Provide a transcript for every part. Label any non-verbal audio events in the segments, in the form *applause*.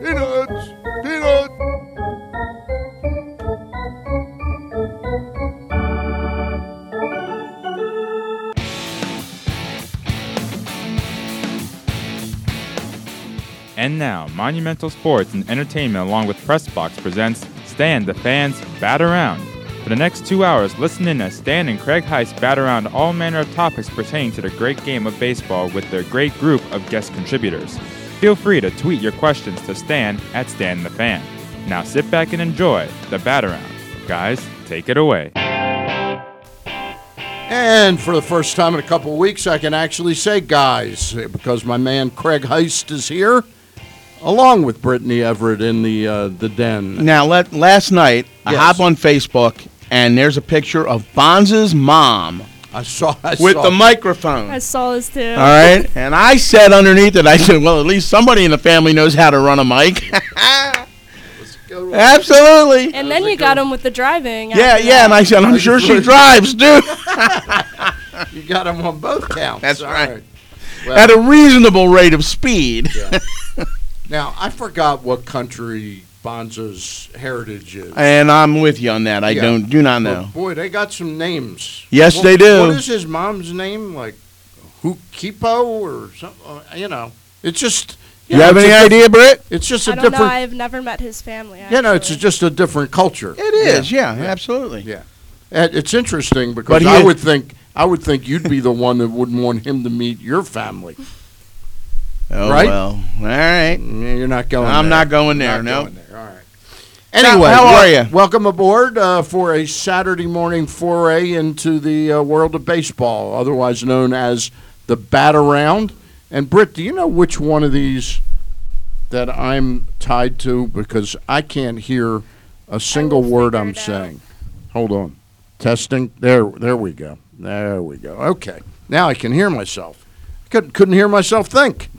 Peanuts! Peanuts! And now, Monumental Sports and Entertainment along with Pressbox presents Stan the Fans Bat Around. For the next two hours, listen in as Stan and Craig Heist bat around all manner of topics pertaining to the great game of baseball with their great group of guest contributors. Feel free to tweet your questions to Stan at Stan the Fan. Now sit back and enjoy the bat around. Guys, take it away. And for the first time in a couple of weeks, I can actually say guys, because my man Craig Heist is here, along with Brittney Everett in the uh, the den. Now, let, last night, I Yes. hop on Facebook, and there's a picture of Bonza's mom I saw I with saw- the microphone. I saw this too. All right, and I said underneath it, I said, "Well, at least somebody in the family knows how to run a mic." *laughs* Absolutely. And then you got him with the driving. Yeah, after yeah, and I said, "I'm sure she *laughs* drives, dude." *laughs* You got him on both counts. That's All right. Well, At a reasonable rate of speed. now I forgot what country Bonza's heritage is. And I'm with you on that. I Yeah. don't, do not But know. boy, they got some names. Yes, What- they do. What is his mom's name? Like Hukipo or something? uh, You know, it's just. You have know, any a idea, Britt? It's just a I don't know. different. I've never met his family. you know, it's just a different culture. It is. Yeah, absolutely. Yeah. And it's interesting because I would think I would think you'd be the one that wouldn't want him to meet your family. Oh Right? well. All right. Mm, You're not going. I'm there. not going there, Not no. going there. All right. Anyway, how are you? Welcome aboard uh, for a Saturday morning foray into the uh, world of baseball, otherwise known as the Bat Around. And Britt, do you know which one of these that I'm tied to? Because I can't hear a single word I'm it out. saying. Hold on. Testing. There. There we go. There we go. Okay. Now I can hear myself. Couldn't couldn't hear myself think.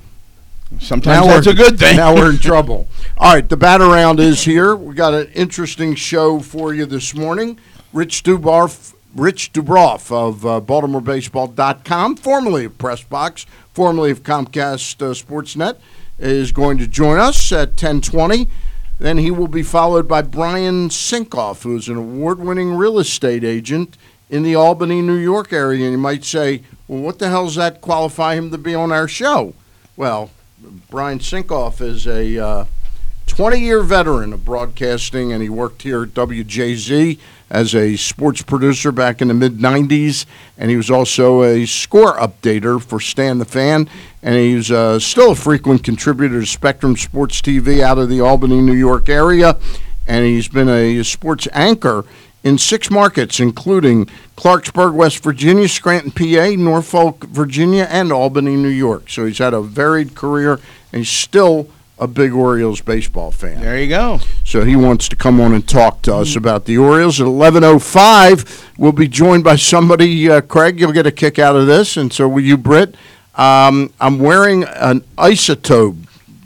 Sometimes Now that's a good thing. Now we're in *laughs* trouble. All right, the bat around is here. We got an interesting show for you this morning. Rich Dubroff, Rich Dubroff of uh, BaltimoreBaseball.com, formerly of Pressbox, formerly of Comcast uh, Sportsnet, is going to join us at 10:20. Then he will be followed by Brian Sinkoff, who is an award-winning real estate agent in the Albany, New York area. And you might say, well, what the hell does that qualify him to be on our show? Well, Brian Sinkoff is a uh, 20 year veteran of broadcasting, and he worked here at WJZ as a sports producer back in the mid 90s. And he was also a score updater for Stan the Fan. And he's uh, still a frequent contributor to Spectrum Sports TV out of the Albany, New York area. And he's been a sports anchor in six markets, including Clarksburg, West Virginia, Scranton, PA, Norfolk, Virginia, and Albany, New York. So he's had a varied career, and he's still a big Orioles baseball fan. There you go. So he wants to come on and talk to us about the Orioles. At 11.05, we'll be joined by somebody, uh, Craig, you'll get a kick out of this, and so will you, Britt. Um, I'm wearing an isotope.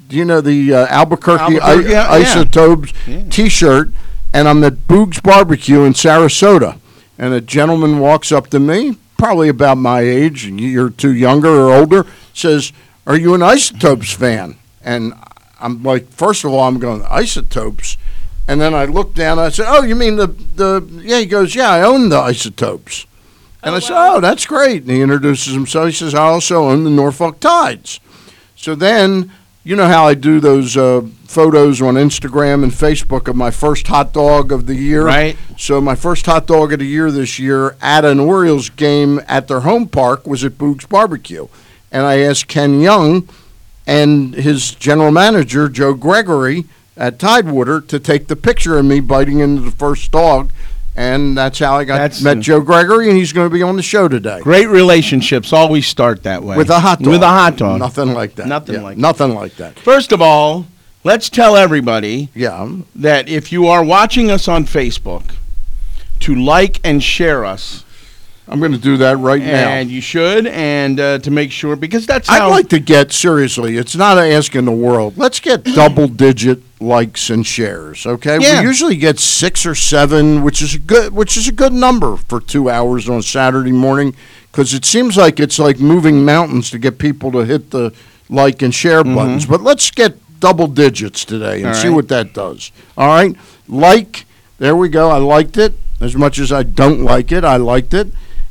Do you know the uh, Albuquerque, Albuquerque, I- yeah, isotopes Yeah. T-shirt? And I'm at Boog's Barbecue in Sarasota, and a gentleman walks up to me, probably about my age, a year or two younger or older, says, "Are you an Isotopes fan?" And I'm like, first of all, I'm going Isotopes, and then I looked down. and I said, "Oh, you mean the the?" Yeah, he goes, "Yeah, I own the Isotopes." And Oh, I said, wow. "Oh, that's great." And he introduces himself. He says, "I also own the Norfolk Tides." So then, you know how I do those uh, photos on Instagram and Facebook of my first hot dog of the year. Right. So my first hot dog of the year this year at an Orioles game at their home park was at Boog's Barbecue, and I asked Ken Young and his general manager Joe Gregory at Tidewater to take the picture of me biting into the first dog, and that's how I got That's- met Joe Gregory, and he's going to be on the show today. Great relationships always start that way. With a hot dog. With a hot dog. Nothing like that. Nothing Yeah, like that. Nothing like that. First of all, let's tell everybody Yeah. that if you are watching us on Facebook, to like and share us, I'm going to do that right now. and you should, and uh, to make sure because that's I'd like to get seriously. It's not asking the world. Let's get *clears throat* double digit likes and shares. Okay, Yeah. we usually get six or seven, which is a good, which is a good number for two hours on Saturday morning, because it seems like it's like moving mountains to get people to hit the like, and share buttons. But let's get double digits today and. All see right. what that does. All right, like. There we go. I liked it as much as I don't like it. I liked it,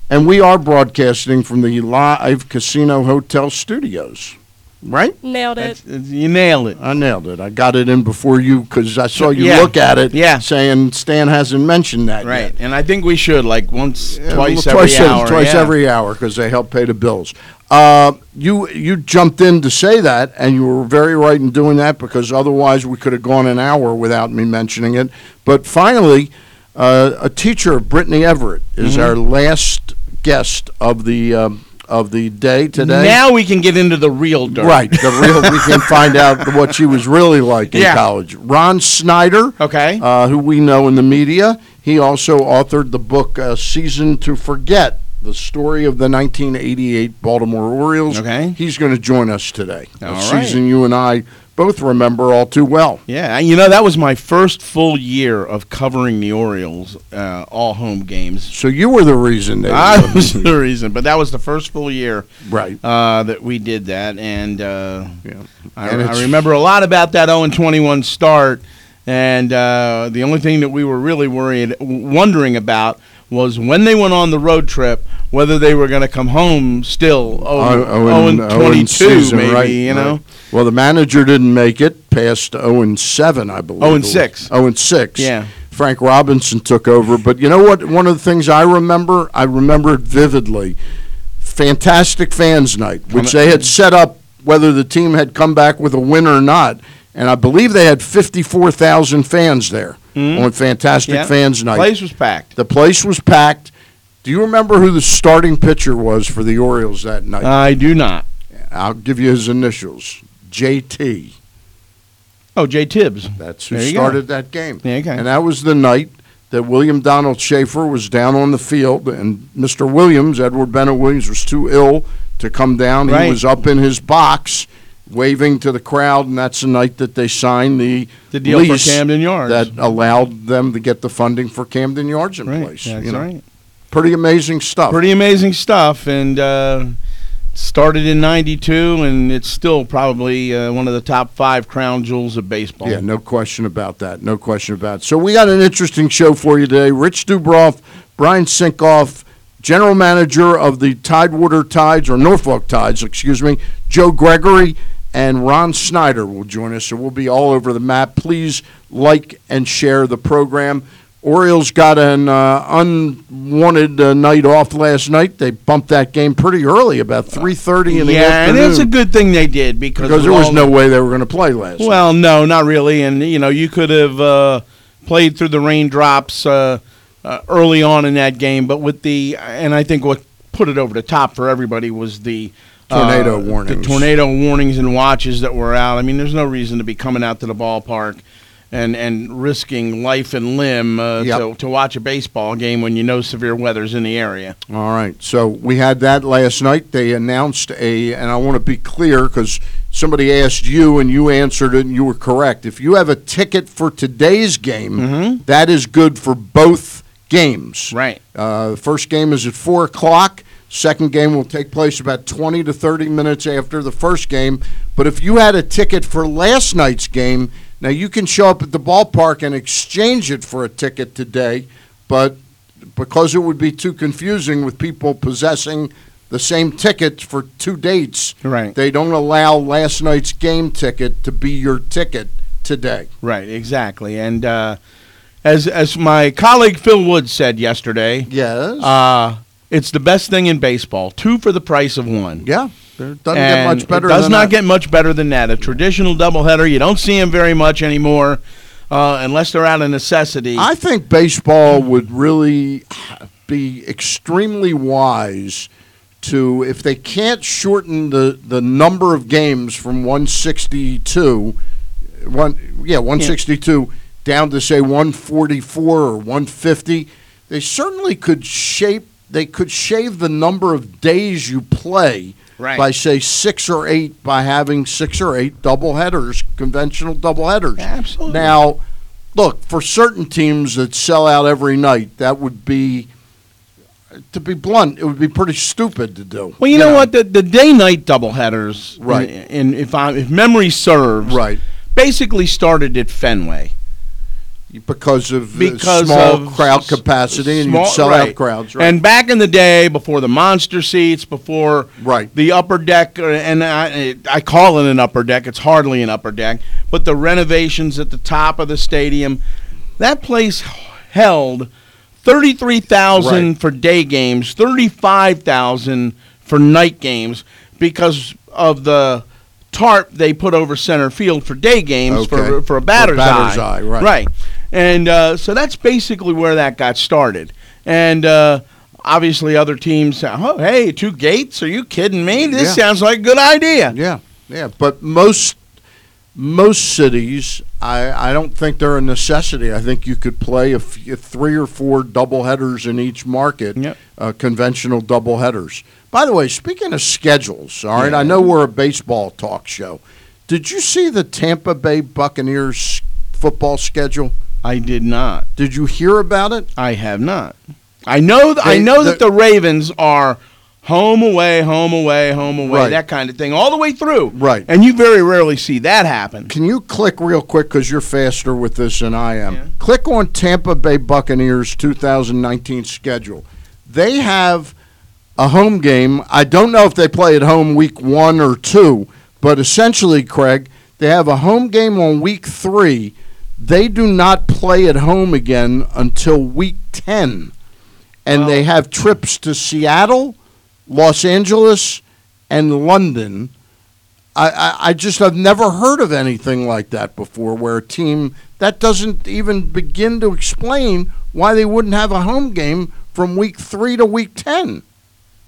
and we are broadcasting from the live Casino Hotel studios. Right? Nailed it. That's- you nailed it. I nailed it. I got it in before you because I saw you Yeah. look at it. Yeah. Saying Stan hasn't mentioned that Right, yet. and I think we should like once, Yeah, twice, well, every twice, hour. Twice yeah. every hour because they help pay the bills. Uh, you you jumped in to say that, and you were very right in doing that because otherwise we could have gone an hour without me mentioning it. But finally, uh, a teacher, Brittney Everett, is Mm-hmm. our last guest of the um, of the day today. Now we can get into the real dirt. Right, the real. we can *laughs* find out what she was really like in Yeah. college. Ron Snyder, Okay. uh, who we know in the media, he also authored the book uh, "Season to Forget: The Story of the 1988 Baltimore Orioles." Okay. he's going to join us today. a All right. season you and I both remember all too well. Yeah, you know that was my first full year of covering the Orioles, uh, all home games. So you were the reason they *laughs* I was the reason, but that was the first full year right. uh, that we did that, and uh, Yeah. I, And I remember a lot about that 0 21 start. And uh, the only thing that we were really worried, wondering about, was when they went on the road trip, whether they were going to come home still 0, Oh, 0 and- 22, season, maybe, right, you know. right. Well, the manager didn't make it past 0 and 7, I believe. 0 and 6. 0 and 6. Yeah. Frank Robinson took over. But you know what? One of the things I remember, I remember it vividly. Fantastic fans night, which they had set up whether the team had come back with a win or not. And I believe they had 54,000 fans there Hmm? on Fantastic. Yeah. Fans Night. The place was packed. The place was packed. Do you remember who the starting pitcher was for the Orioles that night? I do not. I'll give you his initials. JT. Oh, Jay Tibbs. That's who you go. started that game. Yeah, okay. And that was the night that William Donald Schaefer was down on the field, and Mr. Williams, Edward Bennett Williams, was too ill to come down. Right. He was up in his box waving to the crowd, and that's the night that they signed the, The deal lease for Camden Yards. that allowed them to get the funding for Camden Yards in right. place. That's you know. right. Pretty amazing stuff. Pretty amazing stuff, and uh, started in '92, and it's still probably uh, one of the top five crown jewels of baseball. Yeah, no question about that. No question about it. So we got an interesting show for you today. Rich Dubroff, Brian Sinkoff, general manager of the Tidewater Tides, or Norfolk Tides, excuse me, Joe Gregory, and Ron Snyder will join us. So we'll be all over the map. Please like and share the program. Orioles got an uh, unwanted uh, night off last night. They bumped that game pretty early, about 3.30 in the yeah, and it's a good thing they did because, because there was no way they were going to play last night. Well, no, not really. And you know, you could have uh, played through the raindrops uh, uh, early on in that game, but with the and I think what put it over the top for everybody was the Tornado uh, warnings. the tornado warnings and watches that were out. I mean, there's no reason to be coming out to the ballpark. And, and risking life and limb uh, Yep. to, to watch a baseball game when you know severe weather's in the area. All right. So we had that last night. They announced a, and I want to be clear because somebody asked you and you answered it and you were correct. If you have a ticket for today's game, Mhm. that is good for both games. Right. Uh, first game is at 4 o'clock. Second game will take place about 20 to 30 minutes after the first game. But if you had a ticket for last night's game, now you can show up at the ballpark and exchange it for a ticket today. But because it would be too confusing with people possessing the same ticket for two dates, Right. they don't allow last night's game ticket to be your ticket today. Right, exactly. And uh, as as my colleague Phil Wood said yesterday, Yes. uh, it's the best thing in baseball. Two for the price of one. yeah. It doesn't And get much better It does not that. get much better than that. A traditional doubleheader, you don't see them very much anymore, uh, unless they're out of necessity. I think baseball would really be extremely wise to if they can't shorten the, the number of games from 162 one yeah 162 down to say 144 or 150 they certainly could shape they could shave the number of days you play Right. by say 6 or 8 by having 6 or 8 double headers conventional double headers Absolutely. now look for certain teams that sell out every night that would be to be blunt, it would be pretty stupid to do. Well, you, know, what? The the day night doubleheaders, Right. And if I if memory serves, Right. basically started at Fenway. Because of uh, because small of crowd capacity and small- you'd sell right. out crowds, right? And back in the day, before the monster seats, before Right. the upper deck, uh, and I, I call it an upper deck. It's hardly an upper deck, but the renovations at the top of the stadium, that place held thirty-three thousand Right. for day games, thirty-five thousand for night games, because of the tarp they put over center field for day games for Okay. for a For batter's, batter's eye, right. right. And uh, so that's basically where that got started. And uh, obviously, other teams, oh, hey, two gates? Are you kidding me? This Yeah. sounds like a good idea. Yeah, yeah, but most most cities, I, I don't think they're a necessity. I think you could play a f- three or four double headers in each market, Yep. uh, conventional double headers. By the way, speaking of schedules, all right, Yeah. I know we're a baseball talk show. Did you see the Tampa Bay Buccaneers football schedule? I did not. Did you hear about it? I have not. I know. Th- I know that the Ravens are home away, home away, home away, Right. that kind of thing, all the way through. Right. And you very rarely see that happen. Can you click real quick because you're faster with this than I am? Yeah. Click on Tampa Bay Buccaneers 2019 schedule. They have a home game. I don't know if they play at home week one or two, but essentially, Craig, they have a home game on week three. They do not play at home again until week 10. And they have trips to Seattle, Los Angeles, and London. I, I, I just have never heard of anything like that before where a team that doesn't even begin to explain why they wouldn't have a home game from week three to week 10.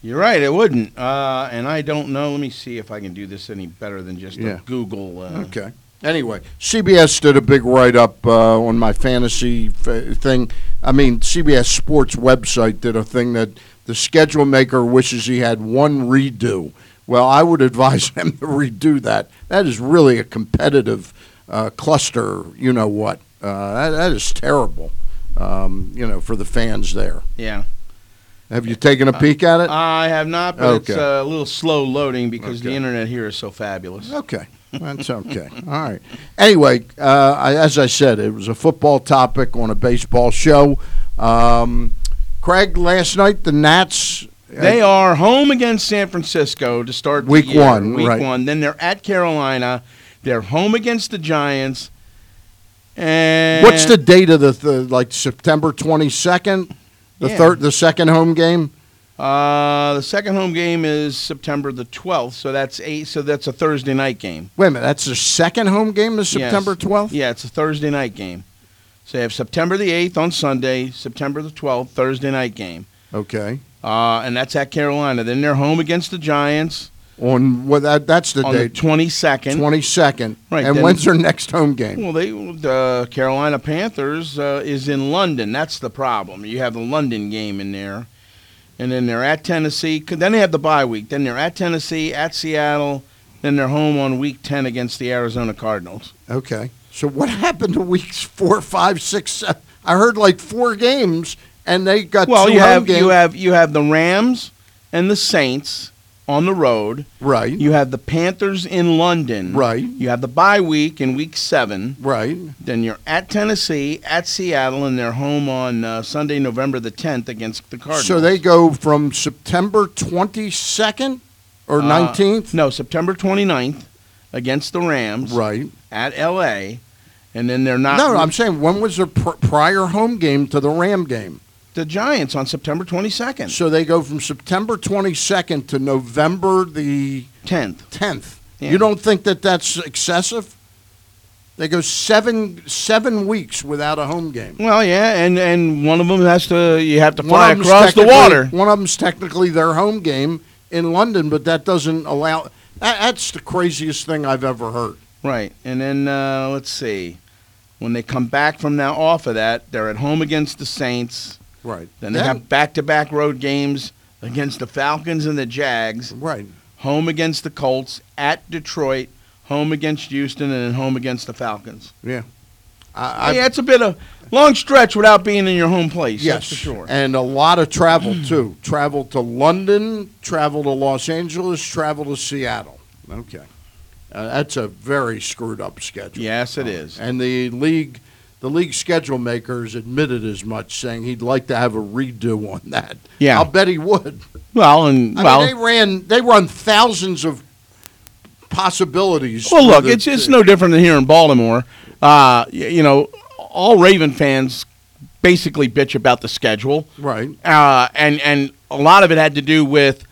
You're right. It wouldn't. Uh, and I don't know. Let me see if I can do this any better than just Yeah. a Google. Uh, Okay. Anyway, CBS did a big write up uh, on my fantasy f- thing. I mean, CBS Sports website did a thing that the schedule maker wishes he had one redo. Well, I would advise *laughs* him to redo that. That is really a competitive uh, cluster, you know what. Uh, that, that is terrible, um, you know, for the fans there. Yeah. Have you taken a peek at it? I have not, but it's Okay. uh, a little slow loading because the internet here is so fabulous. Okay, that's okay. All right. Anyway, uh, I, as I said, it was a football topic on a baseball show. Um, Craig, last night the Nats. They are home against San Francisco to start Week year, one, Week right. one. Then they're at Carolina. They're home against the Giants. And What's the date of the, the like September twenty second? The Yeah. third, the second home game. Uh, the second home game is September the twelfth, so that's eight. So that's a Thursday night game. Wait a minute, that's the second home game is Yes. September twelfth. Yeah, it's a Thursday night game. So you have September the eighth on Sunday, September the twelfth, Thursday night game, Okay. uh, and that's at Carolina. Then they're home against the Giants On what? That, that's the on the date. twenty second. Twenty second. Right, And then- when's their next home game? Well, they the Carolina Panthers uh, is in London. That's the problem. You have the London game in there, and then they're at Tennessee. Then they have the bye week. Then they're at Tennessee, at Seattle. Then they're home on week ten against the Arizona Cardinals. Okay. So what happened to weeks four, five, six, seven? I heard like four games, and they got Well, you have games. you have you have the Rams and the Saints on the road. right, You have the Panthers in London. right, You have the bye week in week seven. right. Then you're at Tennessee, at Seattle, and they're home on uh, Sunday, November the 10th against the Cardinals. So they go from September twenty second or Uh, nineteenth. No, September 29th against the Rams right. at L.A. And then they're not. No, I'm saying when was their pr- prior home game to the Ram game? The Giants on September 22nd, So they go from September twenty second to November the 10th. tenth. Yeah. You don't think that that's excessive? They go seven seven weeks without a home game. Well, yeah, and and one of them has to. You have to fly across the water. One of them's technically their home game in London, but that doesn't allow. That, that's the craziest thing I've ever heard. Right, and then uh, let's see. When they come back from now off of that, they're at home against the Saints. Right. Then they have back-to-back road games against the Falcons and the Jags. right. Home against the Colts, at Detroit, home against Houston, and then home against the Falcons. I, I, yeah, it's a bit of long stretch without being in your home place. Yes, for sure. And a lot of travel *clears throat* too. travel to London, travel to Los Angeles, travel to Seattle. Okay, uh, that's a very screwed up schedule. yes, it is. And the league, the league schedule makers admitted as much, saying he'd like to have a redo on that. Yeah. I'll bet he would. Well, and I well, mean, they ran, they run thousands of possibilities. Well, look, the- it's it's no different than here in Baltimore. Uh, you know, all Raven fans basically bitch about the schedule, right. uh, and and a lot of it had to do with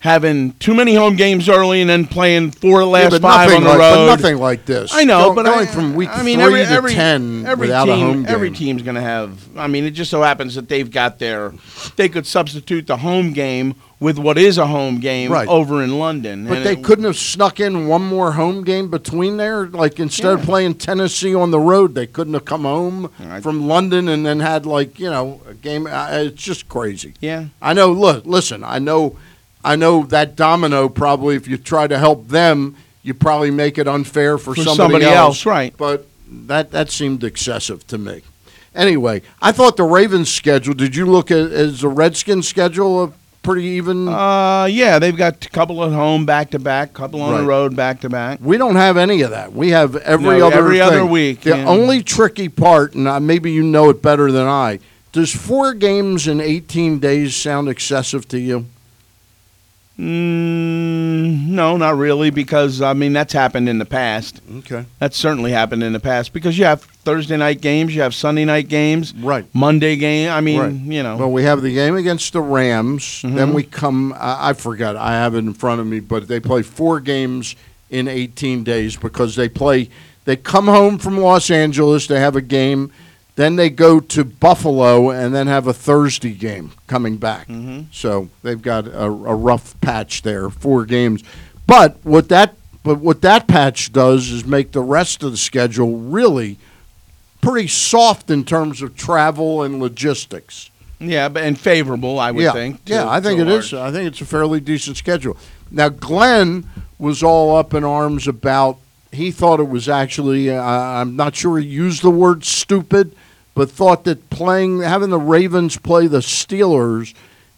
having too many home games early and then playing four the Yeah, last five on the like, road. But nothing like this. I know, Go- but going I, from week I mean, three every, to every, ten every without team, a home game. every team's going to have. I mean, it just so happens that they've got their. They could substitute the home game with what is a home game Right. over in London. But and they it- couldn't have snuck in one more home game between there. Like instead of playing Tennessee on the road, they couldn't have come home I- from London and then had like you know a game. Uh, it's just crazy. Yeah. I know. Look, listen. I know. I know that domino probably. If you try to help them, you probably make it unfair for, For somebody, somebody else, right. But that that seemed excessive to me. Anyway, I thought the Ravens schedule. Did you look at is the Redskins schedule a pretty even? Uh, yeah, they've got a couple at home back to back, couple on Right. the road back to back. We don't have any of that. We have every No, other every other week, The yeah. only tricky part, and maybe you know it better than I. Does four games in 18 days sound excessive to you? Mm, no, not really, because I mean that's happened in the past. Okay. That's certainly happened in the past because you have Thursday night games, you have Sunday night games, Right. Monday game. I mean, Right. you know, Well, we have the game against the Rams. Mm-hmm. Then we come. I, I forgot. I have it in front of me, but they play four games in 18 days because they play. They come home from Los Angeles. They have a game. Then they go to Buffalo and then have a Thursday game coming back. Mm-hmm. So they've got a, a rough patch there, four games. But what that but what that patch does is make the rest of the schedule really pretty soft in terms of travel and logistics. yeah, but and favorable, I would yeah, think. to- yeah, I think it is. large. I think it's a fairly decent schedule. Now, Glenn was all up in arms about. He thought it was actually. Uh, I'm not sure he used the word stupid, but thought that playing having the Ravens play the Steelers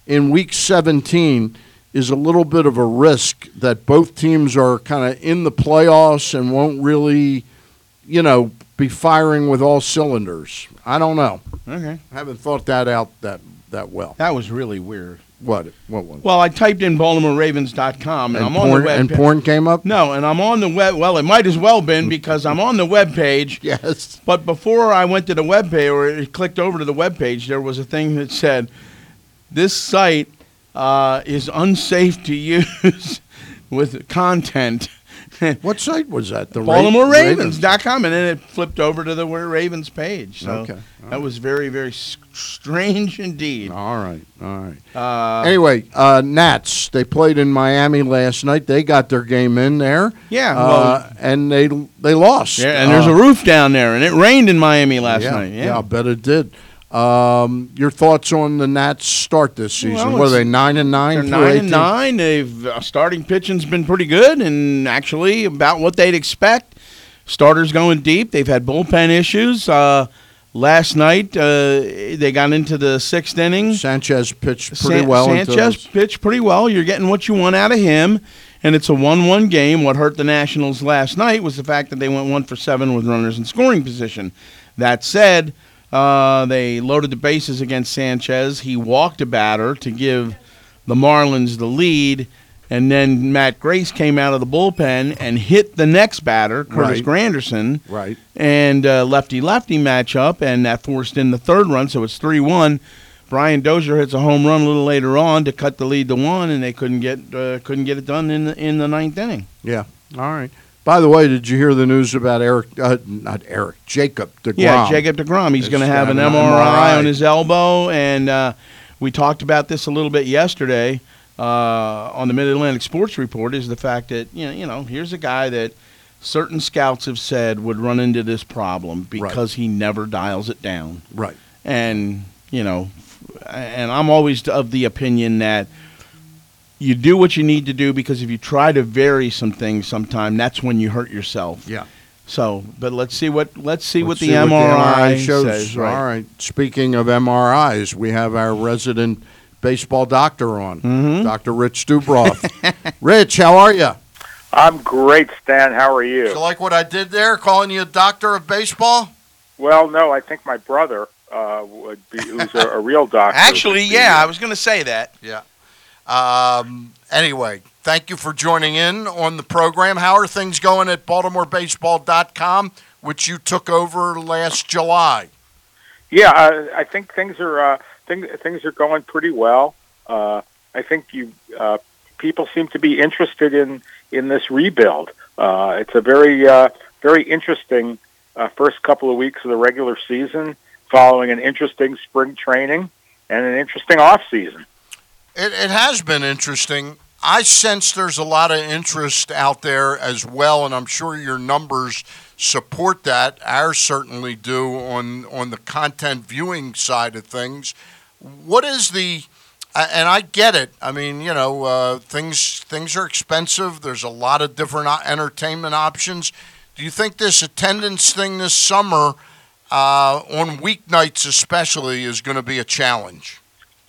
in Week 17 is a little bit of a risk that both teams are kind of in the playoffs and won't really, you know, be firing with all cylinders. I don't know. Okay, I haven't thought that out that that well. that was really weird. What? What was? Well, I typed in BaltimoreRavens.com, and, and I'm on the web. and porn came up. No, and I'm on the web. Well, it might as well been because I'm on the web page. *laughs* Yes. But before I went to the web page or it clicked over to the web page, there was a thing that said, "This site uh, is unsafe to *laughs* use with content." *laughs* What site was that? The Ra- Ravens. BaltimoreRavens.com, and then it flipped over to the Where Ravens page. So Okay. that was very, very s- strange indeed. All right. All right. Uh, Anyway, uh, Nats. They played in Miami last night. They got their game in there. Yeah, Uh, well- and they they lost. yeah, and there's Uh, a roof down there, and it rained in Miami last yeah, night. Yeah. I bet it did. Um, your thoughts on the Nats start this season? Well, what are they nine and 9 They're nine 18? and nine. They've uh, starting pitching's been pretty good, and actually about what they'd expect. Starters going deep. They've had bullpen issues. Uh, last night uh, they got into the sixth inning. Sanchez pitched pretty San- well. Sanchez pitched pretty well. You're getting what you want out of him, and it's a one-one game. What hurt the Nationals last night was the fact that they went one for seven with runners in scoring position. That said, uh, they loaded the bases against Sanchez. He walked a batter to give the Marlins the lead, and then Matt Grace came out of the bullpen and hit the next batter, Curtis Right. Granderson Right. and uh, lefty lefty matchup, and that forced in the third run, so it's three one. Brian Dozier hits a home run a little later on to cut the lead to one, and they couldn't get uh, couldn't get it done in the, in the ninth inning. Yeah. All right. By the way, did you hear the news about Eric? Uh, not Eric. Jacob Degrom. Yeah, Jacob Degrom. He's going to have an MRI, MRI. on his elbow, and uh, we talked about this a little bit yesterday uh, on the Mid Atlantic Sports Report. Is the fact that you know, you know, here's a guy that certain scouts have said would run into this problem because he never dials it down. Right. and you know and i'm always of the opinion that you do what you need to do because if you try to vary some things sometime that's when you hurt yourself Yeah. So, but let's see what let's see what Let's the see MRI, shows. says. Right. All right. Speaking of MRIs, we have our resident baseball doctor on, Mhm. Dr. Rich Dubroff. *laughs* Rich, how are you? I'm great, Stan. How are you? You like what I did there, calling you a doctor of baseball? Well, no, I think my brother uh, would be, who's a, a real doctor. *laughs* Actually, yeah, I was going to say that. Yeah. Um, anyway, thank you for joining in on the program. How are things going at BaltimoreBaseball.com, which you took over last July? Yeah, I, I think things are uh, things things are going pretty well. Uh, I think you uh, people seem to be interested in in this rebuild. Uh, it's a very uh, very interesting uh, first couple of weeks of the regular season, following an interesting spring training and an interesting off season. It, it has been interesting. I sense there's a lot of interest out there as well, and I'm sure your numbers support that. Ours certainly do on on the content viewing side of things. What is the and I get it. I mean, you know, uh, things things are expensive. There's a lot of different entertainment options. Do you think this attendance thing this summer, uh, on weeknights especially, is going to be a challenge?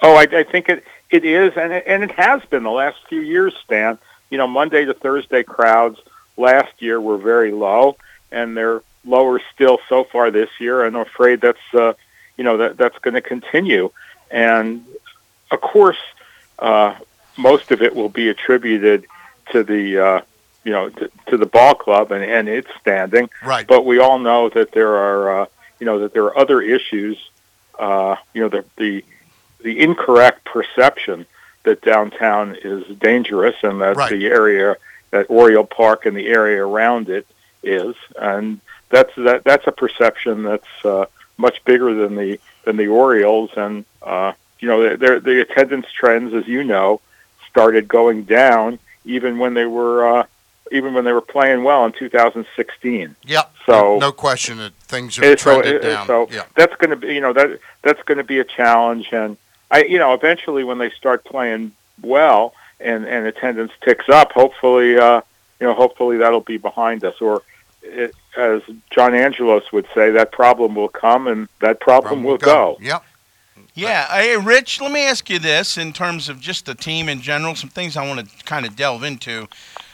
Oh, I, I think it it is, and it, and it has been the last few years, Stan. You know, Monday to Thursday crowds last year were very low, and they're lower still so far this year. And I'm afraid that's uh, you know that that's going to continue. And of course, uh, most of it will be attributed to the uh, you know to, to the ball club and, and its standing. Right. But we all know that there are uh, you know that there are other issues. Uh, you know the the the incorrect perception that downtown is dangerous and that Right. the area that Oriole Park and the area around it is, and that's that that's a perception that's uh, much bigger than the than the Orioles, and uh, you know the the attendance trends, as you know, started going down even when they were uh, even when they were playing well in 2016. Yep. So- no question that things have And so, down. so yeah. that's going to be, you know, that that's going to be a challenge. And I, you know, eventually when they start playing well and and attendance ticks up, hopefully, uh, you know, hopefully that'll be behind us. Or, it, as John Angelos would say, that problem will come and that problem, will go. Yep. Yeah, hey, Rich, let me ask you this in terms of just the team in general, some things I want to kind of delve into.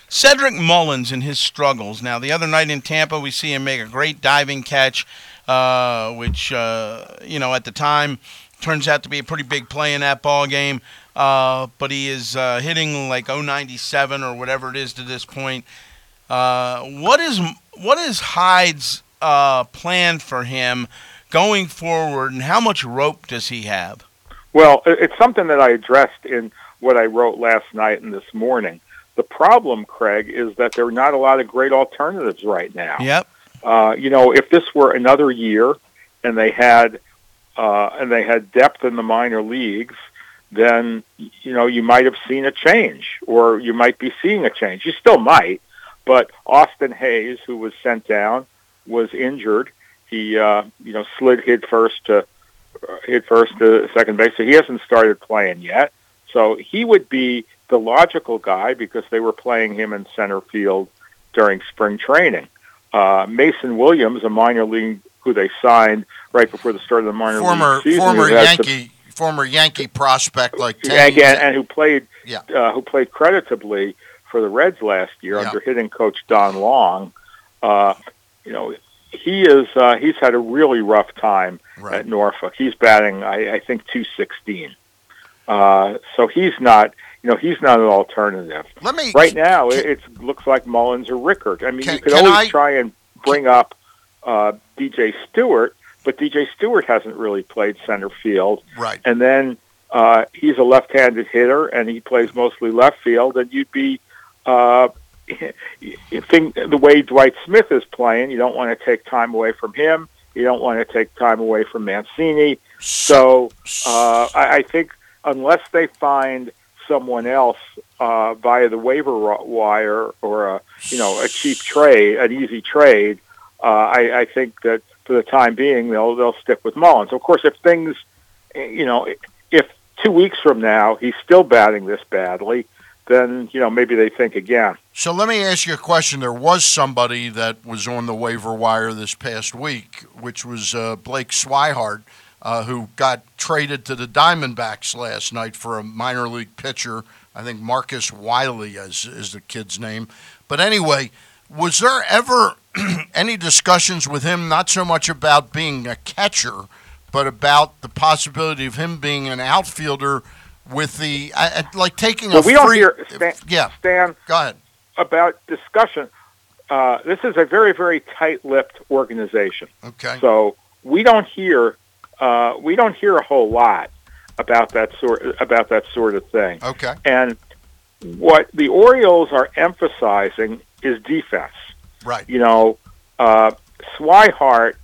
Cedric Mullins and his struggles. Now, the other night in Tampa, we see him make a great diving catch, uh, which, uh, you know, at the time turns out to be a pretty big play in that ball game. Uh, but he is uh, hitting like 097 or whatever it is to this point. Uh, what is what is Hyde's uh, plan for him going forward, and how much rope does he have? Well, it's something that I addressed in what I wrote last night and this morning. The problem, Craig, is that there are not a lot of great alternatives right now. Yep. Uh, you know, if this were another year and they had uh, and they had depth in the minor leagues, then you know you might have seen a change, or you might be seeing a change. You still might, but Austin Hays, who was sent down, was injured. He uh, you know slid head first to uh, hit first to second base, so he hasn't started playing yet. So he would be the logical guy because they were playing him in center field during spring training. Uh, Mason Williams, a minor league who they signed right before the start of the minor Former league season, former who has some- Yankee former Yankee prospect like ten and, and, who played Yeah. uh, who played creditably for the Reds last year Yeah. under hitting coach Don Long. Uh, you know, he is uh, he's had a really rough time right. at Norfolk. He's batting, I, I think, two sixteen. Uh, so he's not, you know, he's not an alternative Let me right now. It, it looks like Mullins or Rickard. I mean, Can- you could always I- try and bring up uh, DJ Stewart, but DJ Stewart hasn't really played center field right. and then uh, he's a left-handed hitter, and he plays mostly left field. And you'd be, uh, *laughs* think the way Dwight Smith is playing, you don't want to take time away from him. You don't want to take time away from Mancini. So uh, I, I think unless they find someone else uh, via the waiver wire or a you know a cheap trade, an easy trade, uh, I, I think that for the time being they'll they'll stick with Mullins. Of course, if things you know if two weeks from now he's still batting this badly, then you know maybe they think again. So let me ask you a question. There was somebody that was on the waiver wire this past week, which was uh, Blake Swihart, uh, who got traded to the Diamondbacks last night for a minor league pitcher. I think Marcus Wiley is, is the kid's name. But anyway, was there ever *clears throat* any discussions with him, not so much about being a catcher, but about the possibility of him being an outfielder with the, uh, like taking Well, a we don't hear Stan, yeah, Stan go ahead. about discussion. Uh, this is a very, very tight-lipped organization, Okay. so we don't hear uh, we don't hear a whole lot about that sort about that sort of thing. Okay. And what the Orioles are emphasizing is defense. Right. You know, uh, Swihart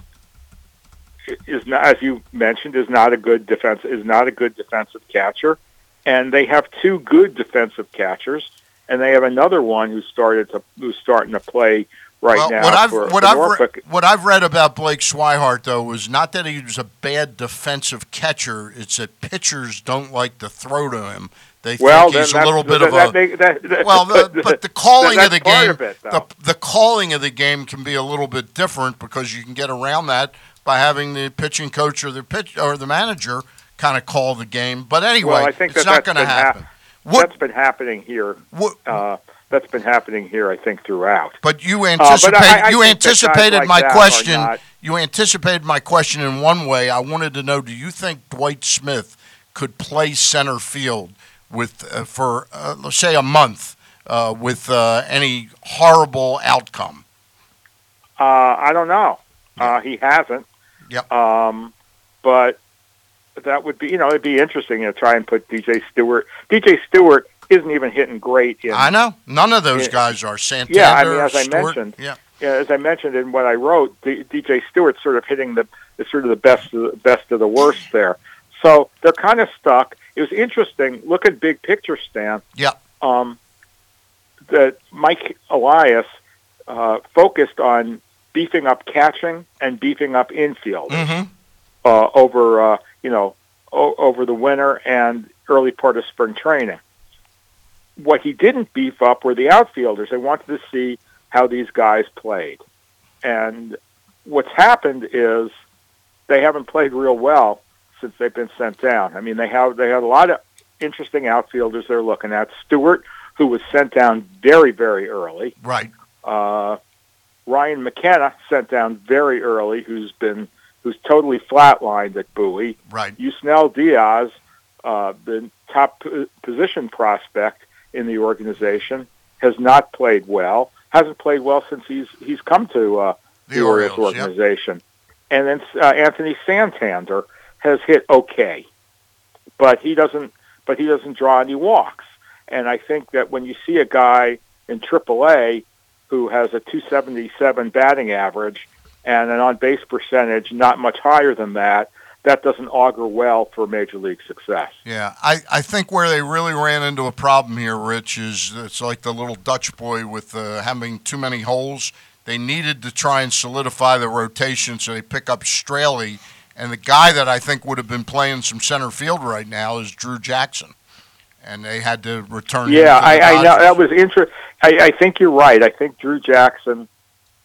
is not, as you mentioned, is not a good defense is not a good defensive catcher, and they have two good defensive catchers, and they have another one who started to who's starting to play right well, now what I've for, what for I've re- what I've read about Blake Swihart though was not that he was a bad defensive catcher. It's that pitchers don't like to throw to him. They well, think he's a little bit of a make- that, that, well, *laughs* the, but the calling of the game, of it, the, the calling of the game can be a little bit different because you can get around that by having the pitching coach or the pitch or the manager kind of call the game. But anyway, well, I think it's that not going to happen. What, that's been happening here. what, Uh, that's been happening here, I think, throughout. but you but I- I you think that guys anticipated like my question. You anticipated my question in one way. I wanted to know: Do you think Dwight Smith could play center field with uh, for uh, let's say a month uh, with uh, any horrible outcome? Uh, I don't know. Uh, he hasn't. Yep. Um, but that would be, you know, it'd be interesting to try and put DJ Stewart. DJ Stewart isn't even hitting great in. I know none of those Yeah. guys are Santander. Yeah, I mean, as I mentioned, yeah, Yeah, as I mentioned in what I wrote, D- DJ Stewart's sort of hitting the, the sort of the best of the best of the worst there. So they're kind of stuck. It was interesting. Look at big picture, Stan. Yeah. Um, that Mike Elias uh, focused on beefing up catching and beefing up infield hmm uh, over uh, you know o- over the winter and early part of spring training. What he didn't beef up were the outfielders. They wanted to see how these guys played, and what's happened is they haven't played real well since they've been sent down. I mean, they have they had a lot of interesting outfielders they're looking at. Stewart, who was sent down very very early. right. Uh, Ryan McKenna sent down very early, who's been who's totally flatlined at Bowie. Right. Yusniel Diaz, uh, the top p- position prospect in the organization, has not played well. Hasn't played well since he's he's come to uh, The, the, Orioles, Orioles. Yep. organization. And then uh, Anthony Santander has hit okay, but he doesn't. But he doesn't draw any walks. And I think that when you see a guy in AAA who has a 277 batting average and an on base percentage not much higher than that, that doesn't augur well for major league success. Yeah, I, I think where they really ran into a problem here, Rich, is it's like the little Dutch boy with uh, having too many holes. They needed to try and solidify the rotation, so they pick up Straily. And the guy that I think would have been playing some center field right now is Drew Jackson. And they had to return him Yeah, to I, I know that was interesting. I, I think you're right. I think Drew Jackson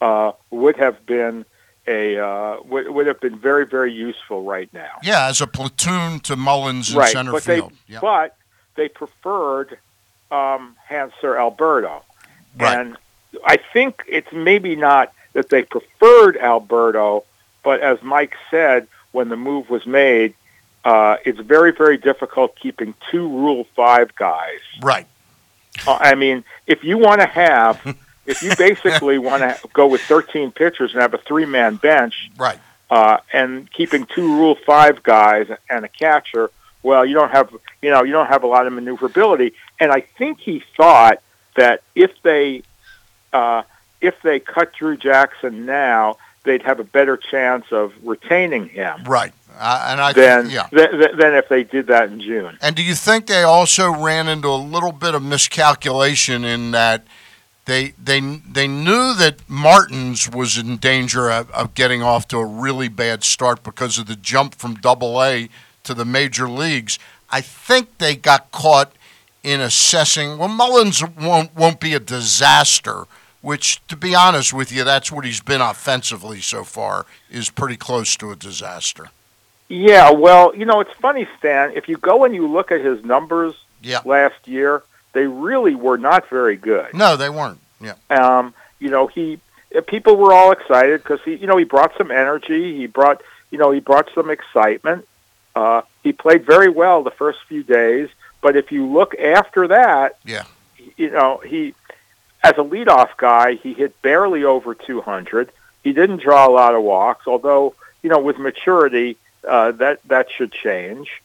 uh, would have been a uh, would, would have been very very useful right now. Yeah, as a platoon to Mullins in right, center but field. they yeah. but they preferred um, Hanser Alberto, Right. and I think it's maybe not that they preferred Alberto, but as Mike said when the move was made, uh, it's very very difficult keeping two Rule Five guys. Right. Uh, I mean, if you want to have, *laughs* if you basically want to go with 13 pitchers and have a three-man bench, Right. uh, and keeping two Rule Five guys and a catcher, well, you don't have, you know, you don't have a lot of maneuverability. And I think he thought that if they, uh, if they cut Drew Jackson now, they'd have a better chance of retaining him Right. Uh, and I than, think, yeah. than than if they did that in June. And do you think they also ran into a little bit of miscalculation in that they they they knew that Martins was in danger of, of getting off to a really bad start because of the jump from Double A to the major leagues. I think they got caught in assessing. Well, Mullins won't won't be a disaster. Which, to be honest with you, that's what he's been offensively so far. Is pretty close to a disaster. Yeah, well, you know, it's funny, Stan. If you go and you look at his numbers Yeah. last year, they really were not very good. No, they weren't. Yeah. Um, you know, he uh, people were all excited because he, you know, he brought some energy. He brought, you know, he brought some excitement. Uh, he played very well the first few days, but if you look after that, Yeah. you know, he as a leadoff guy, he hit barely over 200. He didn't draw a lot of walks, although you know, with maturity, uh, that that should change.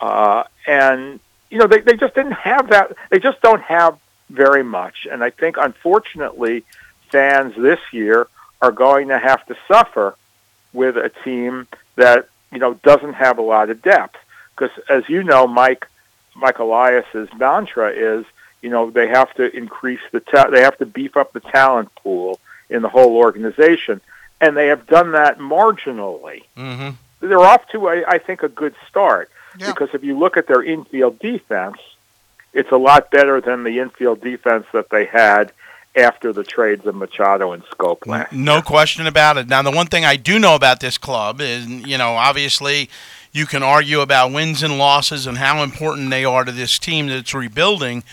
Uh, and you know, they they just didn't have that. They just don't have very much. And I think, unfortunately, fans this year are going to have to suffer with a team that you know doesn't have a lot of depth. Because as you know, Mike Mike Elias's mantra is, you know, they have to increase the ta- they have to beef up the talent pool in the whole organization, and they have done that marginally. Mm-hmm. They're off to, a, I think, a good start Yeah. because if you look at their infield defense, it's a lot better than the infield defense that they had after the trades of Machado and Schoop last. No question about it. Now, the one thing I do know about this club is, you know, obviously you can argue about wins and losses and how important they are to this team that's rebuilding.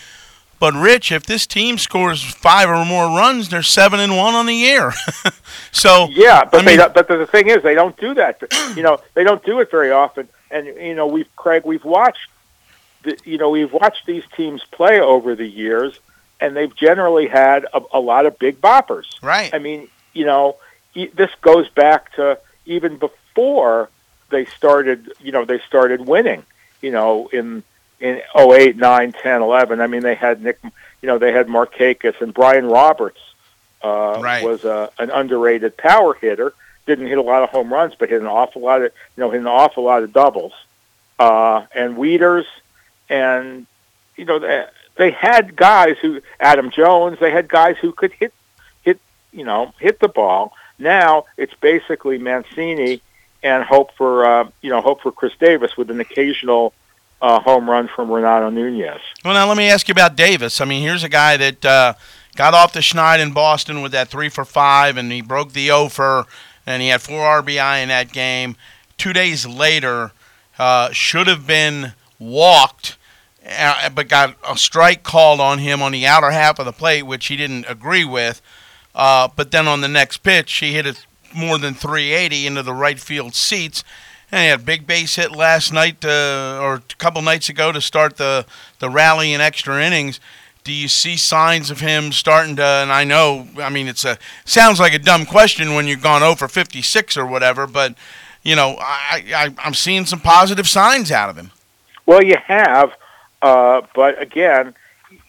But Rich, if this team scores five or more runs, they're seven and one on the year. *laughs* so Yeah, but I mean- don't, but the thing is, they don't do that. *clears throat* You know, they don't do it very often. And you know, we've Craig, we've watched, the, you know, we've watched these teams play over the years, and they've generally had a, a lot of big boppers. right, I mean, you know, this goes back to even before they started, you know, they started winning, you know, in in 08, 9, 10, 11. I mean, they had Nick, you know, they had Markakis and Brian Roberts uh, Right. was a, an underrated power hitter. Didn't hit a lot of home runs, but hit an awful lot of, you know, hit an awful lot of doubles. Uh, and Wieters, and you know, they, they had guys who Adam Jones. They had guys who could hit hit you know hit the ball. Now it's basically Mancini and hope for uh, you know hope for Chris Davis with an occasional uh, home run from Renato Nunez. Well, now let me ask you about Davis. I mean, here's a guy that uh, got off the schneid in Boston with that three for five, and he broke the O for, and he had four RBI in that game. Two days later, uh, should have been walked, uh, but got a strike called on him on the outer half of the plate, which he didn't agree with. Uh, but then on the next pitch, he hit it more than 380 into the right field seats. And he had a big base hit last night uh, or a couple nights ago to start the, the rally in extra innings. Do you see signs of him starting to? And I know, I mean, it's a sounds like a dumb question when you've gone over 56 or whatever, but you know, I, I I'm seeing some positive signs out of him. Well, you have, uh, but again,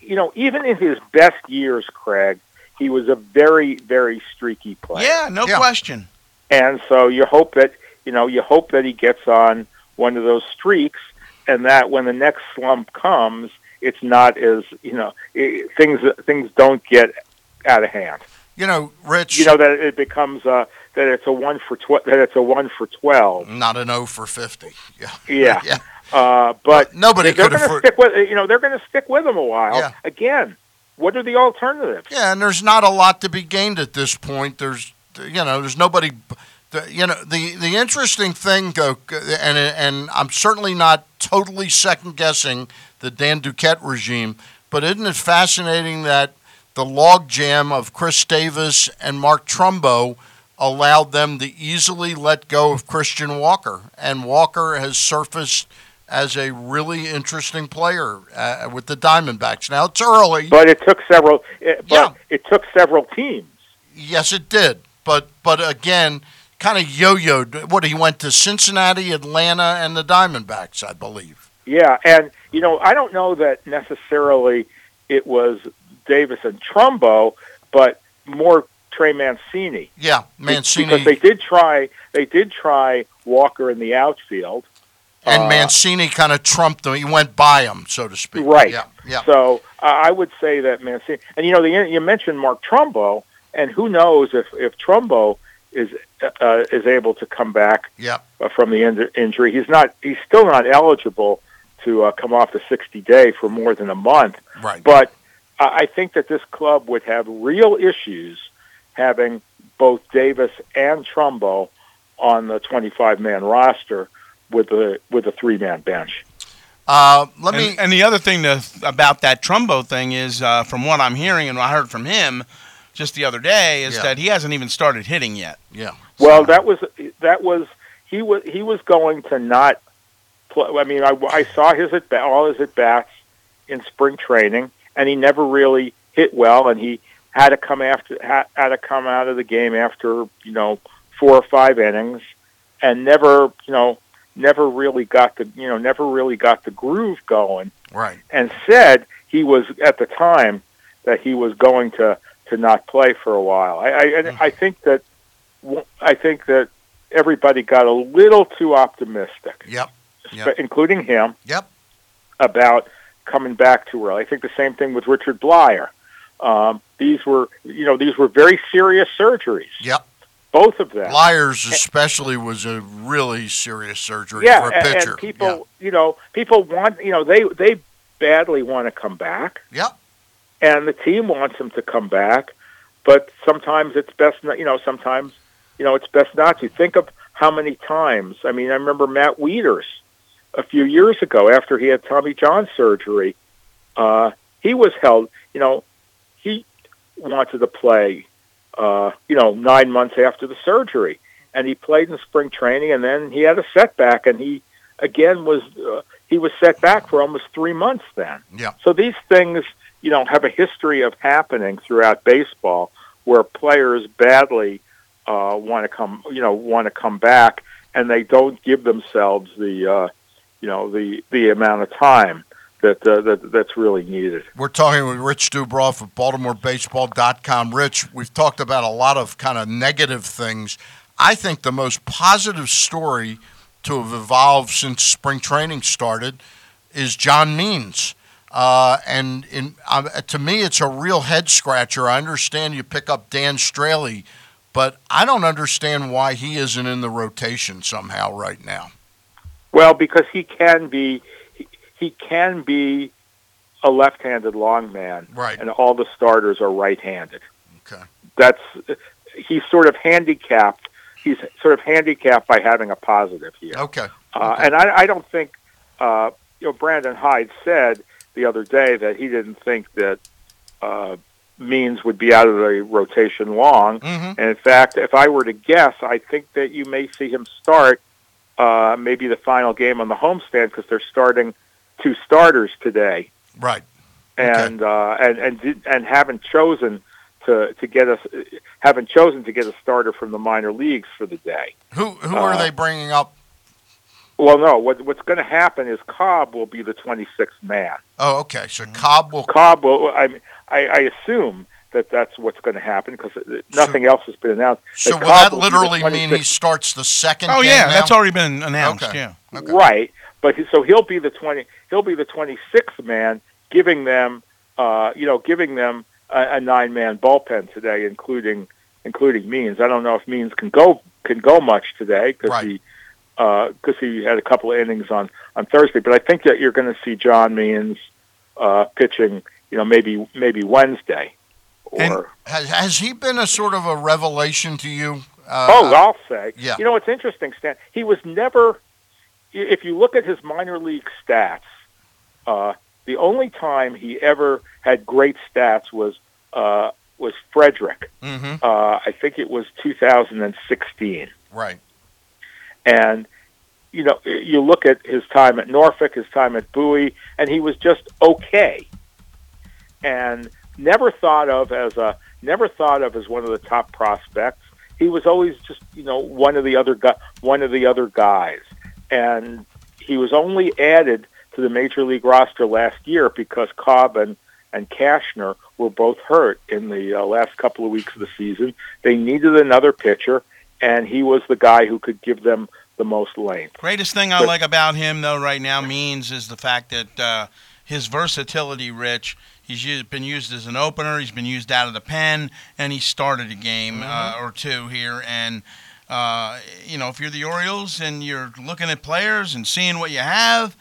you know, even in his best years, Craig, he was a very, very streaky player. Yeah, no Yeah. question. And so you hope that you know you hope that he gets on one of those streaks, and that when the next slump comes, it's not as you know i things things don't get out of hand. You know, Rich. You know that it becomes uh, that it's a one for tw- that it's a one for twelve. not an O for fifty. Yeah. Yeah. *laughs* Yeah. Uh, but Nobody they're could going to afford. stick with you know they're going to stick with him a while. Yeah. Again, what are the alternatives? Yeah, and there's not a lot to be gained at this point. There's, you know, there's nobody. The, you know, the the interesting thing, though, and and I'm certainly not totally second guessing the Dan Duquette regime, but isn't it fascinating that the logjam of Chris Davis and Mark Trumbo allowed them to easily let go of Christian Walker, and Walker has surfaced as a really interesting player uh, with the Diamondbacks. Now it's early. But it took several. It, but Yeah. it took several teams. Yes, it did. But but again, kind of yo-yoed. What he went to Cincinnati, Atlanta, and the Diamondbacks, I believe. Yeah, and you know, I don't know that necessarily it was Davis and Trumbo, but more Trey Mancini. Yeah, Mancini because they did try. They did try Walker in the outfield. and uh, Mancini kind of trumped him. He went by him, so to speak. Right. Yeah. Yeah. So uh, I would say that Mancini, and you know, the, you mentioned Mark Trumbo, and who knows if if Trumbo is uh, is able to come back Yeah. uh, from the in- injury. He's not. He's still not eligible to uh, come off the 60 day for more than a month. Right. But I I think that this club would have real issues having both Davis and Trumbo on the 25 man roster with a with a three man bench. Uh, let me. And, and the other thing to, about that Trumbo thing is, uh, from what I'm hearing and I heard from him just the other day, is Yeah. that he hasn't even started hitting yet. yeah. Well, that was that was he was he was going to not play. I mean, I, I saw his at bat, all his at bats in spring training, and he never really hit well, and he had to come after had, had to come out of the game after you know four or five innings, and never you know never really got the you know never really got the groove going, Right. and said he was at the time that he was going to to not play for a while. I I, and I think that I think that everybody got a little too optimistic, Yep. Yep. including him, Yep. about coming back too early. I think the same thing with Richard Bleier. Um, these were, you know, these were very serious surgeries. Yep. Both of them. Liars, especially, was a really serious surgery yeah, for a and, pitcher. and people, you know, people want, you know, they they badly want to come back, Yep. And the team wants him to come back, but sometimes it's best, not, you know, sometimes, you know, it's best not to. Think of how many times. I mean, I remember Matt Wieters a few years ago after he had Tommy John surgery. Uh, he was held, you know, he wanted to play, uh, you know, nine months after the surgery, and he played in spring training, and then he had a setback, and he again was uh, he was set back for almost three months then. Yeah. So these things, you know, have a history of happening throughout baseball, where players badly uh, want to come, you know, want to come back, and they don't give themselves the, uh, you know, the the amount of time that uh, that that's really needed. We're talking with Rich Dubroff of BaltimoreBaseball.com. Rich, we've talked about a lot of kind of negative things. I think the most positive story to have evolved since spring training started is John Means. Uh, and in, uh, to me, it's a real head scratcher. I understand you pick up Dan Straily, but I don't understand why he isn't in the rotation somehow right now. Well, because he can be, he, he can be a left-handed long man, Right. and all the starters are right-handed. Okay. That's he's sort of handicapped. He's sort of handicapped by having a positive here. Okay. Uh, and I, I don't think, uh, you know, Brandon Hyde said the other day that he didn't think that uh, Means would be out of the rotation long. Mhm. And in fact, if I were to guess, I think that you may see him start uh, maybe the final game on the homestand because they're starting two starters today, Right. and uh, and and and haven't chosen to to get us haven't chosen to get a starter from the minor leagues for the day. Who who are Uh, they bringing up? Well, no. What, what's going to happen is Cobb will be the 26th man. Oh, okay. So Cobb will. Cobb will. I, I, I assume that that's what's going to happen because nothing else has been announced. So That will Cobb that will be the literally mean he starts the second? Oh game yeah, now? that's already been announced. Okay. Yeah. Okay. right? But he, so he'll be the 20. He'll be the 26th man, giving them, uh, you know, giving them a, a nine-man bullpen today, including including Means. I don't know if Means can go can go much today because Right. he because he had a couple of innings on on Thursday. But I think that you're going to see John Means uh, pitching. You know, maybe maybe Wednesday. Or And- Has, has he been a sort of a revelation to you? Uh, oh, I'll say. yeah. You know, it's interesting, Stan. He was never. If you look at his minor league stats, uh, the only time he ever had great stats was uh, was Frederick. hmm Uh, I think it was 2016. Right. And you know, you look at his time at Norfolk, his time at Bowie, and he was just okay. And never thought of as a never thought of as one of the top prospects. He was always just you know one of the other one of the other guys, and he was only added to the major league roster last year because Cobb and and Cashner were both hurt in the uh, last couple of weeks of the season. They needed another pitcher, and he was the guy who could give them the most length. Greatest thing I But- like about him, though, right now means is the fact that uh, his versatility, Rich. He's used, been used as an opener. He's been used out of the pen, and he started a game uh, or two here. And uh, you know, if you're the Orioles and you're looking at players and seeing what you have,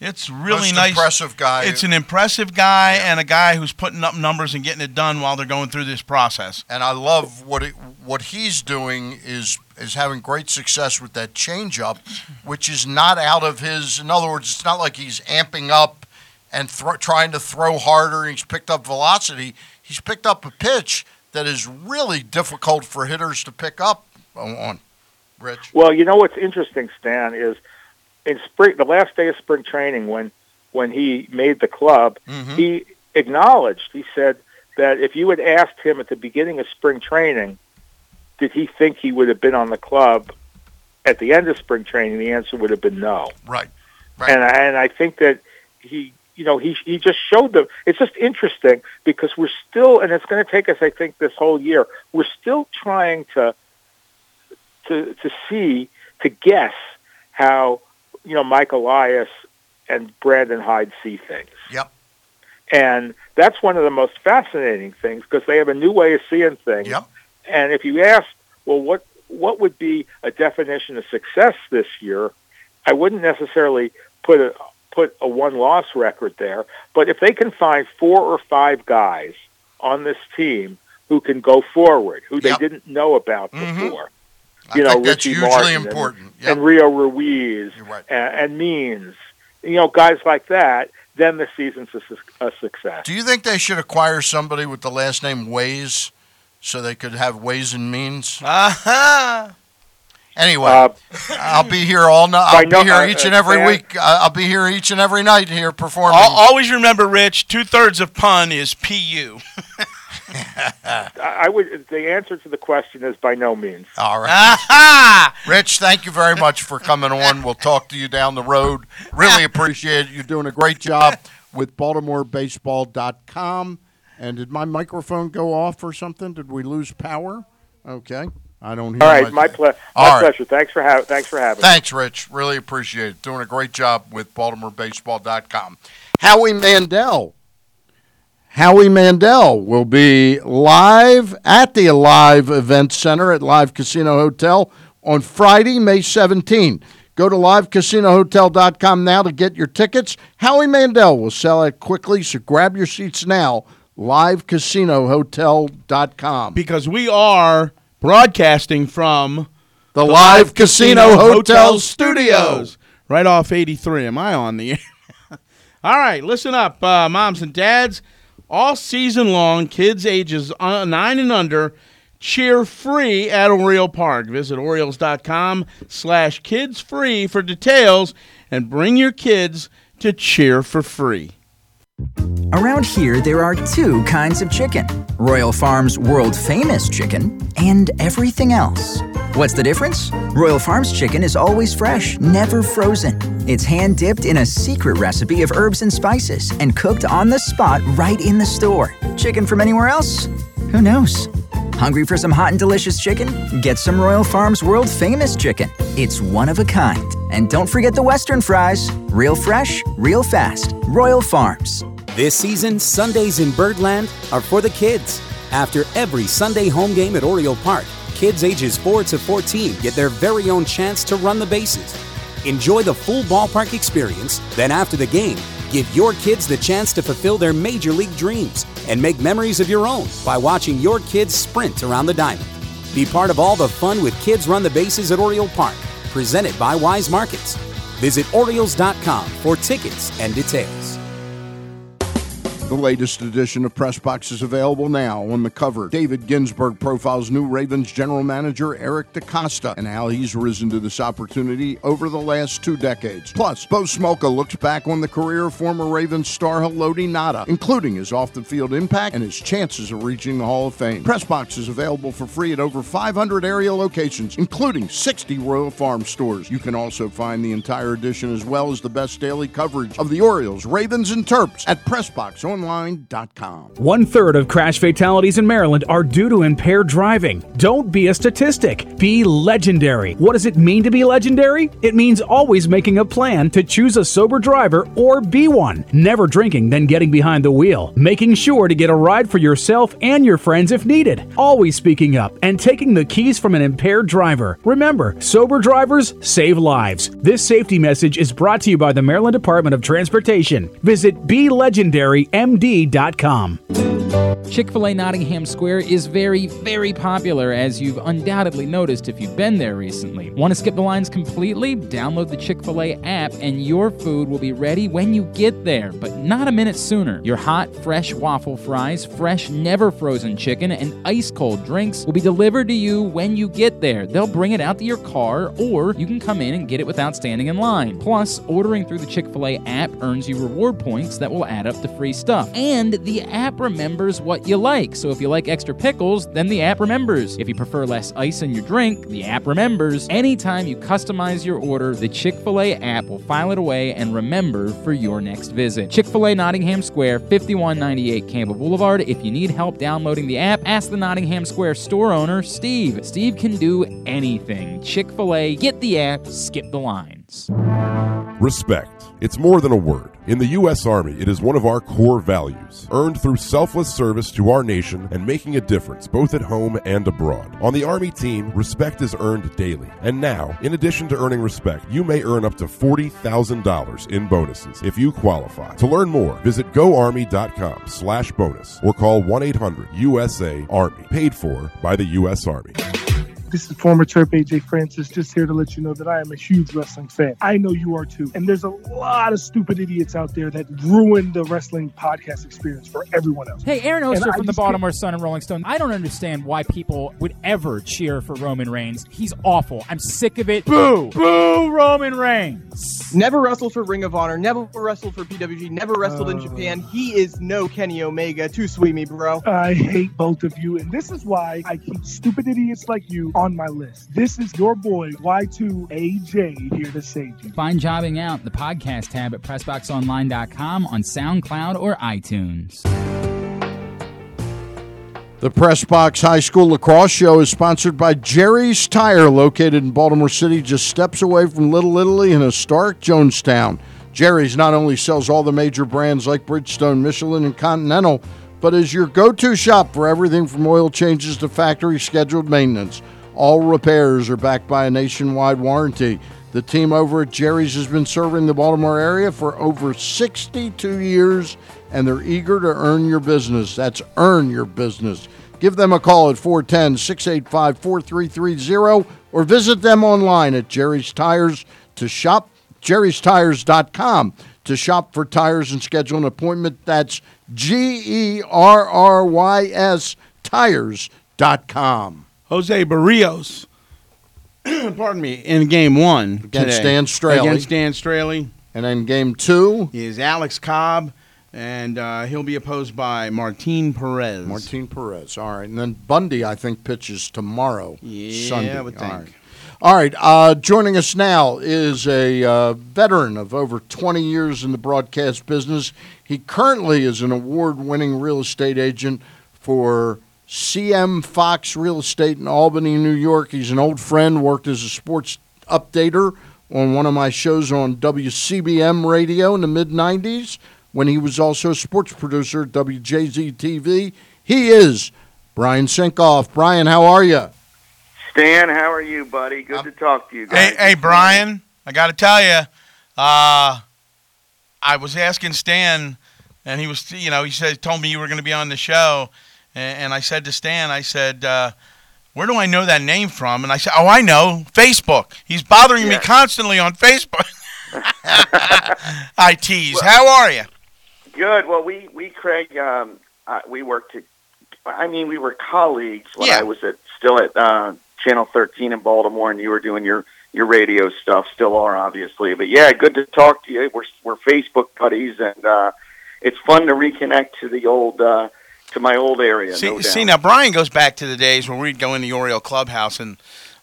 It's really Most nice. impressive guy. It's an impressive guy and a guy who's putting up numbers and getting it done while they're going through this process. and I love what it, what he's doing is is having great success with that changeup, which is not out of his. In other words, it's not like he's amping up and thro- trying to throw harder. He's picked up velocity. He's picked up a pitch that is really difficult for hitters to pick up on. Rich, Well, you know what's interesting, Stan, is in spring, the last day of spring training, when when he made the club, Mhm. he acknowledged. He said that if you had asked him at the beginning of spring training, did he think he would have been on the club at the end of spring training, the answer would have been no. right? Right. And I, and I think that he, you know, he he just showed them. It's just interesting because we're still, and it's going to take us, I think, this whole year. We're still trying to to to see to guess how you know Mike Elias and Brandon Hyde see things. Yep. And that's one of the most fascinating things because they have a new way of seeing things. Yep. And if you ask, well, what what would be a definition of success this year? I wouldn't necessarily put a put a one loss record there, but if they can find four or five guys on this team who can go forward, who they didn't know about Mhm. before, I you know, think that's Richie hugely Martin and- important. Yep. and Rio Ruiz You're right. and, and Means, you know, guys like that, then the season's a, a success. Do you think they should acquire somebody with the last name Ways so they could have ways and means? Uh-huh. Anyway, Uh, I'll be here all night. By I'll be no- here uh, each and uh, every Stan- week. Uh, I'll be here each and every night here performing. Al always remember, Rich, two thirds of pun is PU. *laughs* I I would. The answer to the question is by no means. all right. Aha! *laughs* Rich, thank you very much for coming on. We'll talk to you down the road. Really appreciate it. You're doing a great job with BaltimoreBaseball.com. And did my microphone go off or something? Did we lose power? Okay. I don't hear All right, my myself. ple- All my right. pleasure. Thanks for having. Thanks for having. me. Thanks, Rich. Really appreciate it. Doing a great job with BaltimoreBaseball.com. Howie Mandel. Howie Mandel will be live at the Live Event Center at Live Casino Hotel on Friday, May 17. Go to livecasinohotel.com now to get your tickets. Howie Mandel will sell it quickly, so grab your seats now. Livecasinohotel.com. Because we are broadcasting from The Live Casino Hotel Studios. Right off 83. Am I on the air? *laughs* All right, listen up, uh, moms and dads. All season long, kids ages uh, 9 and under cheer free at Oriole Park. Visit Orioles.com slash kids free for details and bring your kids to cheer for free. Around here, there are two kinds of chicken Royal Farms world famous chicken and everything else. What's the difference? Royal Farms chicken is always fresh, never frozen. It's hand dipped in a secret recipe of herbs and spices and cooked on the spot right in the store. Chicken from anywhere else? Who knows? Hungry for some hot and delicious chicken? Get some Royal Farms world famous chicken. It's one of a kind. And don't forget the Western fries. Real fresh, real fast. Royal Farms. This season, Sundays in Birdland are for the kids. After every Sunday home game at Oriole Park, kids ages 4 to 14 get their very own chance to run the bases. Enjoy the full ballpark experience, then after the game, give your kids the chance to fulfill their major league dreams and make memories of your own by watching your kids sprint around the diamond. Be part of all the fun with Kids Run the Bases at Oriole Park, presented by Wise Markets. Visit Orioles.com for tickets and details. The latest edition of Press Box is available now. On the cover, David Ginsburg profiles new Ravens general manager Eric DeCosta and how he's risen to this opportunity over the last two decades. Plus, Bo Smolka looks back on the career of former Ravens star Haloti Ngata, including his off-the-field impact and his chances of reaching the Hall of Fame. Press Box is available for free at over 500 area locations, including 60 Royal Farm stores. You can also find the entire edition as well as the best daily coverage of the Orioles, Ravens, and Terps at Pressbox PressBoxOnline.com. One third of crash fatalities in Maryland are due to impaired driving. Don't be a statistic. Be legendary. What does it mean to be legendary? It means always making a plan to choose a sober driver or be one. Never drinking, then getting behind the wheel. Making sure to get a ride for yourself and your friends if needed. Always speaking up and taking the keys from an impaired driver. Remember, sober drivers save lives. This safety message is brought to you by the Maryland Department of Transportation. Visit BeLegendaryMD.com. Chick fil A Nottingham Square is very, very popular, as you've undoubtedly noticed if you've been there recently. Want to skip the lines completely? Download the Chick fil A app, and your food will be ready when you get there, but not a minute sooner. Your hot, fresh waffle fries, fresh, never frozen chicken, and ice cold drinks will be delivered to you when you get there. They'll bring it out to your car, or you can come in and get it without standing in line. Plus, ordering through the Chick fil A app earns you reward points that will add up to free stuff. And the app remembers what you like. So if you like extra pickles, then the app remembers. If you prefer less ice in your drink, the app remembers. Anytime you customize your order, the Chick fil A app will file it away and remember for your next visit. Chick fil A Nottingham Square, 5198 Campbell Boulevard. If you need help downloading the app, ask the Nottingham Square store owner, Steve. Steve can do anything. Chick fil A, get the app, skip the lines. Respect. It's more than a word. In the U.S. Army, it is one of our core values, earned through selfless service to our nation and making a difference both at home and abroad. On the Army team, respect is earned daily. And now, in addition to earning respect, you may earn up to $40,000 in bonuses if you qualify. To learn more, visit goarmy.com slash bonus or call 1-800-USA-ARMY, paid for by the U.S. Army. This is former Terp AJ Francis, just here to let you know that I am a huge wrestling fan. I know you are too. And there's a lot of stupid idiots out there that ruin the wrestling podcast experience for everyone else. Hey, Aaron Oster I from the just Baltimore Sun and Rolling Stone. I don't understand why people would ever cheer for Roman Reigns. He's awful. I'm sick of it. Boo! Boo, Roman Reigns! Never wrestled for Ring of Honor, never wrestled for PWG, never wrestled in Uh. Japan. He is no Kenny Omega. Too sweet me, bro. I hate both of you, and this is why I keep stupid idiots like you on my list. This is your boy Y2AJ here to save you. Find Jobbing Out, the podcast tab at PressBoxOnline.com on SoundCloud or iTunes. The Press Box High School Lacrosse Show is sponsored by Jerry's Tire, located in Baltimore City, just steps away from Little Italy in historic Jonestown. Jerry's not only sells all the major brands like Bridgestone, Michelin, and Continental, but is your go to shop for everything from oil changes to factory scheduled maintenance. All repairs are backed by a nationwide warranty. The team over at Jerry's has been serving the Baltimore area for over 62 years, and they're eager to earn your business. That's earn your business. Give them a call at 410 685 4330 or visit them online at Jerry's Tires to shop, jerrystires.com to shop for tires and schedule an appointment. That's G E R R Y S tires.com. Jose Berrios, *clears throat* pardon me, in game one Against today. Dan Straily. Against Dan Straily. And then game two is Alex Cobb, and uh, he'll be opposed by Martin Perez. Martin Perez. All right. And then Bundy, I think, pitches tomorrow. Yeah, Sunday. I would think. right. All right. Uh, joining us now is a uh, veteran of over 20 years in the broadcast business. He currently is an award winning real estate agent for CM Fox Real Estate in Albany, New York. He's an old friend, worked as a sports updater on one of my shows on WCBM radio in the mid 90s when he was also a sports producer at WJZ TV. He is Brian Sinkoff. Brian, how are you? Stan, how are you, buddy? Good to talk to you guys. Hey, hey, Brian, I got to tell you, uh, I was asking Stan, and he was, you know, he said, told me you were going to be on the show, and, I said to Stan, I said, uh, where do I know that name from? And I said, oh, I know, Facebook. He's bothering me constantly on Facebook. *laughs* I tease. How are you? Good. Well, we we Craig, um, uh, we worked. At, I mean, we were colleagues when Yeah. I was at still at uh, Channel 13 in Baltimore, and you were doing your your radio stuff. Still are, obviously. But yeah, good to talk to you. We're we're Facebook buddies, and uh, it's fun to reconnect to the old uh, to my old area. See, no doubt. see, now Brian goes back to the days when we'd go in the Oriole clubhouse and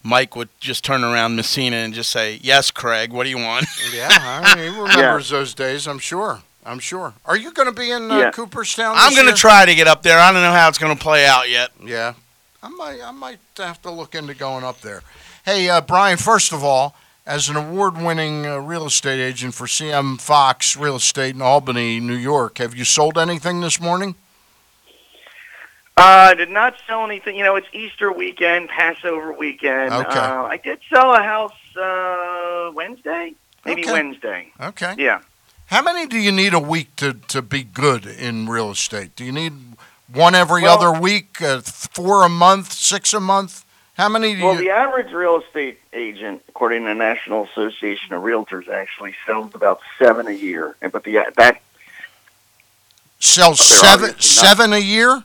Mike would just turn around Mussina and just say, "Yes, Craig, what do you want?" *laughs* Yeah, I mean, he remembers those days, I'm sure. I'm sure. Are you going to be in uh, Yeah. Cooperstown? I'm going to try to get up there. I don't know how it's going to play out yet. Yeah, I might. I might have to look into going up there. Hey, uh, Brian. First of all, as an award-winning uh, real estate agent for CM Fox Real Estate in Albany, New York, have you sold anything this morning? Uh, I did not sell anything. You know, it's Easter weekend, Passover weekend. Okay. Uh, I did sell a house uh, Wednesday, maybe Okay. Wednesday. Okay. Yeah. How many do you need a week to, to be good in real estate? Do you need one every Well- other week, uh, four a month, six a month? How many do Well, you? Well, the average real estate agent, according to the National Association of Realtors, actually sells about seven a year. And but the that sell they're seven seven a year?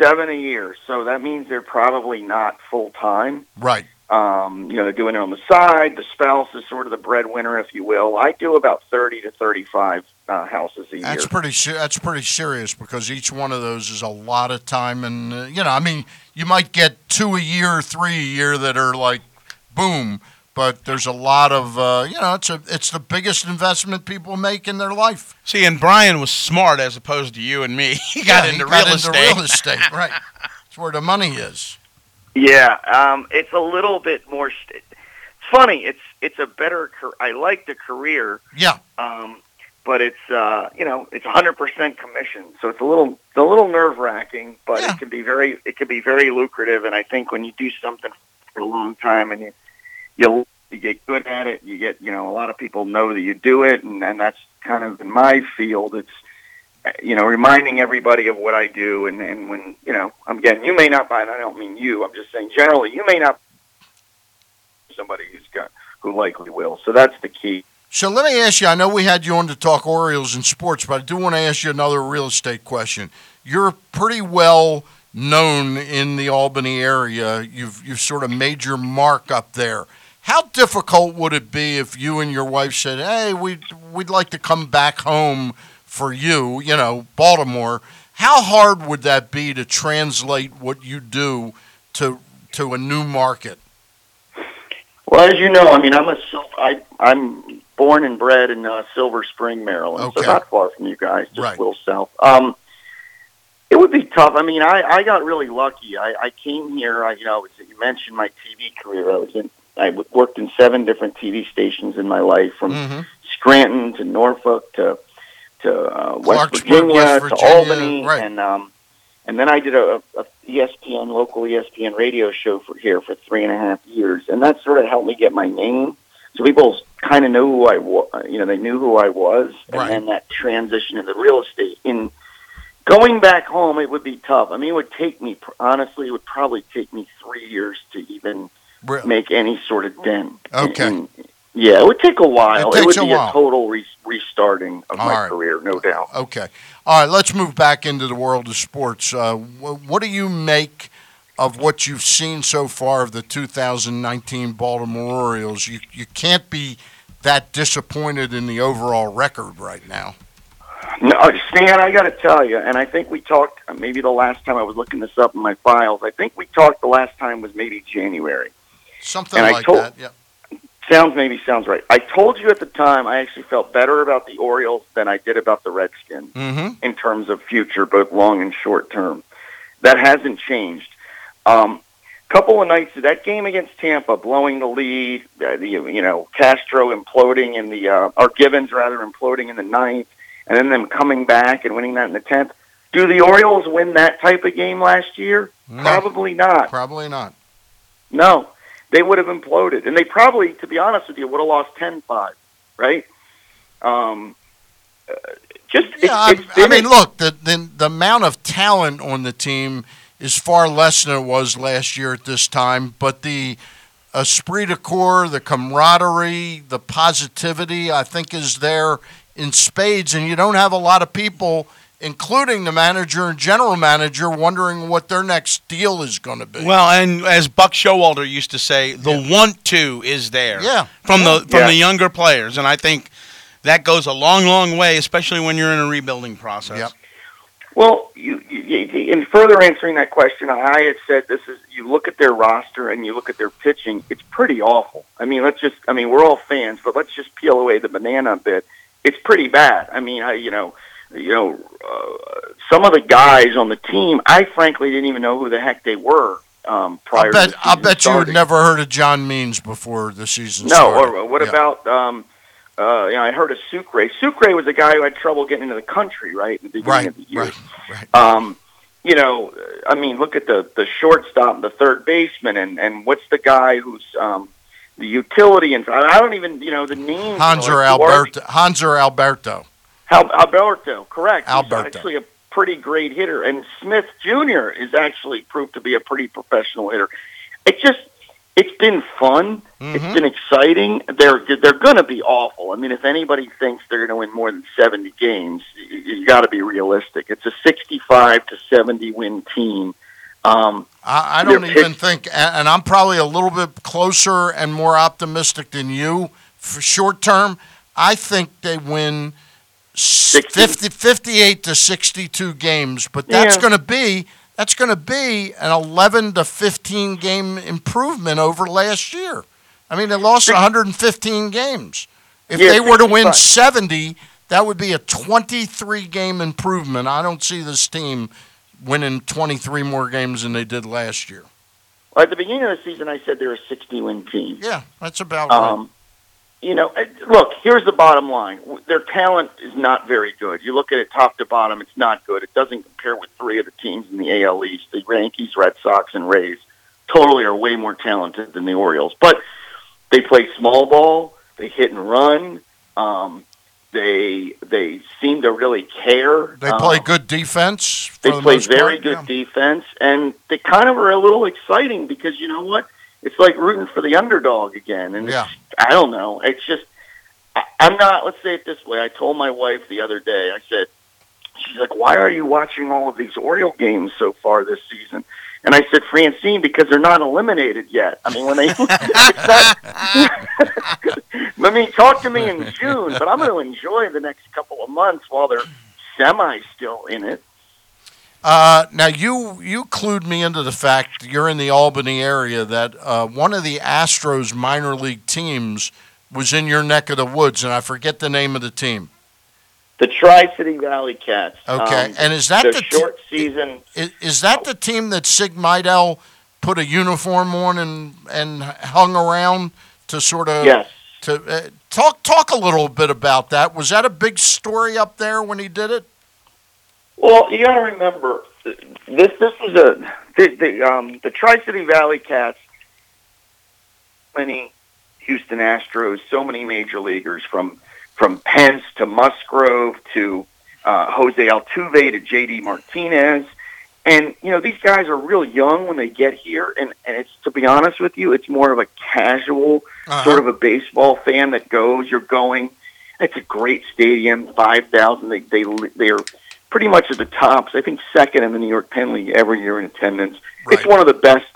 Seven a year, so that means they're probably not full time. Right. Um, you know, they're doing it on the side. The spouse is sort of the breadwinner, if you will. I do about thirty to thirty-five uh, houses a year. That's pretty. That's pretty serious because each one of those is a lot of time, and uh, you know, I mean, you might get two a year, three a year that are like, boom. But there's a lot of, uh, you know, it's a, it's the biggest investment people make in their life. See, and Brian was smart as opposed to you and me. *laughs* He got Yeah, into he got real into estate. real estate, *laughs* right? That's where the money is. Yeah, um, it's a little bit more. St- it's funny. It's it's a better. Car- I like the career. Yeah. Um, but it's uh, you know it's 100 percent commission, so it's a little it's a little nerve wracking, but it can be very it can be very lucrative. And I think when you do something for a long time and you you you get good at it, you get you know a lot of people know that you do it, and and that's kind of in my field. It's you know reminding everybody of what I do, and and when you know I'm again you may not buy. And I don't mean you. I'm just saying generally you may not somebody who's got who likely will. So that's the key. So let me ask you. I know we had you on to talk Orioles and sports, but I do want to ask you another real estate question. You're pretty well known in the Albany area. You've you've sort of made your mark up there. How difficult would it be if you and your wife said, "Hey, we'd we'd like to come back home for you," you know, Baltimore? How hard would that be to translate what you do to to a new market? Well, as you know, I mean, I'm a I, I'm born and bred in uh, Silver Spring, Maryland, Okay. so not far from you guys, just Right. a little south. Um, it would be tough. I mean, I, I got really lucky. I, I came here. I, you know, you mentioned my TV career. I was in. I worked in seven different TV stations in my life, from Mm-hmm. Scranton to Norfolk to to uh, West Virginia, West to Albany, right. and um, and then I did a, a ESPN local ESPN radio show for here for three and a half years, and that sort of helped me get my name. So people kind of knew who I was. You know, they knew who I was, and then that transition into real estate. In going back home, it would be tough. I mean, it would take me honestly. It would probably take me three years to even Really? make any sort of dent. Okay. And- yeah, it would take a while. It It, would a be while. a total re- restarting of All my right. career, no doubt. Okay. All right, let's move back into the world of sports. Uh, wh- what do you make of what you've seen so far of the 2019 Baltimore Orioles? You, you can't be that disappointed in the overall record right now. No, Stan, I got to tell you, and I think we talked. Maybe the last time I was looking this up in my files, I think we talked. The last time was maybe January. Something And like told- that. Yeah. Sounds maybe sounds right. I told you at the time I actually felt better about the Orioles than I did about the Redskins Mm-hmm. in terms of future, both long and short term. That hasn't changed. Um, couple of nights of that game against Tampa, blowing the lead, uh, the you know Castro imploding in the uh, or Givens rather imploding in the ninth, and then them coming back and winning that in the tenth. Do the Orioles win that type of game last year? No. Probably not. Probably not. No, they would have imploded, and they probably, to be honest with you, would have lost 10-5, right? Um, uh, just Yeah, I, it's, it's I mean, look, the, the the amount of talent on the team is far less than it was last year at this time, but the esprit de corps, the camaraderie, the positivity, I think is there in spades, and you don't have a lot of people, including the manager and general manager, wondering what their next deal is going to be. Well, and as Buck Showalter used to say, the want to is there. Yeah. From the from Yeah. the younger players, and I think that goes a long, long way, especially when you're in a rebuilding process. Yep. Well, you, you, you- in further answering that question, I had said this is you look at their roster and you look at their pitching, it's pretty awful. I mean, let's just I mean, we're all fans, but let's just peel away the banana a bit. it's pretty bad. I mean, I you know, you know, uh, some of the guys on the team, I frankly didn't even know who the heck they were um, prior. I bet, to the I bet you had never heard of John Means before the season No, started. or what Yeah. about? Um, uh, you know, I heard of Sucre. Sucre was a guy who had trouble getting into the country, right? At the beginning Right, of the year. right, right. Um, you know, I mean, look at the the shortstop, and the third baseman, and and what's the guy who's um, the utility? And I don't even, you know, the name. Hanser Alberto. Hanser Alberto. Al- Alberto, correct. He's Alberto. actually a pretty great hitter, and Smith Jr. is actually proved to be a pretty professional hitter. It just, it's been fun. It's Mhm. been exciting. They're they're going to be awful. I mean, if anybody thinks they're going to win more than seventy games, you, you got to be realistic. It's a sixty-five to seventy win team. Um, I, I don't even think, and I'm probably a little bit closer and more optimistic than you for short term. I think they win s- 50, 58 to 62 games, but that's Yeah. going to be that's going to be an 11 to 15 game improvement over last year. I mean, they lost 115 games. If Yeah, they were to win 70, that would be a 23 game improvement. I don't see this team winning 23 more games than they did last year. at the beginning of the season, I said they're a sixty-win team. Yeah, that's about um, right. You know, uh, look, here's the bottom line. Their talent is not very good. You look at it top to bottom, it's not good. It doesn't compare with three of the teams in the AL East, the Yankees, Red Sox, and Rays. Totally are way more talented than the Orioles. But they play small ball, they hit and run. Um, they they seem to really care. They play Um, good defense. They the play very part, good yeah. defense, and they kind of are a little exciting because you know what? It's like rooting for the underdog again, and Yeah. it's, I don't know. It's just I, I'm not. Let's say it this way. I told my wife the other day. I said, she's like, "Why are you watching all of these Oriole games so far this season?" And I said, Francine, because they're not eliminated yet. I mean, when they, *laughs* it's not, *laughs* I mean, talk to me in June, but I'm going to enjoy the next couple of months while they're semi still in it. Uh, now you you clued me into the fact you're in the Albany area that uh, one of the Astros minor league teams was in your neck of the woods, and I forget the name of the team. The Tri City Valley Cats. Okay, Um, and is that the t- short season? Is, is that the team that Sig Mejdal put a uniform on and and hung around to sort of Yes. to uh, talk talk a little bit about that? Was that a big story up there when he did it? Well, you got to remember this. This was a the the, um, the Tri City Valley Cats. Many Houston Astros, so many major leaguers from from Pence to Musgrove to uh, Jose Altuve to JD Martinez. And you know these guys are real young when they get here, and and it's to be honest with you, it's more of a casual Uh-huh. sort of a baseball fan that goes. You're going. It's a great stadium, five thousand. They they they're pretty much at the tops. I think second in the New York Penn League every year in attendance. It's one of the best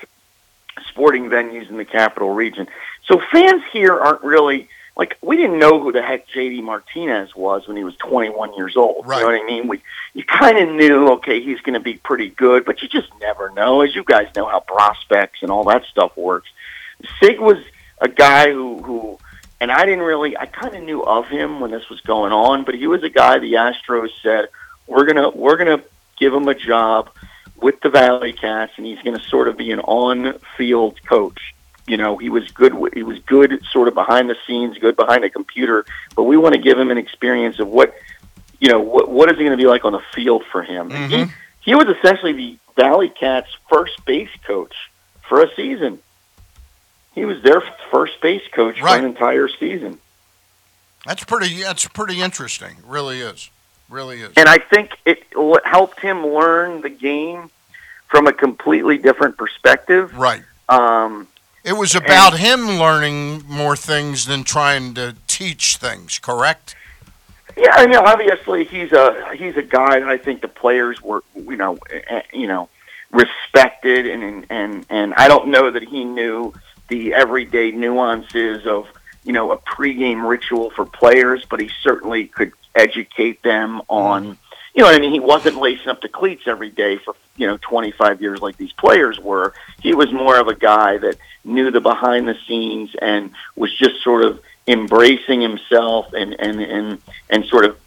sporting venues in the capital region. So fans here aren't really like we didn't know who the heck JD Martinez was when he was 21 years old. Right. You know what I mean? We you kind of knew okay he's going to be pretty good, but you just never know. As you guys know how prospects and all that stuff works. Sig was a guy who who and I didn't really I kind of knew of him when this was going on, but he was a guy the Astros said we're going to we're to give him a job with the Valley Cats and he's going to sort of be an on-field coach. You know, he was good he was good sort of behind the scenes, good behind the computer, but we want to give him an experience of what you know, what what is it going to be like on the field for him? And He mm-hmm. he was essentially the Valley Cats first base coach for a season. He was their first base coach for an entire season. That's pretty. That's pretty interesting. Really is. Really is. And I think it helped him learn the game from a completely different perspective. Right. Um, It was about him learning more things than trying to teach things. Correct. Yeah, I mean, obviously he's a he's a guy that I think the players were, you know, you know, respected, and and and I don't know that he knew the everyday nuances of you know a pregame ritual for players, but he certainly could educate them on, you know, I mean, he wasn't lacing up the cleats every day for you know 25 years like these players were. He was more of a guy that knew the behind the scenes and was just sort of embracing himself and and and and sort of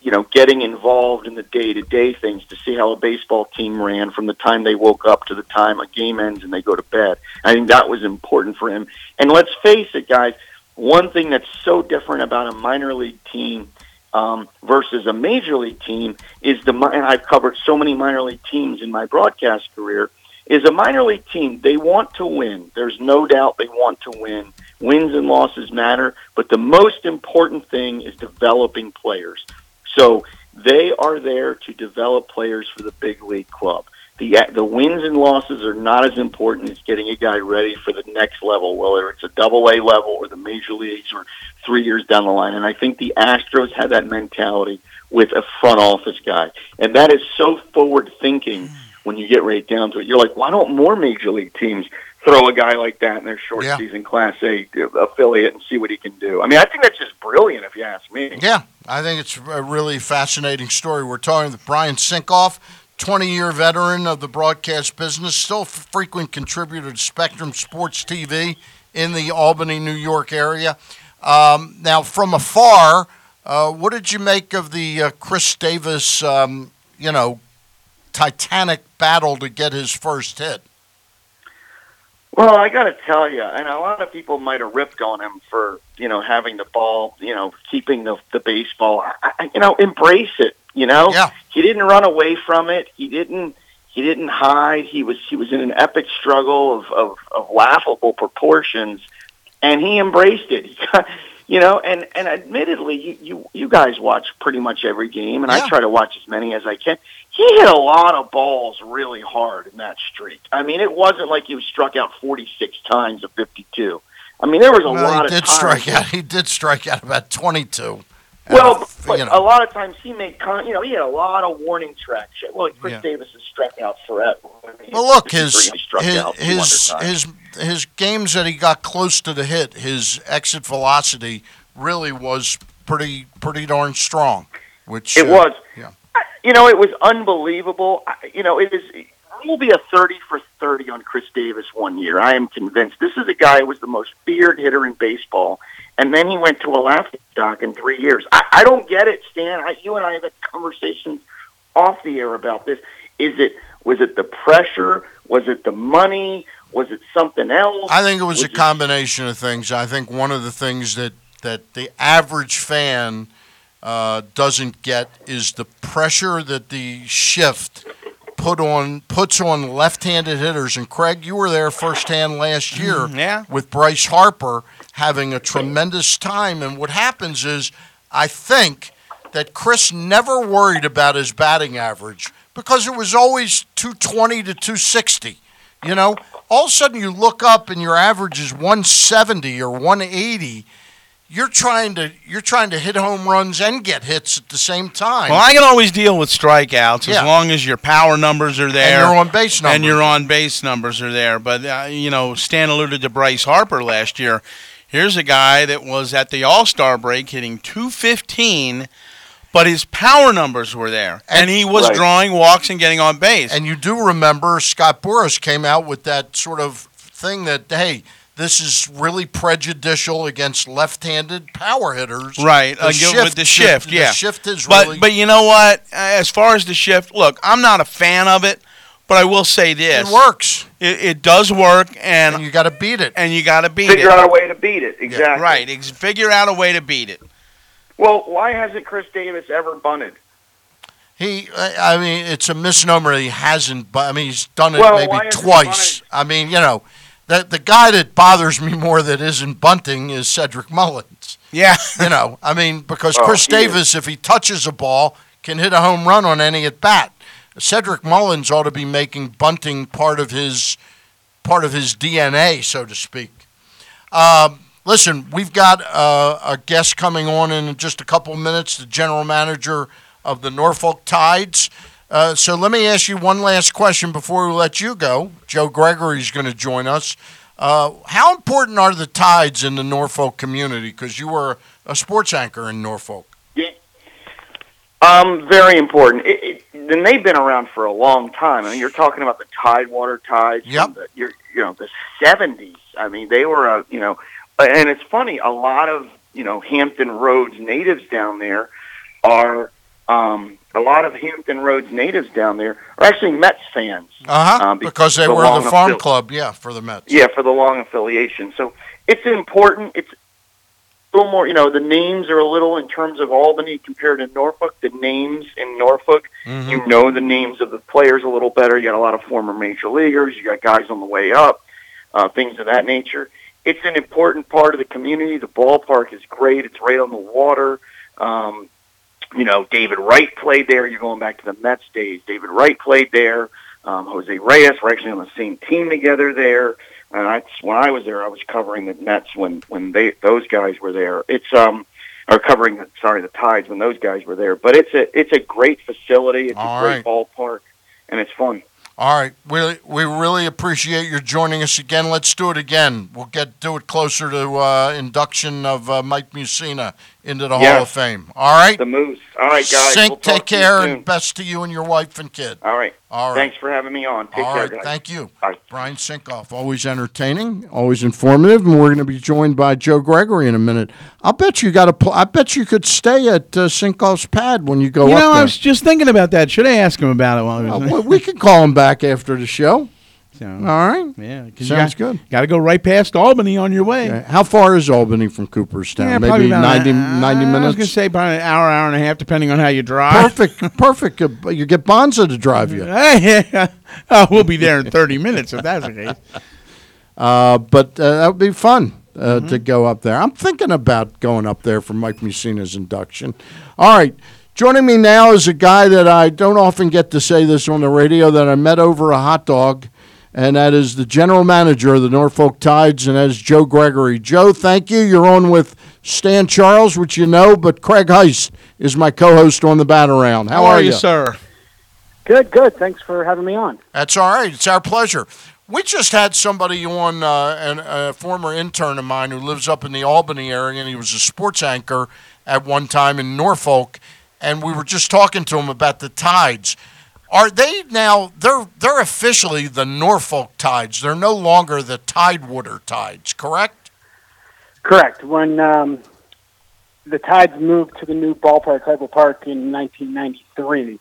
you know getting involved in the day to day things to see how a baseball team ran from the time they woke up to the time a game ends and they go to bed. I think that was important for him. And let's face it, guys. One thing that's so different about a minor league team um, versus a major league team is the and I've covered so many minor league teams in my broadcast career. Is a minor league team they want to win. There's no doubt they want to win. Wins and losses matter, but the most important thing is developing players. So they are there to develop players for the big league club. The the wins and losses are not as important as getting a guy ready for the next level, whether it's a double A level or the major leagues or three years down the line. And I think the Astros have that mentality with a front office guy. And that is so forward thinking when you get right down to it. You're like, why don't more major league teams throw a guy like that in their short Yeah. season class A affiliate and see what he can do? I mean, I think that's just brilliant if you ask me. Yeah, I think it's a really fascinating story. We're talking with Brian Sinkoff, 20 year veteran of the broadcast business, still a frequent contributor to Spectrum Sports TV in the Albany, New York area. Um, now, from afar, uh, what did you make of the uh, Chris Davis, um, you know, titanic battle to get his first hit? Well, I got to tell you, and a lot of people might have ripped on him for you know having the ball, you know, keeping the the baseball. I, you know, embrace it. You know, yeah. he didn't run away from it. He didn't. He didn't hide. He was he was in an epic struggle of of, of laughable proportions, and he embraced it. *laughs* He got, you know, and and admittedly, you you, you guys watch pretty much every game, and I try to watch as many as I can. He hit a lot of balls really hard in that streak. I mean, it wasn't like he was struck out 46 times of 52. I mean, there was a Well, lot he of did times. strike out. He did strike out about 22. Well, Uh, but, you know. a lot of times he made, con- you know, he had a lot of warning tracks. Well, Chris Yeah. Davis has struck out forever. I mean, Well, look, his his his, his his games that he got close to the hit, his exit velocity really was pretty pretty darn strong. Which It uh, was. Yeah. you know, it was unbelievable. I- You know, it is. Will be a thirty for thirty on Chris Davis one year. I am convinced. This is a guy who was the most feared hitter in baseball, and then he went to a laughing stock in three years. I, I don't get it, Stan. I, you and I have had conversations off the air about this. Is it was it the pressure? Was it the money? Was it something else? I think it was a combination of things. I think one of the things that that the average fan uh, doesn't get is the pressure that the shift put on puts on left-handed hitters. And Craig, you were there firsthand last year Mm, yeah. with Bryce Harper having a tremendous time. And what happens is, I think that Chris never worried about his batting average because it was always 220 to 260. You know, all of a sudden you look up and your average is 170 or 180. You're trying to you're trying to hit home runs and get hits at the same time. Well, I can always deal with strikeouts Yeah. as long as your power numbers are there and your on-base numbers and your on base numbers are there. But uh, you know, Stan alluded to Bryce Harper last year. Here's a guy that was at the All Star break hitting 215, but his power numbers were there, and, he was Right. drawing walks and getting on base. And you do remember Scott Boras came out with that sort of thing that hey, this is really prejudicial against left-handed power hitters. Right, The uh, go- with the shift, yeah. The shift is but really but you know what? As far as the shift, look, I'm not a fan of it, but I will say this: It works. It, it does work, and, you got to beat it. And you got to beat Figure it. Figure out a way to beat it. Exactly. Right. Ex- figure out a way to beat it. Well, why hasn't Chris Davis ever bunted? He, I I mean, it's a misnomer. that He hasn't, but I mean, he's done it Well, maybe twice. I mean, you know, the the guy that bothers me more that isn't bunting is Cedric Mullins. Yeah, *laughs* you know, I mean, because Oh, Chris is. Davis, if he touches a ball, can hit a home run on any at bat. Cedric Mullins ought to be making bunting part of his part of his DNA, so to speak. Um, listen, we've got uh, a guest coming on in just a couple of minutes, the general manager of the Norfolk Tides. Uh, so let me ask you one last question before we let you go. Joe Gregory is going to join us. Uh, how important are the Tides in the Norfolk community? Because you were a sports anchor in Norfolk. Yeah, Um, very important. It, it, and they've been around for a long time. I mean, you're talking about the Tidewater Tides. Yep. The, you're, you know, the '70s. I mean, they were a, you know, and it's funny. A lot of you know Hampton Roads natives down there are um, a lot of Hampton Roads natives down there are actually Mets fans. Uh huh. um, because they the were the farm affili- club, yeah, for the Mets. Yeah, for the long affiliation. So it's important. It's a little more, you know, the names are a little in terms of Albany compared to Norfolk. The names in Norfolk, Mhm. you know the names of the players a little better. You got a lot of former major leaguers. You got guys on the way up, uh, things of that nature. It's an important part of the community. The ballpark is great. It's right on the water. Um, you know, David Wright played there. You're going back to the Mets days. David Wright played there. Um, Jose Reyes We're actually on the same team together there. And I, when I was there, I was covering the Mets when when they those guys were there. It's um, or covering the sorry the Tides when those guys were there. But it's a it's a great facility. It's All a great ballpark, and it's fun. All right, we we really appreciate your joining us again. Let's do it again. We'll get do it closer to uh, induction of uh, Mike Mussina into the Hall of Fame. All right, The Moose. All right, guys. Sink, We'll take care, and best to you and your wife and kid. All right. All right. Thanks for having me on. Take All care, right, guys. thank you. Bye. Brian Sinkoff, always entertaining, always informative, and we're going to be joined by Joe Gregory in a minute. I'll bet you got a. Pl- I bet you could stay at uh, Sinkoff's pad when you go you up know, I was just thinking about that. Should I ask him about it while he was Uh, we- we could call him back after the show. So, All right. Yeah. Sounds got, good. Got to go right past Albany on your way. Okay. How far is Albany from Cooperstown? Yeah, Maybe about 90, an- 90 I was going to say about an hour, hour and a half, depending on how you drive. Perfect, perfect. Uh, You get Bonza to drive you. *laughs* Oh, we'll be there in 30 minutes if that's the case. Uh, but uh, that would be fun uh, Mm-hmm. to go up there. I'm thinking about going up there for Mike Mussina's induction. All right. Joining me now is a guy that I don't often get to say this on the radio that I met over a hot dog, and that is the general manager of the Norfolk Tides, and that is Joe Gregory. Joe, thank you. You're on with Stan Charles, which you know, but Craig Heist is my co host on the Bat Around. How, are you, sir? Good, good. Thanks for having me on. That's all right. It's our pleasure. We just had somebody on, uh, an, a former intern of mine who lives up in the Albany area, and he was a sports anchor at one time in Norfolk. And we were just talking to him about the Tides. Are they now? They're they're officially the Norfolk Tides. They're no longer the Tidewater Tides, correct? Correct. When um, the Tides moved to the new ballpark, Harbor Park, in 1993,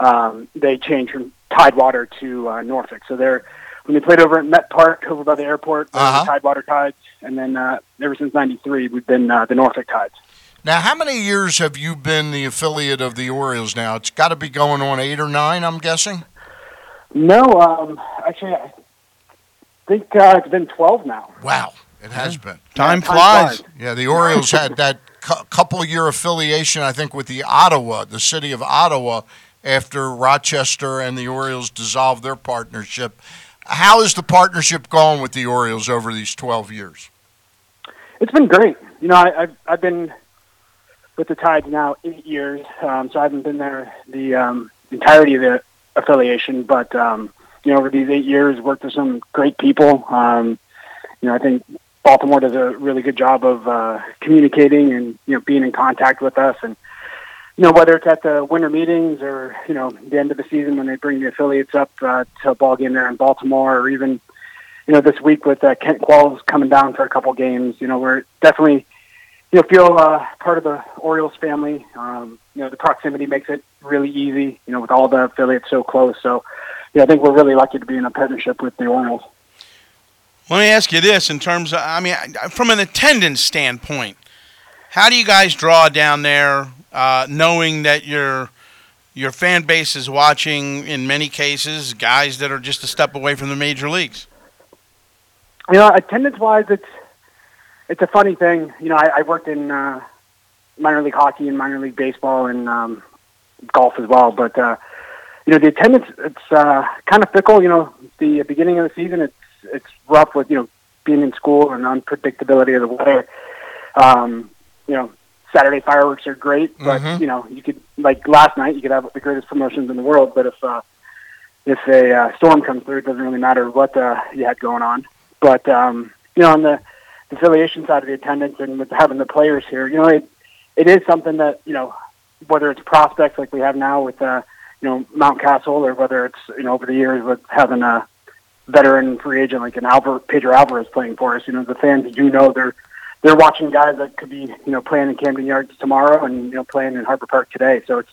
um, they changed from Tidewater to uh, Norfolk. So they're when they played over at Met Park, over by the airport, Uh-huh. the Tidewater Tides, and then uh, ever since '93, we've been uh, the Norfolk Tides. Now, how many years have you been the affiliate of the Orioles? Now it's got to be going on eight or nine, I'm guessing. No, um, actually, I think uh, it's been 12 now. Wow, it has been. Time time flies. flies. Yeah, the Orioles had *laughs* that cou- couple year affiliation, I think, with the Ottawa, the city of Ottawa, after Rochester and the Orioles dissolved their partnership. How has the partnership gone with the Orioles over these 12 years? It's been great. You know, I, I've I've been with the Tides now eight years, um, so I haven't been there the um, entirety of the affiliation. But um, you know, over these eight years, worked with some great people. Um, you know, I think Baltimore does a really good job of uh, communicating and you know being in contact with us, and you know whether it's at the winter meetings or you know the end of the season when they bring the affiliates up uh, to a ball game there in Baltimore, or even you know, this week with uh, Kent Qualls coming down for a couple games, you know, we're definitely, you know, feel uh, part of the Orioles family. Um, you know, the proximity makes it really easy, you know, with all the affiliates so close. So, yeah, I think we're really lucky to be in a partnership with the Orioles. Let me ask you this in terms of, I mean, from an attendance standpoint, how do you guys draw down there, uh, knowing that your your fan base is watching, in many cases, guys that are just a step away from the major leagues? You know, attendance wise, it's it's a funny thing. You know, I, I worked in uh, minor league hockey and minor league baseball and um, golf as well. But uh, you know, the attendance it's uh, kind of fickle. You know, the beginning of the season it's it's rough with you know being in school and unpredictability of the weather. Um, you know, Saturday fireworks are great, but Mhm. you know, you could like last night you could have the greatest promotions in the world, but if uh, if a uh, storm comes through, it doesn't really matter what uh, you had going on. But um, you know, on the the affiliation side of the attendance and with having the players here, you know, it it is something that you know, whether it's prospects like we have now with uh, you know Mountcastle, or whether it's you know over the years with having a veteran free agent like an Albert Pedro Alvarez playing for us, you know, the fans do know they're they're watching guys that could be you know playing in Camden Yards tomorrow and you know playing in Harbor Park today. So it's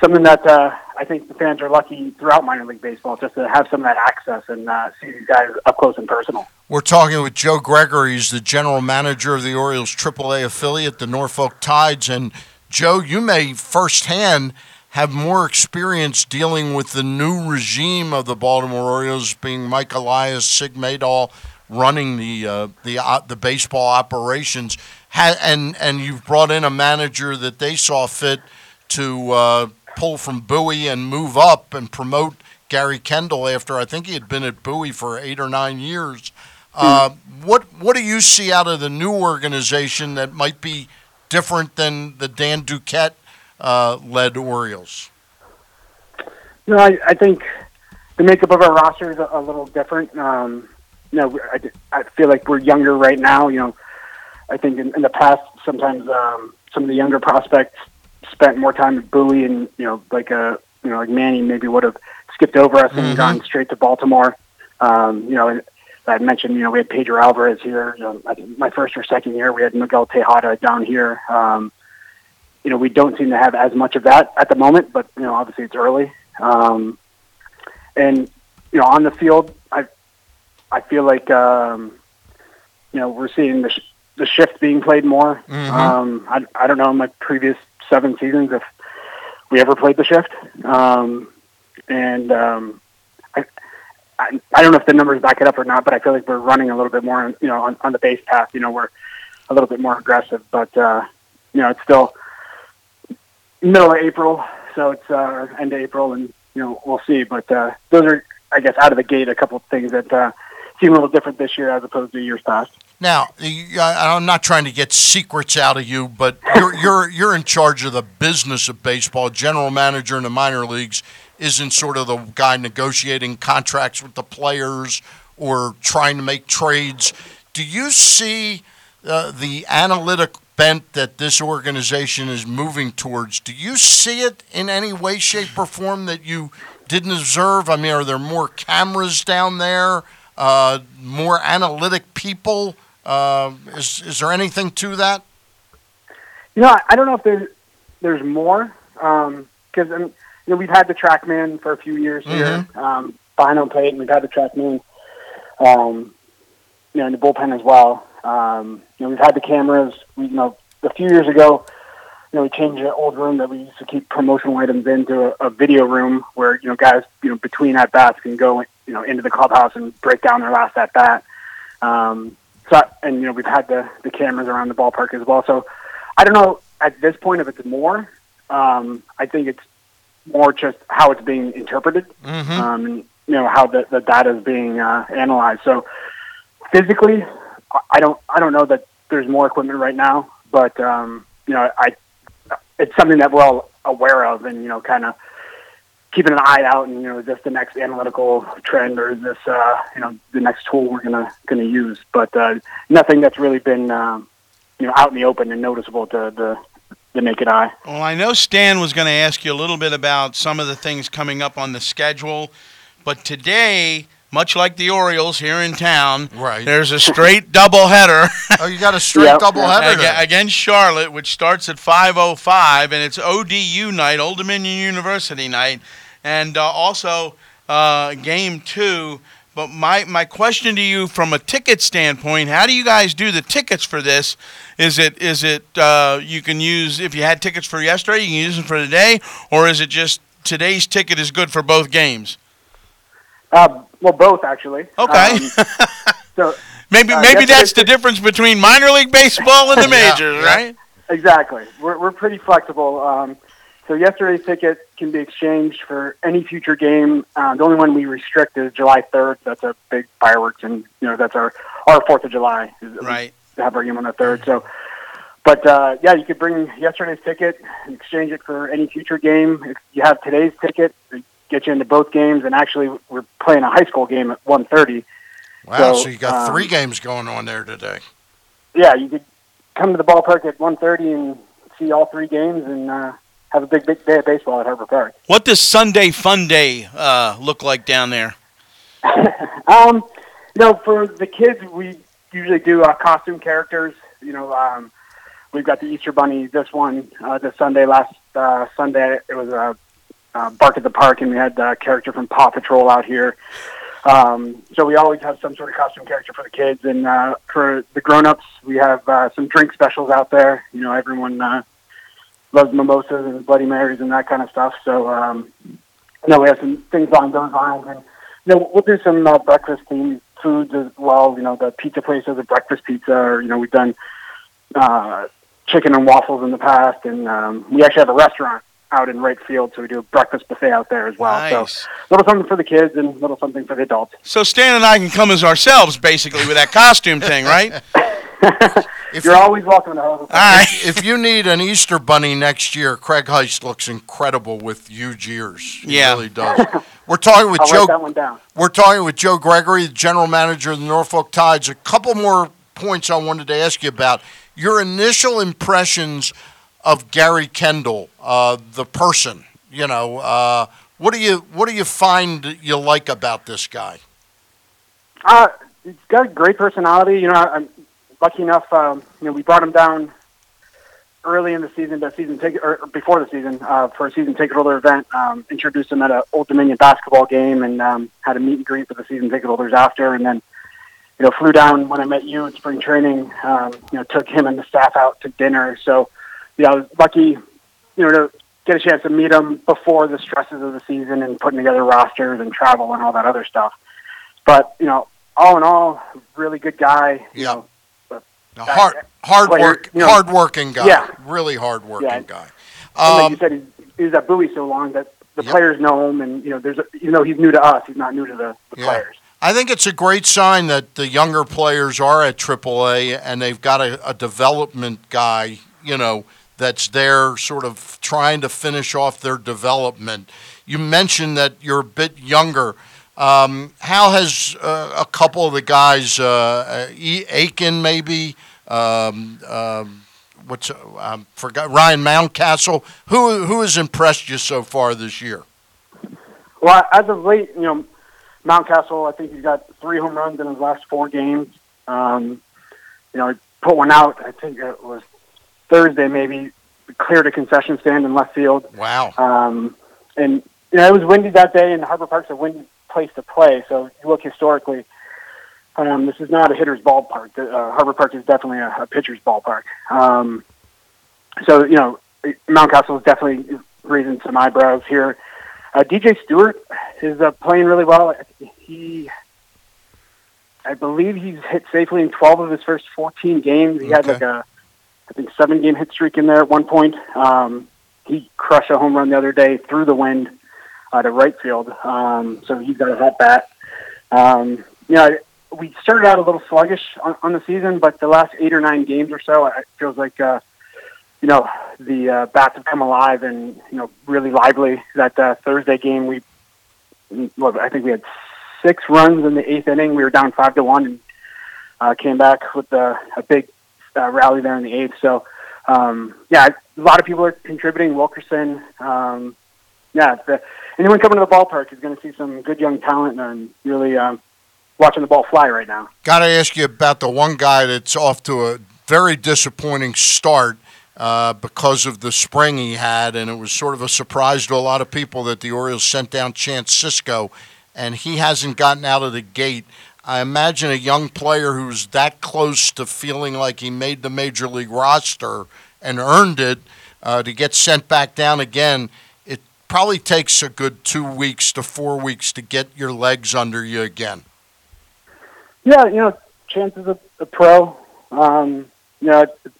something that uh, I think the fans are lucky throughout minor league baseball just to have some of that access and uh, see these guys up close and personal. We're talking with Joe Gregory. He's the general manager of the Orioles AAA affiliate, the Norfolk Tides. And Joe, you may firsthand have more experience dealing with the new regime of the Baltimore Orioles, being Mike Elias, Sig Mejdal running the uh, the uh, the baseball operations. Ha- and and you've brought in a manager that they saw fit to uh, pull from Bowie and move up and promote Gary Kendall after I think he had been at Bowie for eight or nine years. Uh, what what do you see out of the new organization that might be different than the Dan Duquette uh, led Orioles? You know, I, I think the makeup of our roster is a, a little different. Um, you know, I, I feel like we're younger right now. You know, I think in, in the past, sometimes um, some of the younger prospects spent more time and you know, like a you know, like Manny maybe would have skipped over us and Mhm. gone straight to Baltimore. Um, you know, and I mentioned, you know, we had Pedro Alvarez here. You know, I think my first or second year, we had Miguel Tejada down here. Um, you know, we don't seem to have as much of that at the moment, but you know, obviously it's early. Um, and you know, on the field, I I feel like um, you know we're seeing the sh- the shift being played more. Mhm. Um, I I don't know in my previous seven seasons if we ever played the shift, um, and um, I, I I don't know if the numbers back it up or not, but I feel like we're running a little bit more, you know, on, on the base path. You know, we're a little bit more aggressive, but uh, you know, it's still middle of April, so it's uh, end of April, and you know, we'll see. But uh, those are, I guess, out of the gate, a couple of things that uh, seem a little different this year as opposed to years past. Now, I- I'm not trying to get secrets out of you, but you're you're you're in charge of the business of baseball. General manager in the minor leagues isn't sort of the guy negotiating contracts with the players or trying to make trades. Do you see uh, the analytic bent that this organization is moving towards? Do you see it in any way, shape, or form that you didn't observe? I mean, are there more cameras down there? Uh, more analytic people? Uh, is is there anything to that? You know, I, don't know if there's there's more because um, you know we've had the TrackMan for a few years here um, plate, and we've had the TrackMan, um, you know, in the bullpen as well. Um, you know, we've had the cameras. We, you know, a few years ago, you know, we changed an old room that we used to keep promotional items into a, a video room where you know guys, you know, between at bats can go, you know, into the clubhouse and break down their last at bat. Um, so, and you know, we've had the the cameras around the ballpark as well. So, I don't know at this point if it's more. Um, I think it's more just how it's being interpreted, Mhm. um, and you know how the, the data is being uh, analyzed. So, physically, I- I don't I don't know that there's more equipment right now, but um, you know, I it's something that we're all aware of, and you know, kind of keeping an eye out, and you know, is this the next analytical trend, or is this uh, you know the next tool we're gonna gonna use? But uh, nothing that's really been um, you know out in the open and noticeable to the the naked eye. Well, I know Stan was going to ask you a little bit about some of the things coming up on the schedule, but today, much like the Orioles here in town, right. there's a straight doubleheader. *laughs* Oh, you got a *laughs* straight Yep. doubleheader Ag- against Charlotte, which starts at 5:05, and it's ODU night, Old Dominion University night, and uh, also uh, game two. But my, my question to you, from a ticket standpoint, how do you guys do the tickets for this? Is it is it uh, you can use if you had tickets for yesterday, you can use them for today, or is it just today's ticket is good for both games? Uh, well, both actually. Okay. Um, *laughs* so Maybe uh, maybe that's the difference between minor league baseball and the *laughs* majors, yeah. right? Exactly. We're, we're pretty flexible. Um, so yesterday's ticket can be exchanged for any future game. Uh, the only one we restrict is July 3rd. That's a big fireworks, and you know that's our our Fourth of July. is that we Right. Have our game on the third. So, but uh, yeah, you could bring yesterday's ticket and exchange it for any future game. If you have today's ticket, get you into both games. And actually, we're playing a high school game at 1:30. Wow, so, you got um, three games going on there today. yeah, you could come to the ballpark at 1.30 and see all three games and uh, have a big, big day of baseball at Harbor Park. What does Sunday Fun Day uh, look like down there? *laughs* Um, you know, for the kids, we usually do uh, costume characters. You know, um, we've got the Easter Bunny this one uh, this Sunday. Last uh, Sunday it was a uh, Bark at the Park, and we had a character from Paw Patrol out here. Um, so we always have some sort of costume character for the kids, and uh, for the grown-ups, we have uh, some drink specials out there. You know, everyone uh, loves mimosas and Bloody Marys and that kind of stuff. So, um, you know, we have some things on those lines, and you know, we'll do some uh, breakfast themed foods as well. You know, the pizza place has a breakfast pizza, or you know, we've done uh, chicken and waffles in the past, and um, we actually have a restaurant out in right field, so we do a breakfast buffet out there as well. Nice. So, little something for the kids and a little something for the adults. So Stan and I can come as ourselves, basically, with that costume thing, right? *laughs* If You're always welcome to host. If, if you need an Easter bunny next year, Craig Heist looks incredible with huge ears. He Yeah. really does. We're talking *laughs* with I'll Joe. write that one down. We're talking with Joe Gregory, the general manager of the Norfolk Tides. A couple more points I wanted to ask you about. Your initial impressions of Gary Kendall, uh, the person. You know, uh, what do you what do you find you like about this guy? Uh, he's got a great personality. You know, I'm lucky enough. Um, you know, we brought him down early in the season, the season ticket or before the season uh, for a season ticket holder event. Um, introduced him at an Old Dominion basketball game and um, had a meet and greet with the season ticket holders after, and then. You know, flew down when I met you in spring training. Um, you know, took him and the staff out to dinner. So, yeah, I was lucky, you know, to get a chance to meet him before the stresses of the season and putting together rosters and travel and all that other stuff. But you know, all in all, really good guy. You know, A hard hard player, work you know, hard working guy. Yeah. Really hard working Yeah. guy. And like Um, you said, he's, he was at Bowie so long that the Yep. players know him, and you know, there's a, even though he's new to us, he's not new to the, the Yeah. players. I think it's a great sign that the younger players are at AAA and they've got a, a development guy, you know, that's there sort of trying to finish off their development. You mentioned that you're a bit younger. Um, how has uh, a couple of the guys, uh, E- Aiken maybe, um, um, what's I forgot Ryan Mountcastle, who who has impressed you so far this year? Well, as of late, you know, Mountcastle, I think he's got three home runs in his last four games. Um, you know, he put one out. I think it was Thursday, maybe cleared a concession stand in left field. Wow. Um, and you know, it was windy that day, and Harbor Park's a windy place to play. So if you look historically, um, this is not a hitter's ballpark. The, Uh, Harbor Park is definitely a, a pitcher's ballpark. Um, so you know, Mountcastle is definitely raising some eyebrows here. Uh, DJ Stewart is uh, playing really well. He, I believe he's hit safely in 12 of his first 14 games. He had like a, I think, seven game hit streak in there at one point. Um, he crushed a home run the other day through the wind uh, to right field. Um, so he's got a hot bat. Um, you know, we started out a little sluggish on, on the season, but the last eight or nine games or so, it feels like, uh, you know, the uh, bats have come alive and, you know, really lively. That uh, Thursday game, we, well, I think we had six runs in the eighth inning. We were down five to one and uh, came back with a, a big uh, rally there in the eighth. So, um, yeah, a lot of people are contributing. Wilkerson, um, yeah, the, anyone coming to the ballpark is going to see some good young talent and really um, watching the ball fly right now. Got to ask you about the one guy that's off to a very disappointing start uh, because of the spring he had, and it was sort of a surprise to a lot of people that the Orioles sent down Chance Sisco, and he hasn't gotten out of the gate. I imagine a young player who's that close to feeling like he made the major league roster and earned it uh, to get sent back down again. It probably takes a good two weeks to four weeks to get your legs under you again. Yeah, you know, chances of a, pro. Um, you know, it's, it's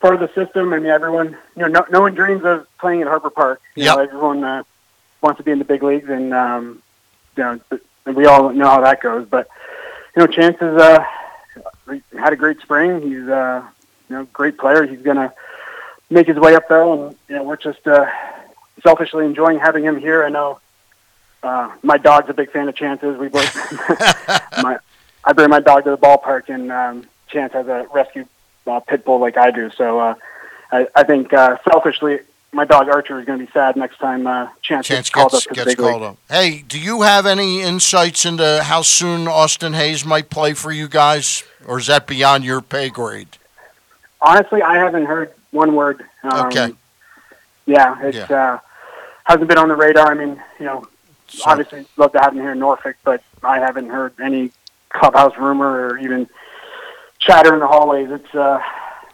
part of the system. I mean, everyone, you know, no, no one dreams of playing at Harbor Park. You know, everyone uh, wants to be in the big leagues, and um, you know, and we all know how that goes. But you know, Chance has uh, had a great spring. He's uh, you know, great player. He's gonna make his way up there, and you know, we're just uh, selfishly enjoying having him here. I know uh, my dog's a big fan of Chance's. We both *laughs* my I bring my dog to the ballpark, and um, Chance has a rescue uh, pit bull like I do. So uh, I, I think uh, selfishly, my dog Archer is going to be sad next time uh, Chance, Chance gets called gets, up gets called up. Hey, do you have any insights into how soon Austin Hays might play for you guys, or is that beyond your pay grade? honestly, I haven't heard one word. Um, Okay. Yeah, it's uh, hasn't been on the radar. I mean, you know, obviously love to have him here in Norfolk, but I haven't heard any clubhouse rumor or even chatter in the hallways. It's uh,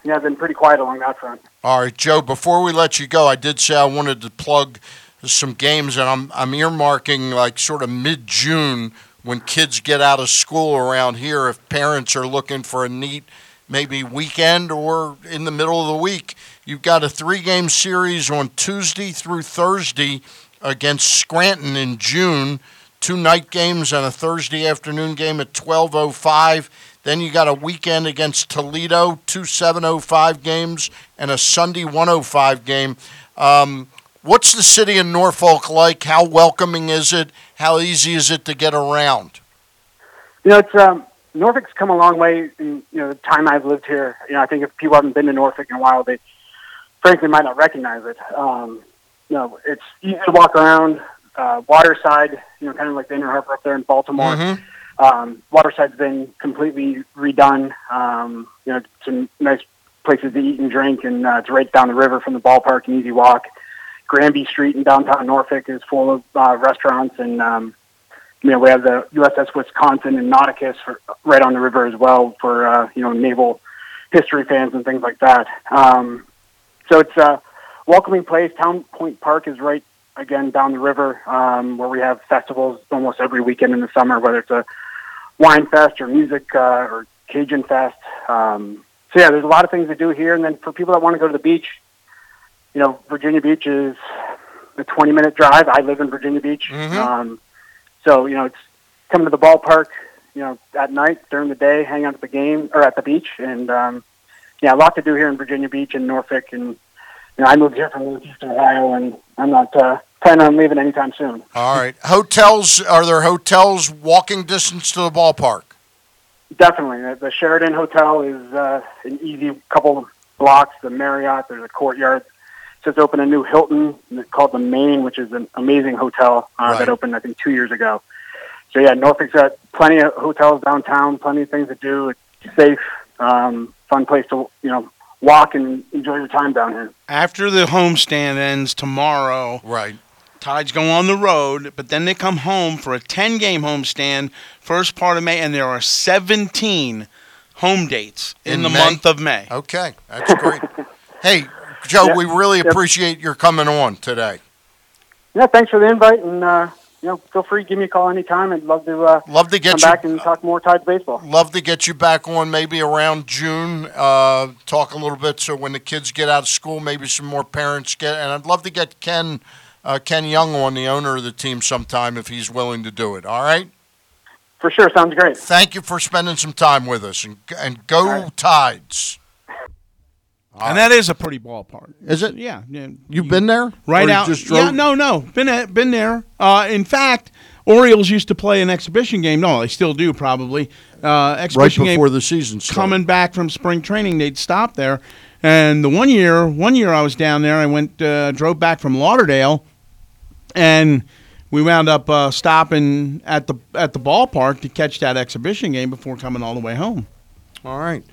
yeah, been pretty quiet along that front. All right, Joe. Before we let you go, I did say I wanted to plug some games, and I'm I'm earmarking like sort of mid June when kids get out of school around here. If parents are looking for a neat maybe weekend or in the middle of the week, you've got a three game series on Tuesday through Thursday against Scranton in June. Two night games and a Thursday afternoon game at 12:05. Then you got a weekend against Toledo, two 7:05 games and a Sunday 105 game. Um, what's the city of Norfolk like? How welcoming is it? How easy is it to get around? You know, it's um, Norfolk's come a long way in you know the time I've lived here. You know, I think if people haven't been to Norfolk in a while, they frankly might not recognize it. Um, you know, it's easy to walk around. Uh, Waterside, you know, kind of like the Inner Harbor up there in Baltimore. Um, Waterside's been completely redone. Um, you know, some nice places to eat and drink, and uh, it's right down the river from the ballpark, an easy walk. Granby Street in downtown Norfolk is full of uh, restaurants, and um, you know we have the USS Wisconsin and Nauticus for, right on the river as well for uh, you know naval history fans and things like that. Um, so it's a welcoming place. Town Point Park is right again down the river um, where we have festivals almost every weekend in the summer, whether it's a wine fest or music uh, or Cajun fest. Um, so yeah, there's a lot of things to do here. And then for people that want to go to the beach, you know, Virginia Beach is a 20 minute drive. I live in Virginia Beach. Um, so, you know, it's coming to the ballpark, you know, at night during the day, hang out at the game or at the beach. And, um, yeah, a lot to do here in Virginia Beach and Norfolk. And, you know, I moved here from Northeast Ohio and I'm not, uh, planning on leaving anytime soon. All right, hotels. Are there hotels walking distance to the ballpark? Definitely. The, the Sheraton Hotel is uh, an easy couple of blocks. The Marriott, there's a courtyard. Just opened a new Hilton called the Main, which is an amazing hotel uh, Right. that opened, I think, two years ago. So, yeah, Norfolk's got plenty of hotels downtown, plenty of things to do. It's safe, um, fun place to, you know, walk and enjoy your time down here. After the homestand ends tomorrow, right? Tides go on the road, but then they come home for a 10 game homestand first part of May, and there are 17 home dates in, In the May? month of May. Okay, that's great. hey, Joe, we really appreciate your coming on today. Yeah, thanks for the invite, and, uh, you know, feel free to give me a call anytime. I'd love to, uh, Love to get come you- back and talk more Tides baseball. Love to get you back on maybe around June. Uh, talk a little bit so when the kids get out of school, maybe some more parents get. And I'd love to get Ken uh, Ken Young on, the owner of the team, sometime if he's willing to do it. All right. For sure, sounds great. Thank you for spending some time with us, and and go Tides. And that is a pretty ballpark. Is it? Yeah. yeah. You've been there? Right Or out. just yeah, no, no. Been at, been there. Uh, in fact, Orioles used to play an exhibition game. No, they still do probably. Uh, exhibition game before the season started. Coming back from spring training, they'd stop there. And the one year, one year I was down there. I went, uh, drove back from Lauderdale, and we wound up uh, stopping at the at the ballpark to catch that exhibition game before coming all the way home. All right.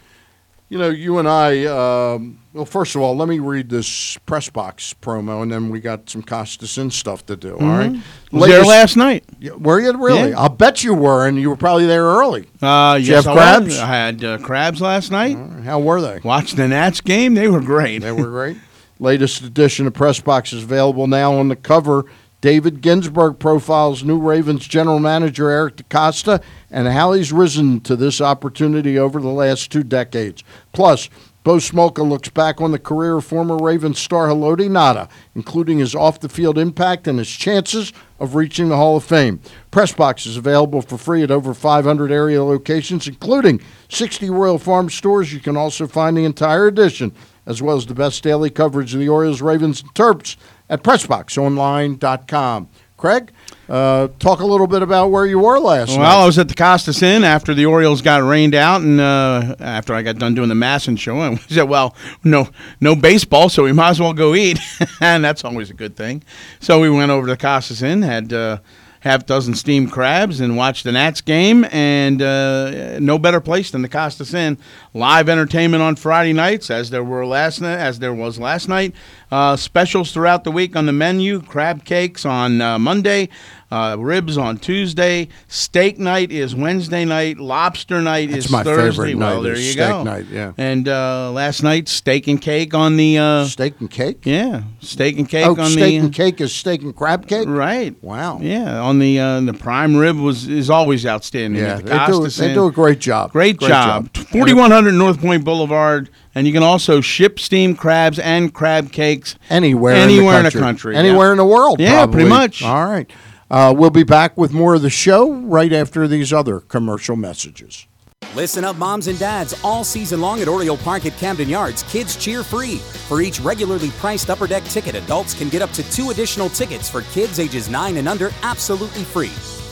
You know, you and I. Um, well, first of all, let me read this press box promo, and then we got some Costas Inn stuff to do. All right. Was there last night. Were you really? Yeah. I'll bet you were, and you were probably there early. Uh, you yes, have I crabs? was. I had uh, crabs last night. How were they? Watched the Nats game. They were great. They were great. Latest edition of Press Box is available now on the cover. David Ginsburg profiles new Ravens general manager Eric DeCosta and how he's risen to this opportunity over the last two decades. Plus, Bo Smolka looks back on the career of former Ravens star Haloti Ngata, including his off the field impact and his chances of reaching the Hall of Fame. Pressbox is available for free at over 500 area locations, including 60 Royal Farm stores. You can also find the entire edition, as well as the best daily coverage of the Orioles, Ravens, and Terps at PressboxOnline.com. Craig, uh, talk a little bit about where you were last Well, night. Well, I was at the Costas Inn after the Orioles got rained out, and uh, after I got done doing the Masson show, and we said, "Well, no, no baseball, so we might as well go eat," *laughs* and that's always a good thing. So we went over to the Costas Inn, had uh, half dozen steamed crabs, and watch the Nats game. And uh, no better place than the Costas Inn. Live entertainment on Friday nights, as there were last night, as there was last night. Uh, specials throughout the week on the menu: crab cakes on uh, Monday, uh, ribs on Tuesday. Steak night is Wednesday night. Lobster night That's is my Thursday. favorite well, night there you steak go. night, yeah. And uh, last night, steak and cake on the uh, steak and cake. Yeah, steak and cake oh, on steak the and cake is steak and crab cake. Right. Wow. Yeah, on the uh, the prime rib was is always outstanding. Yeah, the they do, they do a great job. Great, job. Forty one hundred North Point Boulevard, and you can also ship steamed crabs and crab cakes anywhere, anywhere in the country, anywhere in the world. Yeah, probably. pretty much. All right. Uh, we'll be back with more of the show right after these other commercial messages. Listen up, moms and dads. All season long at Oriole Park at Camden Yards, kids cheer free. For each regularly priced upper deck ticket, adults can get up to two additional tickets for kids ages 9 and under absolutely free.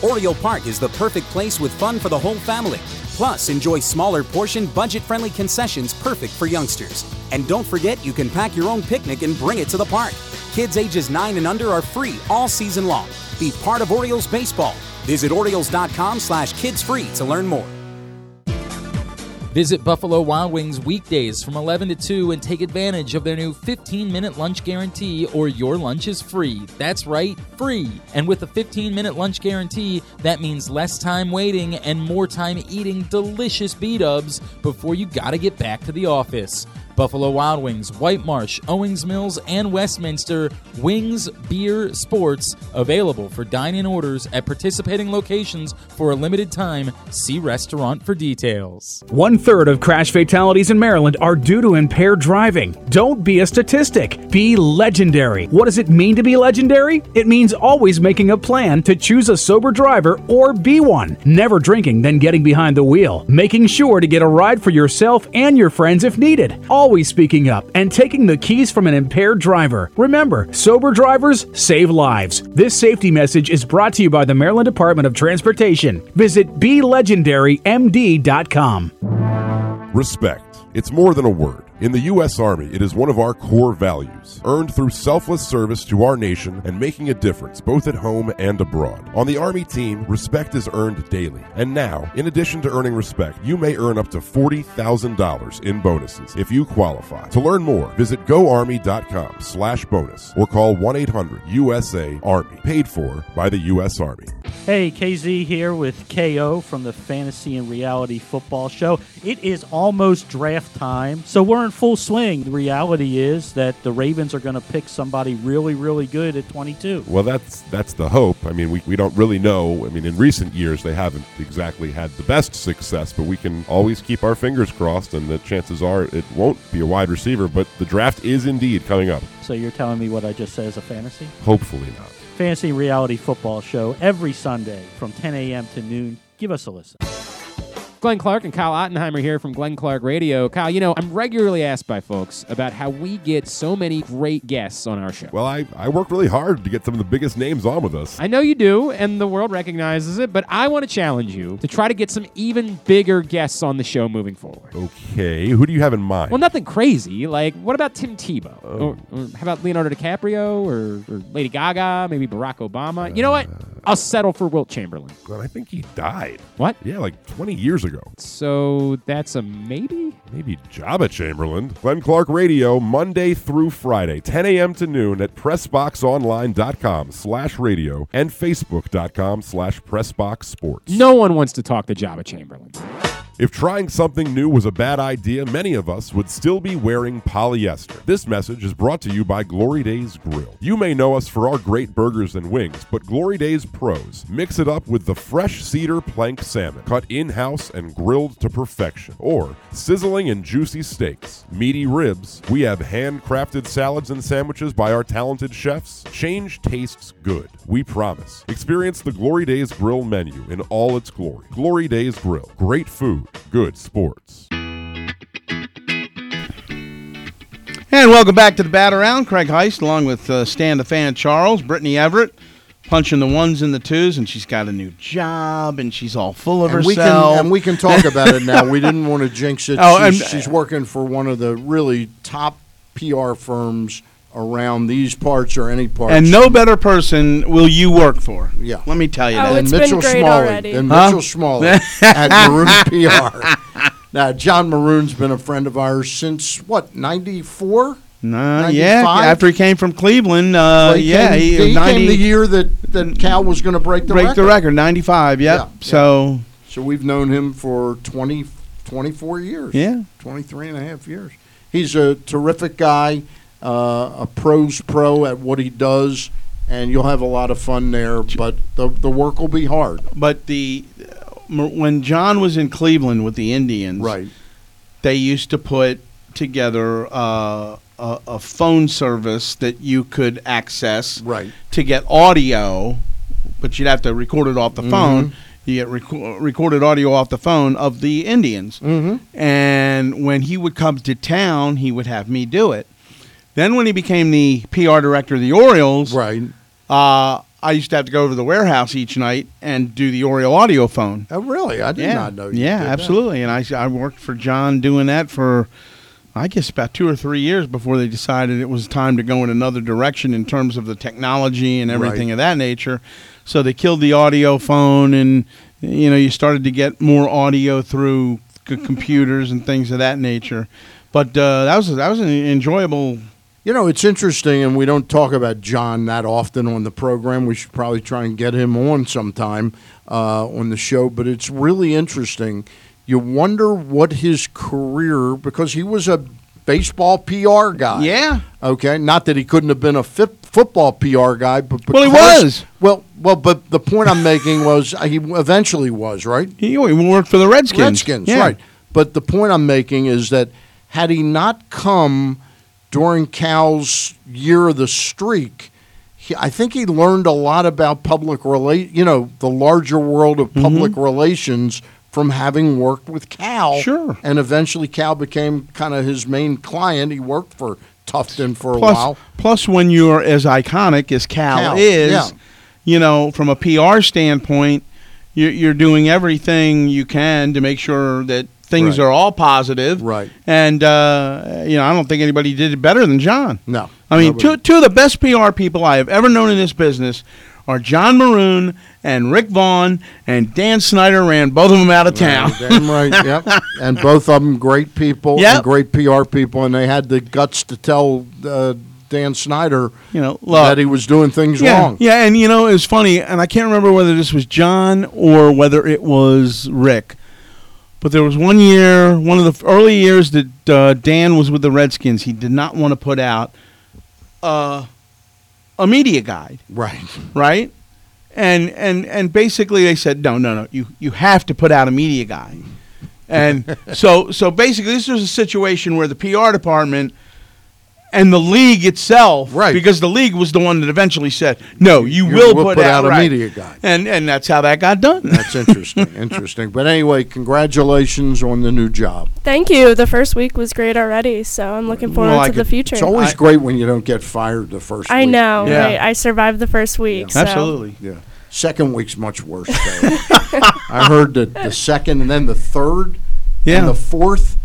Oriole Park is the perfect place with fun for the whole family. Plus, enjoy smaller portion, budget friendly concessions perfect for youngsters. And don't forget, you can pack your own picnic and bring it to the park. Kids ages 9 and under are free all season long. Be part of Orioles baseball. Visit Orioles.com slash kids free to learn more. Visit Buffalo Wild Wings weekdays from 11 to 2 and take advantage of their new 15 minute lunch guarantee or your lunch is free. That's right, free. And with a 15 minute lunch guarantee, that means less time waiting and more time eating delicious B dubs before you gotta get back to the office. Buffalo Wild Wings, White Marsh, Owings Mills, and Westminster. Wings, beer, sports available for dine in orders at participating locations for a limited time. See restaurant for details. One third of crash fatalities in Maryland are due to impaired driving. Don't be a statistic. Be legendary. What does it mean to be legendary? It means always making a plan to choose a sober driver or be one. Never drinking, then getting behind the wheel. Making sure to get a ride for yourself and your friends if needed. Always speaking up and taking the keys from an impaired driver. Remember, sober drivers save lives. This safety message is brought to you by the Maryland Department of Transportation. Visit BeLegendaryMD.com. Respect. It's more than a word. In the U.S. Army, it is one of our core values, earned through selfless service to our nation and making a difference both at home and abroad. On the Army team, respect is earned daily. And now, in addition to earning respect, you may earn up to $40,000 in bonuses if you qualify. To learn more, visit goarmy.com slash bonus or call 1-800-USA-ARMY, paid for by the U.S. Army. Hey, KZ here with KO from the Fantasy and Reality Football Show. It is almost draft time, so we're in full swing. The reality is that the Ravens are going to pick somebody really, really good at 22. Well, that's that's the hope. I mean, we, we don't really know. I mean, in recent years, they haven't exactly had the best success, but we can always keep our fingers crossed, and the chances are it won't be a wide receiver, but the draft is indeed coming up. So you're telling me what I just said is a fantasy? Hopefully not. Fantasy Reality Football Show every Sunday from 10 a.m. to noon. Give us a listen. Glenn Clark and Kyle Ottenheimer here from Glenn Clark Radio. Kyle, you know, I'm regularly asked by folks about how we get so many great guests on our show. Well, I, I work really hard to get some of the biggest names on with us. I know you do, and the world recognizes it, but I want to challenge you to try to get some even bigger guests on the show moving forward. Okay, who do you have in mind? Well, nothing crazy. Like, what about Tim Tebow? Oh. Or, or how about Leonardo DiCaprio or, or Lady Gaga? Maybe Barack Obama? you know what? I'll settle for Wilt Chamberlain. Well, I think he died. What? Yeah, like 20 years ago. So that's a maybe? Maybe Jabba Chamberlain. Glenn Clark Radio, Monday through Friday, 10 a.m. to noon at PressBoxOnline.com slash radio and Facebook.com slash PressBoxSports. No one wants to talk to Jabba Chamberlain. If trying something new was a bad idea, many of us would still be wearing polyester. This message is brought to you by Glory Days Grill. You may know us for our great burgers and wings, but Glory Days pros mix it up with the fresh cedar plank salmon, cut in house and grilled to perfection, or sizzling and juicy steaks, meaty ribs. We have handcrafted salads and sandwiches by our talented chefs. Change tastes good, we promise. Experience the Glory Days Grill menu in all its glory. Glory Days Grill. Great food, good sports. And welcome back to the Bat Around. Craig Heist, along with uh, Stan the Fan Charles, Brittany Everett, punching the ones and the twos, and she's got a new job, and she's all full of and we herself. can and we can talk about it now. We didn't *laughs* want to jinx it. Oh, she's, and- she's working for one of the really top PR firms around these parts or any parts. And no better person will you work for. Yeah. Let me tell you Oh, that. it's and been Mitchell great Smalley. already. And Huh? Mitchell Smalley at *laughs* Maroon PR. Now, John Maroon's been a friend of ours since what, 94? Nah, yeah, 95? after he came from Cleveland, uh, he yeah, came, he, he 90, came the year that, that Cal was going to break the break record. the record, 95, yep. Yeah, yeah. So, So we've known him for 20, 24 years. Yeah. 23 and a half years. He's a terrific guy, a pro's pro at what he does, and you'll have a lot of fun there, but the, the work will be hard. but the when John was in Cleveland with the Indians, Right. they used to put together uh, a, a phone service that you could access Right. to get audio, but you'd have to record it off the phone. You get reco- recorded audio off the phone of the Indians. Mm-hmm. And when he would come to town, he would have me do it. Then when he became the PR director of the Orioles, Right. uh, I used to have to go over to the warehouse each night and do the Oriole audio phone. Oh, really? I did yeah. not know you Yeah, did that. absolutely. And I, I worked for John doing that for, I guess, about two or three years before they decided it was time to go in another direction in terms of the technology and everything Right. of that nature. So they killed the audio phone, and you know you started to get more audio through c- computers and things of that nature. But uh, that was that was an enjoyable. You know, it's interesting, and we don't talk about John that often on the program. We should probably try and get him on sometime uh, on the show. But it's really interesting. You wonder what his career, because he was a baseball PR guy. Yeah. Okay. Not that he couldn't have been a fit, football PR guy, but Well, he was. Well, well, but the point I'm making was uh, he eventually was right. He, he worked for the Redskins. Redskins, Yeah. right. But the point I'm making is that had he not come during Cal's year of the streak, he, I think he learned a lot about public relate, you know, the larger world of Mm-hmm. public relations from having worked with Cal. Sure. And eventually Cal became kind of his main client. He worked for Tufton for a Plus, while. plus, when you're as iconic as Cal, Cal, is, yeah. you know, from a PR standpoint, you're, you're doing everything you can to make sure that things Right. are all positive. Right. And uh, you know, I don't think anybody did it better than John. No. I mean, Nobody. two, two of the best PR people I have ever known in this business are John Maroon and Rick Vaughn and Dan Snyder ran both of them out of town. Right, *laughs* damn right. Yep. And both of them great people Yep. and great PR people, and they had the guts to tell uh, Dan Snyder, You know, look, that he was doing things yeah, wrong. Yeah, and you know, it was funny, and I can't remember whether this was John or whether it was Rick. But there was one year, one of the early years that uh, Dan was with the Redskins, he did not want to put out uh, a media guide, Right. right? And and and basically they said, no, no, no, you you have to put out a media guide. And *laughs* so so basically this was a situation where the PR department and the league itself, Right. Because the league was the one that eventually said, "No, you, You will, will put, put out, out a right. media guide. and and that's how that got done. That's *laughs* interesting. interesting. But anyway, congratulations on the new job. Thank you. The first week was great already, so I'm looking forward Well, I to the future. It's always I- great when you don't get fired the first I week. know, Yeah. right? I survived the first week. So. Absolutely. Yeah. Second week's much worse. though. *laughs* I heard that the second and then the third Yeah. and the fourth.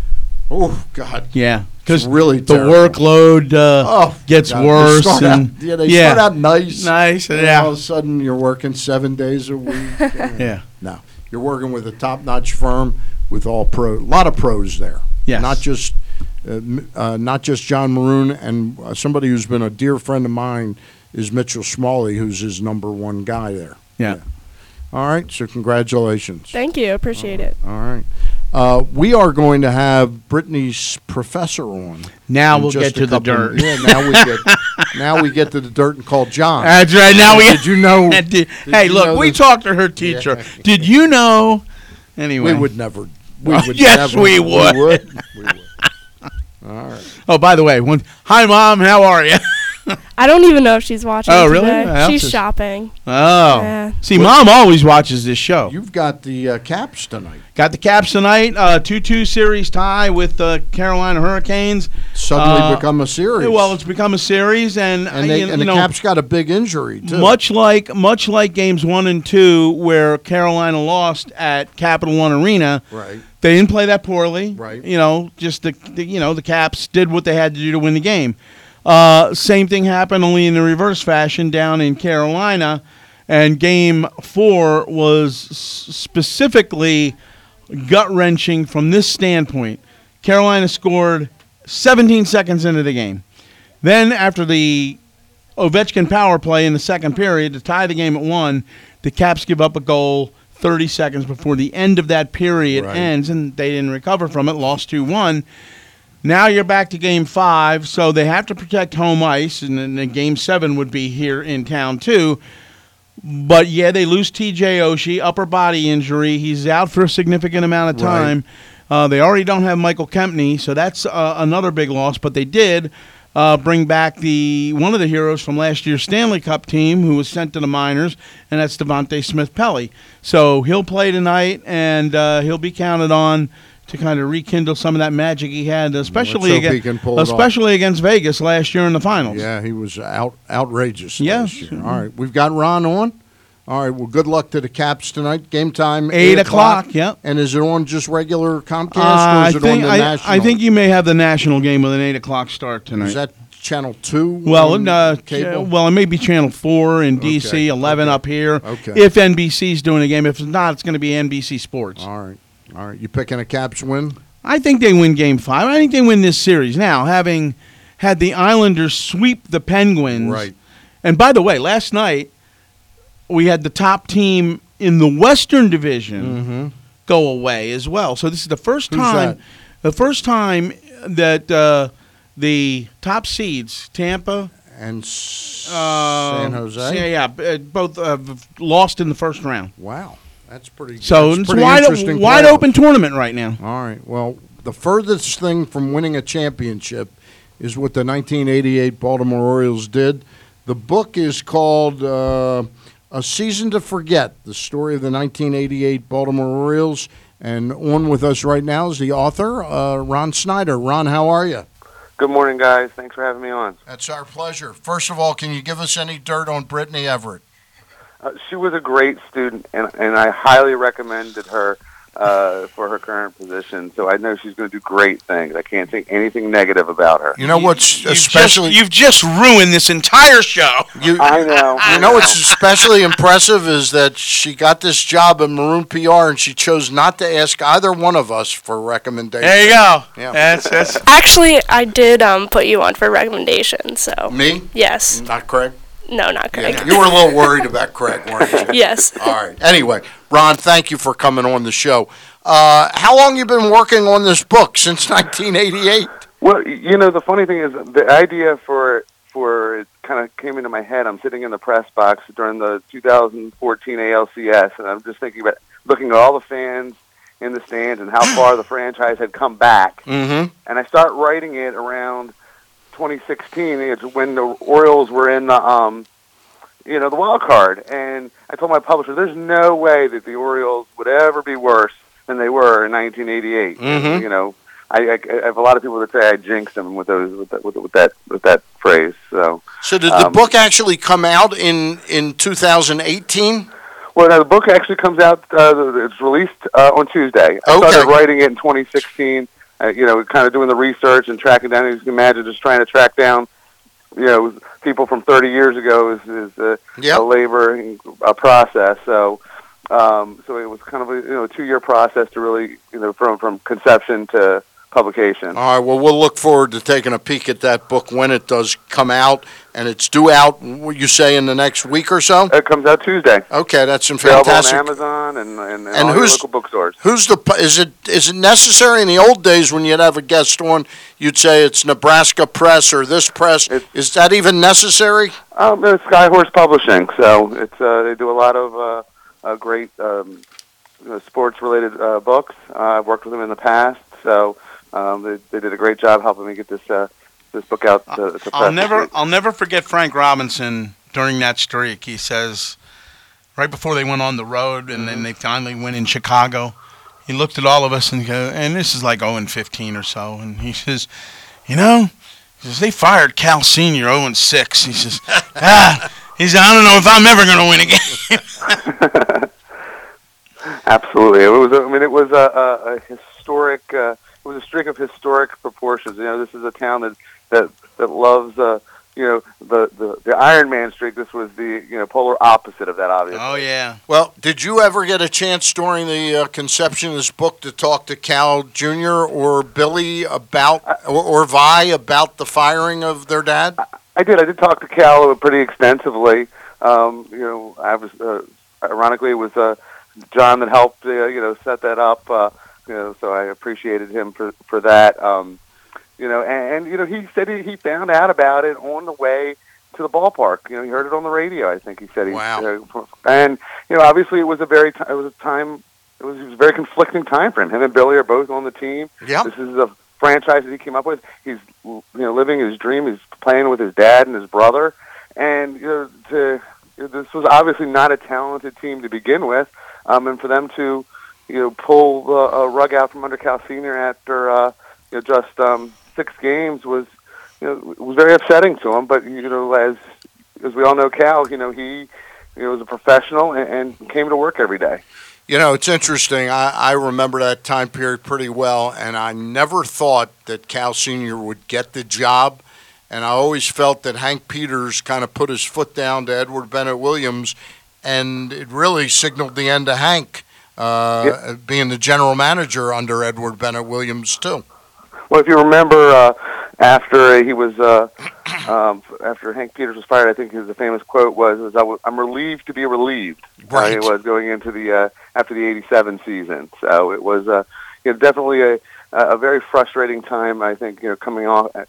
Oh, God. Yeah, because really the terrible. workload uh, Oh, gets God, worse. start and out, yeah, they yeah. start out nice. Nice, and yeah. all of a sudden you're working seven days a week. *laughs* Yeah. No, you're working with a top-notch firm with all pro, a lot of pros there. Yes. Not just, uh, uh, not just John Maroon and uh, somebody who's been a dear friend of mine is Mitchell Smalley, who's his number one guy there. Yeah. All right, so congratulations. Thank you. Appreciate it. All right. Uh, we are going to have Brittney's professor on. Now in we'll just get a to the couple- dirt. Yeah, now we get *laughs* now we get to the dirt and call John. That's right. Now we did you know? *laughs* Did- hey, you look, know we talked to her teacher. Yeah. Did you know? Anyway, We would never. We Oh, *laughs* would yes, never- we would. We would. We would. All right. Oh, by the way, one, hi, mom. How are you? I don't even know if she's watching. Oh, really? today. Well, She's just- shopping. Oh, Yeah. see, mom always watches this show. You've got the uh, caps tonight. Got the Caps tonight, uh, two-two series tie with the Carolina Hurricanes. Suddenly Uh, become a series. Well, it's become a series, and, and, they, you, and you the know, Caps got a big injury too. much like much like games one and two, where Carolina lost at Capital One Arena. Right. They didn't play that poorly. Right. You know, just the, the you know the Caps did what they had to do to win the game. Uh, same thing happened, only in the reverse fashion down in Carolina. And game four was specifically gut wrenching from this standpoint. Carolina scored 17 seconds into the game. Then, after the Ovechkin power play in the second period to tie the game at one, the Caps give up a goal 30 seconds before the end of that period Right. ends, and they didn't recover from it, lost 2 1. Now you're back to game five, so they have to protect home ice, and then the game seven would be here in town too. But yeah, they lose TJ Oshie, upper body injury. He's out for a significant amount of Right. time. Uh, they already don't have Michael Kempny, so that's uh, another big loss. But they did uh, bring back the one of the heroes from last year's Stanley Cup team, who was sent to the minors, and that's Devante Smith-Pelly. So he'll play tonight, and uh, he'll be counted on to kind of rekindle some of that magic he had, especially he against, can pull it off. especially against Vegas last year in the finals. Yeah, he was out outrageous. Yes. last year. All right, we've got Ron on. All right. Well, good luck to the Caps tonight. Game time Eight o'clock, yep. And is it on just regular Comcast Uh, or I is it think on the I, national? I think you may have the national game with an eight o'clock start tonight. is that channel two? Well, uh, cable. well, it may be Channel Four in Okay, DC, eleven up here. Okay. If NBC's doing a game, if not, it's going to be NBC Sports. All right. All right. You picking a Caps win? I think they win Game Five. I think they win this series. Now, having had the Islanders sweep the Penguins, Right. And by the way, last night we had the top team in the Western Division go away as well. So this is the first Mm-hmm. Who's time, that? the first time that uh, the top seeds, Tampa and uh, San Jose? Yeah, yeah, both uh, lost in the first round. Wow, that's pretty. So that's it's pretty wide, interesting wide playoffs. open tournament right now. All right. Well, the furthest thing from winning a championship is what the 1988 Baltimore Orioles did. The book is called uh, A Season to Forget The Story of the 1988 Baltimore Orioles. And on with us right now is the author, uh, Ron Snyder. Ron, how are you? Good morning, guys. Thanks for having me on. That's our pleasure. First of all, can you give us any dirt on Brittney Everett? Uh, she was a great student, and, and I highly recommended her uh, for her current position. So I know she's going to do great things. I can't think anything negative about her. You know what's You've especially just, you've just ruined this entire show. You, I know. You know what's especially impressive is that she got this job at Maroon PR and she chose not to ask either one of us for recommendations. There you go. Yeah. That's that's. Actually, I did um, put you on for recommendations. So Me? yes, Not Craig? No, not Craig. Yeah, you were a little worried about Craig, weren't you? *laughs* Yes. All right. Anyway, Ron, thank you for coming on the show. Uh, how long you been working on this book? Since 1988? Well, you know, the funny thing is the idea for for it kind of came into my head. I'm sitting in the press box during the 2014 ALCS, and I'm just thinking about looking at all the fans in the stands and how far the franchise had come back. Mm-hmm. and I start writing it around 2016. is when the Orioles were in the um, you know, the wild card. And I told my publisher, there's no way that the Orioles would ever be worse than they were in 1988. Mhm. You know, I, I, I have a lot of people that say I jinxed them with those with that with, with that with that phrase. So. So did the um, book actually come out in, in 2018? Well, the book actually comes out. Uh, it's released uh, on Tuesday. I Okay. started writing it in 2016. Uh, you know, kind of doing the research and tracking down. As you can imagine, just trying to track down, you know, people from 30 years ago is, is a, Yep. a labor and a process. So, um, so it was kind of a you know two year process to really you know from from conception to publication. All right. Well, we'll look forward to taking a peek at that book when it does come out, and it's due out. What you say in the next week or so? It comes out Tuesday. Okay, that's some Available fantastic. on Amazon and and, and, And all your who's- local bookstores. Who's the? Is it is it necessary in the old days when you'd have a guest on? You'd say it's Nebraska Press or this press. is that even necessary? Um, it's Skyhorse Publishing, so it's uh, they do a lot of uh, uh, great um, sports-related uh, books. Uh, I've worked with them in the past, so um, they, they did a great job helping me get this uh, this book out to, to. I'll never. I'll never forget Frank Robinson during that streak. He says right before they went on the road and then they finally went in Chicago. He looked at all of us and go, and this is like 0 and 15 or so, and he says, you know, he says they fired Cal Senior 0 and 6. He says, *laughs* ah, he said I don't know if I'm ever going to win again. *laughs* Absolutely, it was. I mean, it was a, a, a historic. Uh, was a streak of historic proportions. You know, this is a town that that that loves. Uh, you know the, the the Iron Man streak. This was the you know polar opposite of that, obviously. Oh yeah. Well, did you ever get a chance during the uh, conception of this book to talk to Cal Jr. or Billy about or, or Vi about the firing of their dad? I did. I did talk to Cal pretty extensively. Um, you know, I was uh, ironically it was uh, John that helped uh, you know set that up. Uh, you know, so I appreciated him for for that. Um, you know, and, and you know he said he, he found out about it on the way to the ballpark. You know, he heard it on the radio. I think he said he. Wow. Uh, and you know, obviously it was a very t- it was a time it was, it was a very conflicting time for him. Him and Billy are both on the team. Yeah. This is a franchise that he came up with. He's you know living his dream. He's playing with his dad and his brother, and you know to you know, this was obviously not a talented team to begin with, um, and for them to you know pull the uh, rug out from under Cal Senior after uh, you know just um, six games was you know was very upsetting to him. But you know as as we all know, Cal, you know he you know was a professional and, and came to work every day. You know, it's interesting. I, I remember that time period pretty well, and I never thought that Cal Sr. would get the job. And I always felt that Hank Peters kind of put his foot down to Edward Bennett Williams, and it really signaled the end of Hank uh, being the general manager under Edward Bennett Williams, too. Well, if you remember, uh, after he was, uh, *clears throat* um, after Hank Peters was fired, I think his famous quote was, was I w- "I'm relieved to be relieved." Uh, it was going into the uh, after the '87 season, so it was, uh, you know, definitely a a very frustrating time. I think you know coming off uh,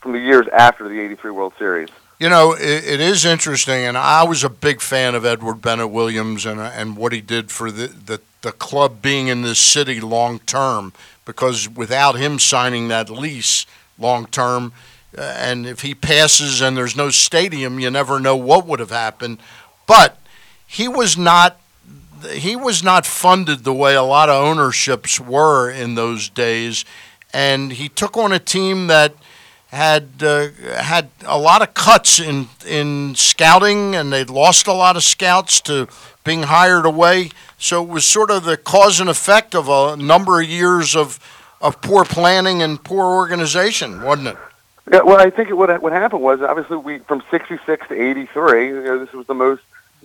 from the years after the '83 World Series. You know, it, it is interesting, and I was a big fan of Edward Bennett Williams and and what he did for the, the, the club being in this city long term. Because without him signing that lease long term, uh, and if he passes and there's no stadium, you never know what would have happened. But he was not he was not funded the way a lot of ownerships were in those days, and he took on a team that had uh, had a lot of cuts in in scouting, and they'd lost a lot of scouts to being hired away. So it was sort of the cause and effect of a number of years of of poor planning and poor organization, wasn't it? Yeah, well, I think it, what what happened was obviously we from '66 to '83. You know, this was the most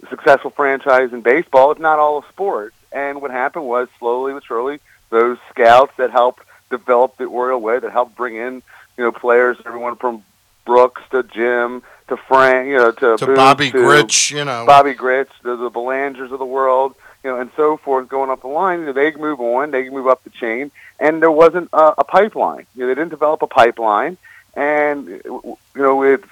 successful franchise in baseball, if not all of sports. And what happened was slowly but surely, those scouts that helped develop the Oriole way, that helped bring in you know players, everyone from Brooks to Jim to Frank, you know to, To Boog, Bobby to Grich, you know. Bobby Grich, the, the Belangers of the world, you know, and so forth, going up the line. You know, they move on, they can move up the chain, and there wasn't a, a pipeline. You know, they didn't develop a pipeline, and you know, it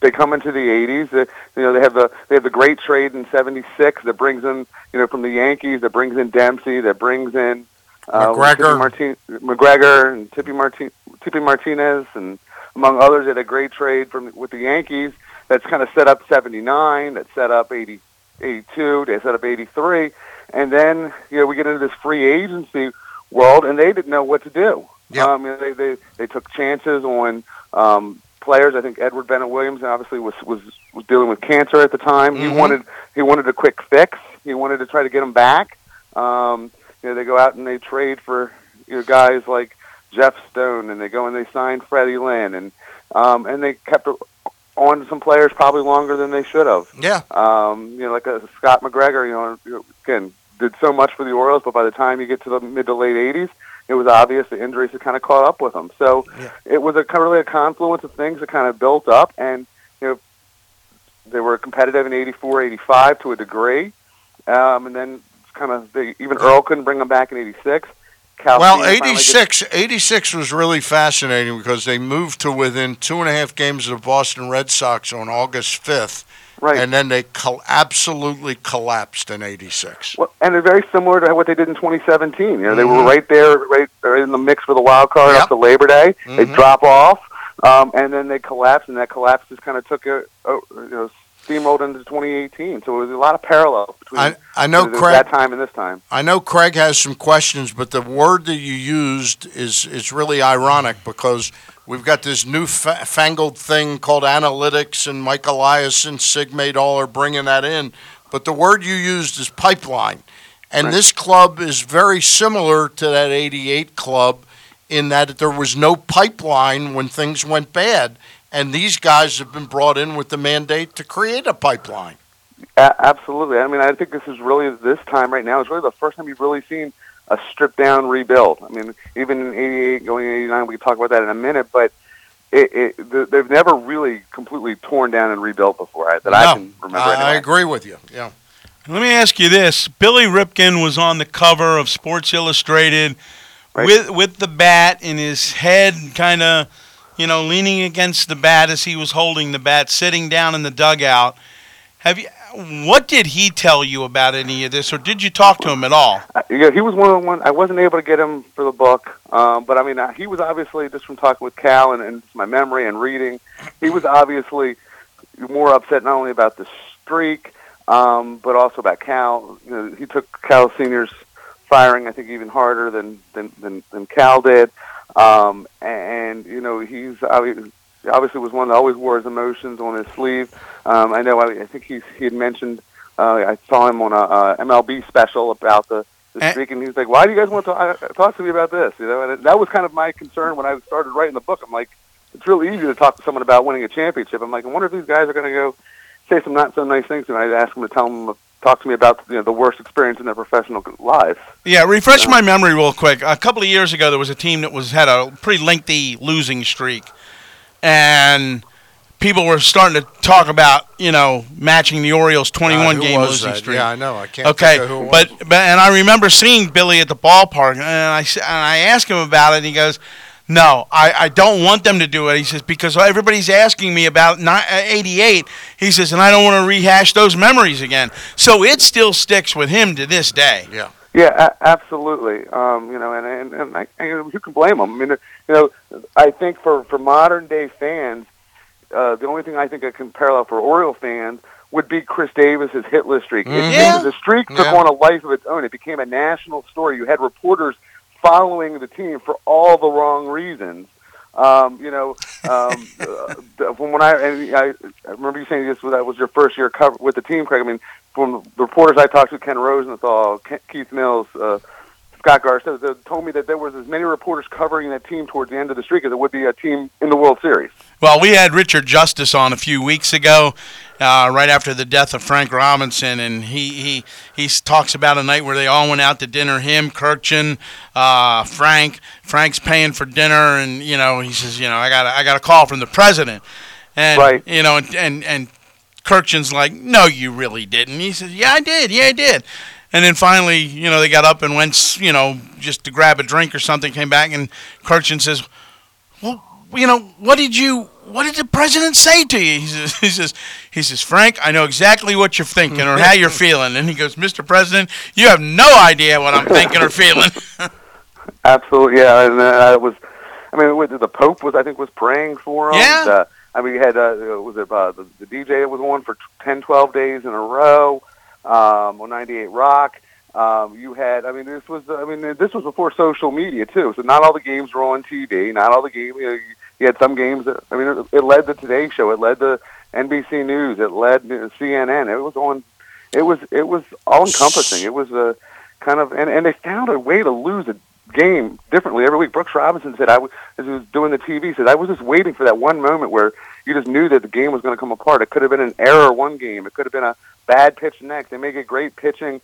they come into the 80s. Uh, you know, they have the they have the great trade in '76 that brings in you know from the Yankees that brings in Dempsey that brings in uh, McGregor. Martin- McGregor and Tippy Martin Tippy Martinez and among others. Had a great trade from with the Yankees that's kind of set up '79, that set up 80, 82, they set up 83, and then you know we get into this free agency world, and they didn't know what to do. Um, you know, they, they they took chances on um, players. I think Edward Bennett Williams obviously was was was dealing with cancer at the time. He Mhm. wanted he wanted a quick fix. He wanted to try to get him back. Um, you know, they go out and they trade for you know guys like Jeff Stone, and they go and they sign Freddie Lynn, and um, and they kept on to some players probably longer than they should have. Yeah. Um, you know, like a Scott McGregor. You know, again did so much for the Orioles, but by the time you get to the mid to late '80s, it was obvious the injuries had kind of caught up with him. So it was a kind of really a confluence of things that kind of built up, and you know, they were competitive in '84, '85 to a degree, um, and then kind of they, even Earl couldn't bring them back in '86. Cal Well, Senior finally 86, 86 was really fascinating because they moved to within two and a half games of the Boston Red Sox on August 5th. Right. And then they col- absolutely collapsed in 86. Well, and they're very similar to what they did in 2017. You know, they were Mhm. right there, right right in the mix for the wild card up to Labor Day. They Mhm. drop off, um, and then they collapse, and that collapse just kind of took a, a you know steamrolled into 2018. So it was a lot of parallels between I- I know Craig- that time and this time. I know Craig has some questions, but the word that you used is is really ironic because we've got this new fa- fangled thing called analytics, and Mike Elias and Sig Mejdal are bringing that in. But the word you used is pipeline, And Right. this club is very similar to that 88 club in that there was no pipeline when things went bad. And these guys have been brought in with the mandate to create a pipeline. A- absolutely. I mean, I think this is really this time right now is really the first time you've really seen a stripped down rebuild. I mean, even in '88, going in '89, we can talk about that in a minute, but. It, it, they've never really completely torn down and rebuilt before I, that I can remember. I, I agree with you. Yeah. Let me ask you this: Billy Ripken was on the cover of Sports Illustrated with with the bat in his head, kind of, you know, leaning against the bat as he was holding the bat, sitting down in the dugout. Have you? What did he tell you about any of this, or did you talk to him at all? Uh, yeah, he was one of the one. I wasn't able to get him for the book, um, but I mean, uh, he was obviously just from talking with Cal and, and my memory and reading. He was obviously more upset not only about the streak, um, but also about Cal. You know, he took Cal Senior's firing, I think, even harder than than than, than Cal did. Um, and you know, he's obviously was one that always wore his emotions on his sleeve. Um, I know. I, I think he's he had mentioned. Uh, I saw him on a, uh MLB special about the, the streak, and he was like, "Why do you guys want to talk, uh, talk to me about this?" You know, and that was kind of my concern when I started writing the book. I'm like, it's really easy to talk to someone about winning a championship. I'm like, I wonder if these guys are going to go say some not so nice things to me. I ask them to tell them talk to me about you know the worst experience in their professional lives. Yeah, refresh my memory real quick. A couple of years ago, there was a team that was had a pretty lengthy losing streak, and people were starting to talk about you know matching the Orioles' 21 Uh, game was losing that? streak. Yeah, I know. I can't Okay, think of who it but but and I remember seeing Billy at the ballpark, and I s- and I asked him about it, and he goes. No, I, I don't want them to do it. He says because everybody's asking me about uh, 88. He says, and I don't want to rehash those memories again. So it still sticks with him to this day. Yeah. Yeah, a- absolutely. Um, you know, and and, and I, and who can blame them? I mean, you know, I think for for modern day fans, uh, the only thing I think I can parallel for Oriole fans would be Chris Davis's hitless streak. It- Mhm. it- the streak took Yeah. on a life of its own. It became a national story. You had reporters following the team for all the wrong reasons. Um, you know, um, *laughs* uh, from when I, and I, I remember you saying this was that was your first year cover with the team, Craig. I mean, from the reporters I talked to, Ken Rosenthal, Ken, Keith Mills, uh, Scott Garceau, they told me that there was as many reporters covering that team towards the end of the streak as there would be a team in the World Series. Well, we had Richard Justice on a few weeks ago, uh, right after the death of Frank Robinson, and he, he he talks about a night where they all went out to dinner. Him, Kurkjian, uh, Frank. Frank's paying for dinner, and you know he says, you know, I got a, I got a call from the president, and Right. you know, and and and Kurkjian's like, no, you really didn't. He says, yeah, I did, yeah, I did. And then finally, you know, they got up and went, you know, just to grab a drink or something. Came back, and Kurkjian says, well, you know, what did you, what did the president say to you? He says, he says, he says, Frank, I know exactly what you're thinking or how you're feeling. And he goes, Mr. President, you have no idea what I'm thinking or feeling. *laughs* Absolutely, yeah. And uh, it was, I mean, the Pope was, I think, was praying for him. Yeah. Uh, I mean, you had, uh, was it uh, the, the DJ that was on for 10, 12 days in a row um, on 98 Rock. Um, you had, I mean, this was, I mean, this was before social media too. So not all the games were on TV. Not all the games. You, know, you had some games. That, I mean, it, it led the Today Show. It led the NBC News. It led CNN. It was on. It was. It was all encompassing. It was a kind of, and, and they found a way to lose a game differently every week. Brooks Robinson said, "I was as he was doing the TV, said I was just waiting for that one moment where you just knew that the game was going to come apart. It could have been an error one game. It could have been a bad pitch next. They may get great pitching."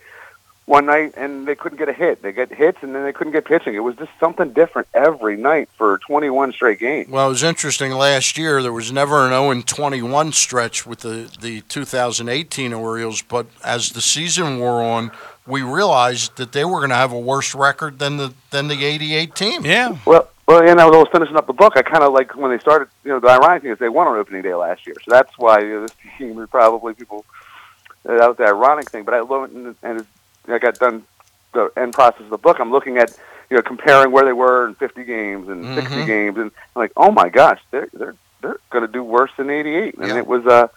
One night and they couldn't get a hit. They get hits and then they couldn't get pitching. It was just something different every night for 21 straight games. Well, it was interesting. Last year, there was never an 0 21 stretch with the, the 2018 Orioles, but as the season wore on, we realized that they were going to have a worse record than the than the 88 team. Yeah. Well, well, and I was finishing up the book. I kind of like when they started. You know, the ironic thing is they won on opening day last year, so that's why you know, this *laughs* team was probably people. Uh, that was the ironic thing. But I love it, and, and it's, I got done the end process of the book. I'm looking at you know comparing where they were in 50 games and 60 Mhm. games, and I'm like, oh my gosh, they're they're they're going to do worse than 88. And Yeah. it was uh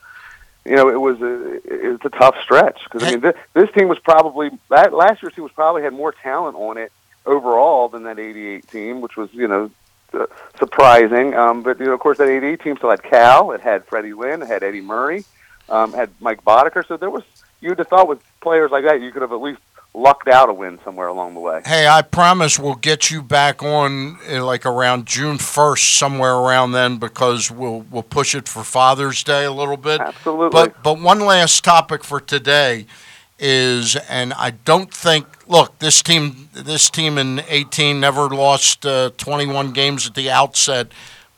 you know, it was a it was a tough stretch because I mean this, this team was probably that last year's team was probably had more talent on it overall than that '88 team, which was you know uh, surprising. Um, but you know, of course, that '88 team still had Cal, it had Freddie Lynn, it had Eddie Murray, um, had Mike Boddicker. So there was you'd have thought with players like that, you could have at least lucked out a win somewhere along the way. Hey, I promise we'll get you back on uh, like around June first, somewhere around then, because we'll we'll push it for Father's Day a little bit. Absolutely. But but one last topic for today is, and I don't think. Look, this team this team in eighteen never lost uh, twenty one games at the outset,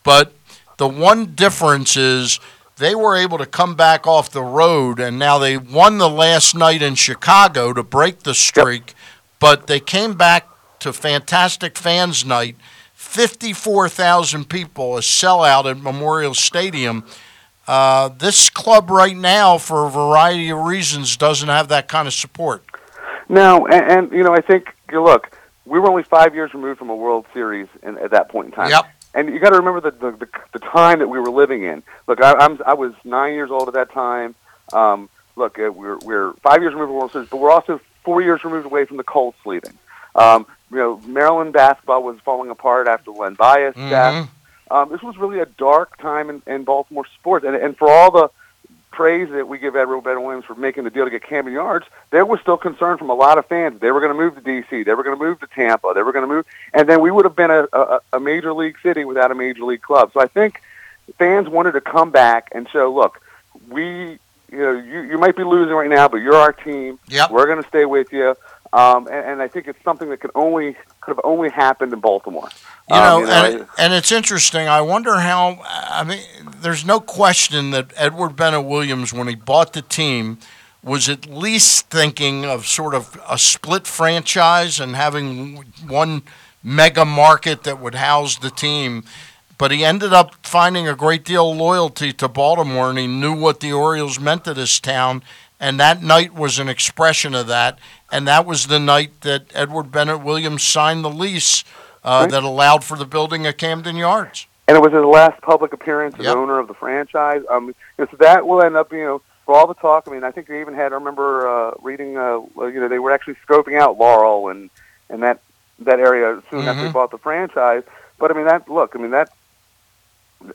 but the one difference is they were able to come back off the road, and now they won the last night in Chicago to break the streak. But they came back to fantastic fans night, fifty-four thousand people, a sellout at Memorial Stadium. Uh, this club right now, for a variety of reasons, doesn't have that kind of support. No, and, and you know, I think you look, we were only five years removed from a World Series in, at that point in time. Yep. And you got to remember the, the the the time that we were living in. Look, I, I'm I was nine years old at that time. Um, look, uh, we're we're five years removed from World Series, but we're also four years removed away from the Colts leaving. Um, you know, Maryland basketball was falling apart after Len Bias Mhm. death. Um, this was really a dark time in, in Baltimore sports, and and for all the praise that we give Edward Ben Williams for making the deal to get Camden Yards, there was still concern from a lot of fans. They were going to move to D.C. They were going to move to Tampa. They were going to move, and then we would have been a, a, a major league city without a major league club. So I think fans wanted to come back and show, look, we, you know, you, you might be losing right now, but you're our team. Yep. We're going to stay with you. Um, and, and I think it's something that could only could have only happened in Baltimore. You Um, know, I- and, and it's interesting. I wonder how. I mean, there's no question that Edward Bennett Williams, when he bought the team, was at least thinking of sort of a split franchise and having one mega market that would house the team. But he ended up finding a great deal of loyalty to Baltimore, and he knew what the Orioles meant to this town. And that night was an expression of that. And that was the night that Edward Bennett Williams signed the lease uh, Right. that allowed for the building of Camden Yards. and it was his last public appearance as Yep. owner of the franchise. Um, you know, so that will end up, you know, for all the talk. I mean, I think they even had. I remember uh, reading, uh, you know, they were actually scoping out Laurel and and that that area soon after they Mhm. bought the franchise. But I mean, that look, I mean that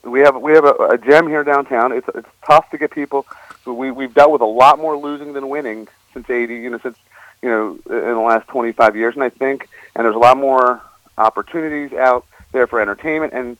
we have we have a, a gem here downtown. It's it's tough to get people. but We we've dealt with a lot more losing than winning since eighty. You know, since you know in the last twenty five years, and I think and there's a lot more opportunities out there for entertainment and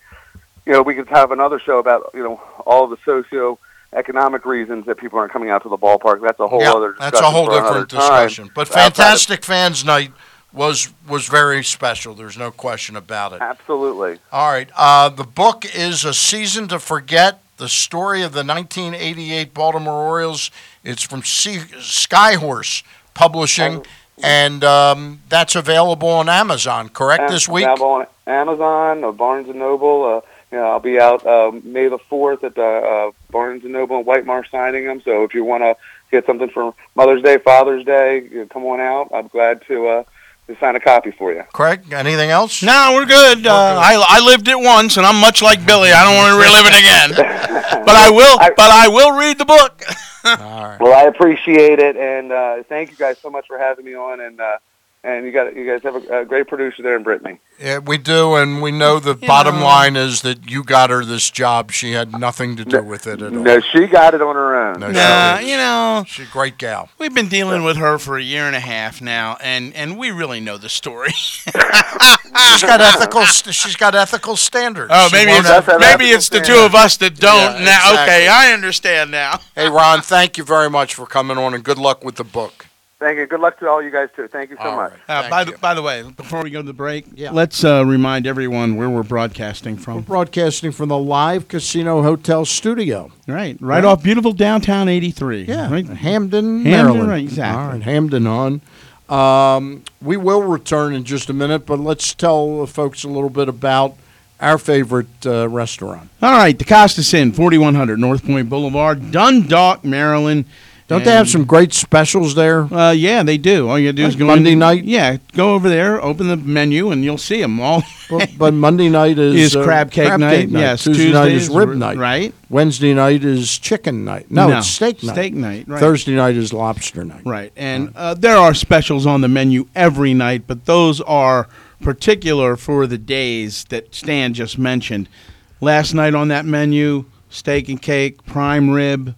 you know, we could have another show about you know all the socio economic reasons that people aren't coming out to the ballpark. That's a whole Yeah, other. that's a whole different time. discussion. But Outside of- fantastic fans night was was very special. There's no question about it. Absolutely. All right. Uh, the book is A Season to Forget The Story of the 1988 Baltimore Orioles. It's from C- Skyhorse Publishing, and um, that's available on Amazon, correct, And this week? Available on Amazon, uh, Barnes and Noble. Uh, you know, I'll be out uh, May the fourth at the uh, Barnes and Noble in White Marsh signing them. So if you want to get something for Mother's Day, Father's Day, you know, come on out. I'm glad to uh, to sign a copy for you. Craig, anything else? No, we're good. Uh, I, I lived it once, and I'm much like Billy. I don't want to relive it again. *laughs* but I will. but I will read the book. *laughs* Well, I appreciate it, and uh, thank you guys so much for having me on. And uh, and you got you guys have a, a great producer there in Brittney. Yeah, we do, and we know the bottom line is that you got her this job. She had nothing to do with it at all. No, she got it on her own. No, Nah, you know, she's a great gal. We've been dealing with her for a year and a half now, and and we really know the story. *laughs* She's got ethical. She's got ethical standards. Oh, maybe it's maybe it's the two of us that don't. Yeah, now, okay. I understand now. Hey, Ron, thank you very much for coming on, and good luck with the book. Thank you. Good luck to all you guys too. Thank you so All much. Uh, by, the, by the way, before we go to the break, Yeah. let's uh, remind everyone where we're broadcasting We're from. broadcasting from the live casino hotel studio. Right, right off beautiful downtown 83. Yeah, right. Hamden, Hamden, Maryland. right, exactly. All right, Hamden on. Um, we will return in just a minute, but let's tell folks a little bit about our favorite uh, restaurant. All right, the Costas Inn, 4100 North Point Boulevard, Dundalk, Maryland. Don't they have some great specials there? Uh, yeah, they do. All you gotta do is go Monday in- night? Yeah, go over there, open the menu, and you'll see them all. *laughs* but, but Monday night is, Is uh, crab cake night, yes. Tuesday night is is rib night. right. Wednesday night is chicken night. No, No, it's steak night. steak night, right. Thursday night is lobster night. Right, and uh, there are specials on the menu every night, but those are particular for the days that Stan just mentioned. Last night on that menu, steak and cake, prime rib.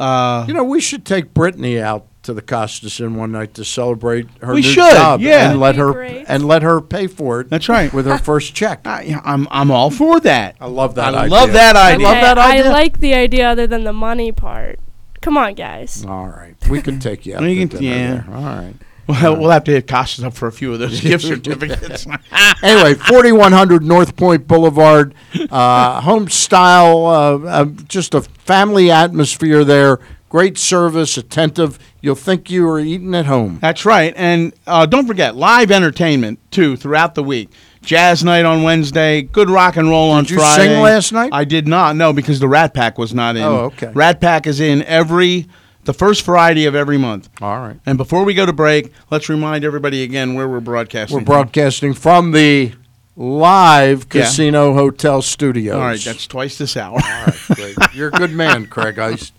Uh, You know, we should take Brittney out to the Costas Inn one night to celebrate her We new should, job yeah. and let That'd her great. and let her pay for it. That's right. with her first check. I, I'm I'm all for that. I love that. I idea. love that idea. I love that I like the idea other than the money part. Come on, guys. All right, we can take you out. We to can- dinner yeah. there. All right. Well, we'll have to hit Costas up for a few of those *laughs* gift certificates. *laughs* anyway, 4100 North Point Boulevard, uh, home style, uh, uh, just a family atmosphere there. Great service, attentive. You'll think you are eating at home. That's right. And uh, don't forget, live entertainment, too, throughout the week. Jazz night on Wednesday, good rock and roll on Did you Friday. sing last night? I did not, no, because the Rat Pack was not in. Oh, okay. Rat Pack is in every, the first Friday of every month. All right. And before we go to break, let's remind everybody again where we're broadcasting. We're broadcasting from the live Yeah. Casino Hotel Studios. All right, that's twice this hour. All right, great. You're a good man, Craig Heist.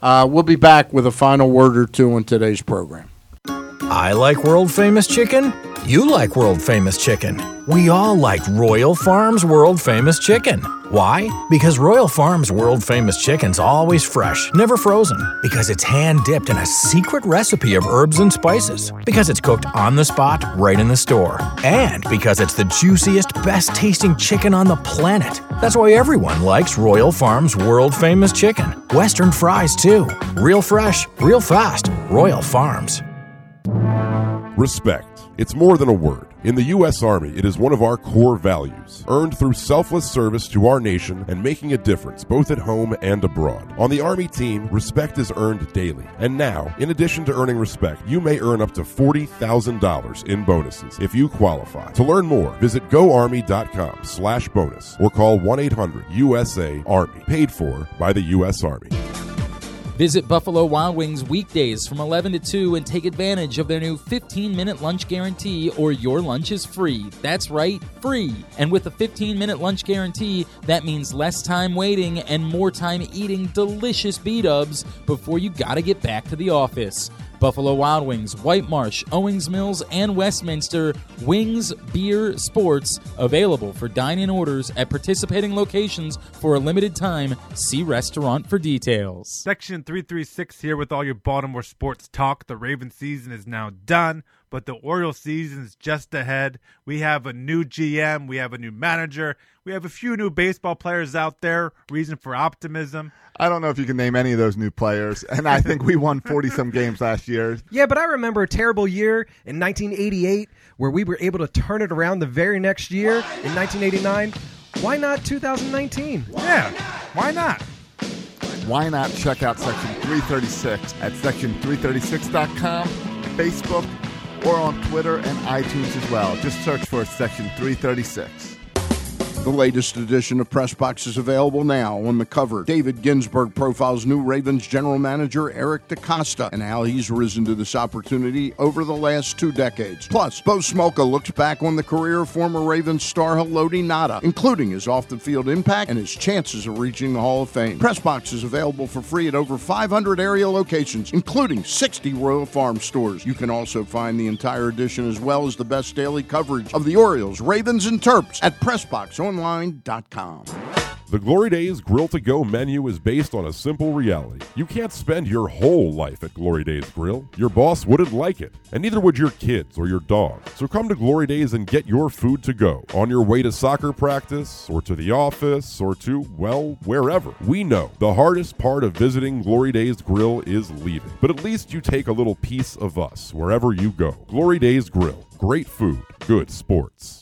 Uh, we'll be back with a final word or two on today's program. I like world famous chicken. You like world famous chicken. We all like Royal Farms world famous chicken. Why? Because Royal Farms world famous chicken's always fresh, never frozen. Because it's hand dipped in a secret recipe of herbs and spices. Because it's cooked on the spot, right in the store. And because it's the juiciest, best tasting chicken on the planet. That's why everyone likes Royal Farms world famous chicken. Western fries, too. Real fresh, real fast. Royal Farms. Respect. It's more than a word. In the U.S. Army, it is one of our core values, earned through selfless service to our nation and making a difference both at home and abroad. On the Army team, respect is earned daily. And now, in addition to earning respect, you may earn up to $40,000 in bonuses if you qualify. To learn more, visit goarmy.com slash bonus or call 1-800-USA-ARMY, paid for by the U.S. Army. Visit Buffalo Wild Wings weekdays from 11 to 2 and take advantage of their new 15 minute lunch guarantee or your lunch is free. That's right, free. And with a 15 minute lunch guarantee, that means less time waiting and more time eating delicious B dubs before you gotta get back to the office. Buffalo Wild Wings, White Marsh, Owings Mills, and Westminster Wings Beer Sports available for dine-in orders at participating locations for a limited time. See restaurant for details. Section 336 here with all your Baltimore sports talk. The Raven season is now done, but the Oriole season is just ahead. We have a new GM, we have a new manager, we have a few new baseball players out there. Reason for optimism. I don't know if you can name any of those new players, and I think we won 40 some *laughs* games last year. Yeah, but I remember a terrible year in 1988 where we were able to turn it around the very next year in 1989. Why not 2019? Yeah, why not? Why not check out Section 336 at section336.com, Facebook, or on Twitter and iTunes as well. Just search for Section 336. The latest edition of Press Box is available now. On the cover, David Ginsburg profiles new Ravens general manager Eric DeCosta and how he's risen to this opportunity over the last two decades. Plus, Bo Smolka looks back on the career of former Ravens star Haloti Ngata, including his off-the-field impact and his chances of reaching the Hall of Fame. Press Box is available for free at over 500 area locations, including 60 Royal Farm stores. You can also find the entire edition as well as the best daily coverage of the Orioles, Ravens, and Terps at The Glory Days Grill to Go menu is based on a simple reality. You can't spend your whole life at Glory Days Grill. Your boss wouldn't like it, and neither would your kids or your dog. So come to Glory Days and get your food to go on your way to soccer practice or to the office or to, well, wherever. We know the hardest part of visiting Glory Days Grill is leaving, but at least you take a little piece of us wherever you go. Glory Days Grill. Great food, good sports.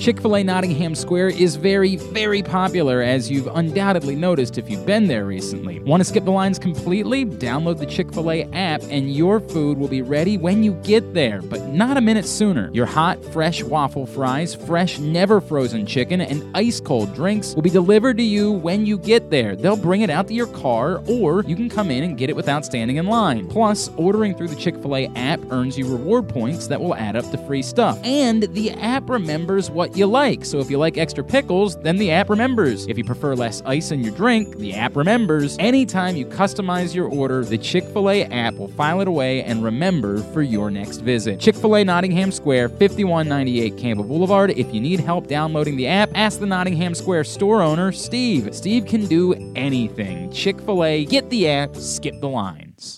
Chick fil A Nottingham Square is very, very popular, as you've undoubtedly noticed if you've been there recently. Want to skip the lines completely? Download the Chick fil A app, and your food will be ready when you get there, but not a minute sooner. Your hot, fresh waffle fries, fresh, never frozen chicken, and ice cold drinks will be delivered to you when you get there. They'll bring it out to your car, or you can come in and get it without standing in line. Plus, ordering through the Chick fil A app earns you reward points that will add up to free stuff. And the app remembers what you like. So if you like extra pickles, then the app remembers. If you prefer less ice in your drink, the app remembers. Anytime you customize your order, the Chick fil A app will file it away and remember for your next visit. Chick fil A Nottingham Square, 5198 Campbell Boulevard. If you need help downloading the app, ask the Nottingham Square store owner, Steve. Steve can do anything. Chick fil A, get the app, skip the lines.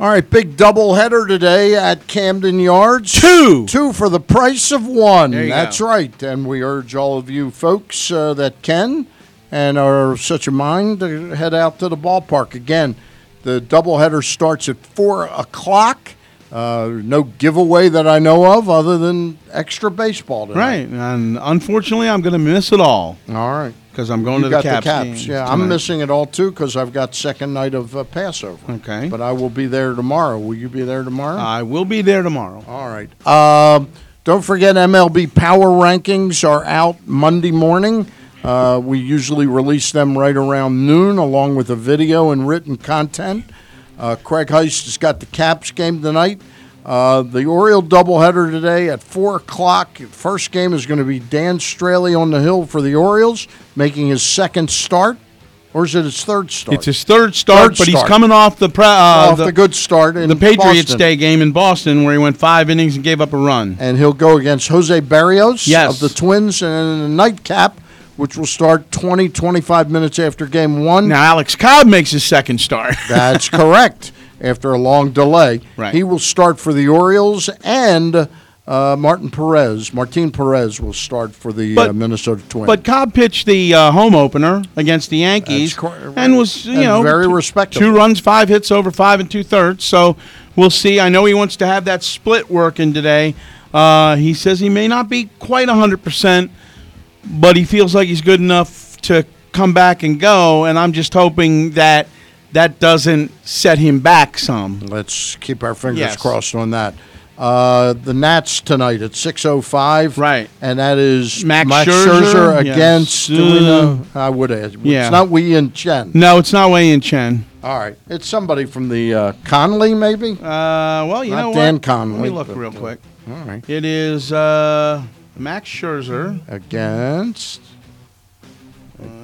All right, big double header today at Camden Yards. Two. Two for the price of one. That's go. right. And we urge all of you folks uh, that can and are of such a mind to head out to the ballpark. Again, the doubleheader starts at 4 o'clock. Uh, no giveaway that I know of other than extra baseball tonight. Right, and unfortunately, I'm going to miss it all. All right. Because I'm going You to the got Caps, the Caps. game Yeah, I'm tonight. missing it all too because I've got second night of uh, Passover. Okay. But I will be there tomorrow. Will you be there tomorrow? I will be there tomorrow. All right. Um, don't forget, MLB Power Rankings are out Monday morning. Uh, we usually release them right around noon, along with a video and written content. Uh, Craig Heist has got the Caps game tonight. Uh, the Oriole doubleheader today at 4 o'clock. First game is going to be Dan Straily on the hill for the Orioles, making his second start. Or is it his third start? It's his third start, Third but he's coming off the pre- uh, Off the good start in the Patriots Boston. Day game in Boston, where he went five innings and gave up a run. and he'll go against Jose Berrios Yes. of the Twins and a nightcap, which will start 20, 25 minutes after game one. Now Alex Cobb makes his second start. That's *laughs* correct. After a long delay, Right. he will start for the Orioles, and uh, Martin Perez, Martin Perez, will start for the uh, Minnesota Twins. But Cobb pitched the uh, home opener against the Yankees and was, you and know, very respectable. Two runs, five hits over five and two thirds. So we'll see. I know he wants to have that split working today. Uh, he says he may not be quite 100%, but he feels like he's good enough to come back and go. And I'm just hoping that that doesn't set him back some. Let's keep our fingers Yes. crossed on that. Uh, the Nats tonight at 6.05. Right. And that is Max Scherzer, Scherzer, yes. against, do we know? I would ask. Yeah. It's not Wei-Yin Chen. No, it's not Wei-Yin Chen. All right. It's somebody from the uh, Conley, maybe? Uh, well, you Not know Dan what? Conley. Let me look but, real uh, quick. All right. It is uh, Max Scherzer Against.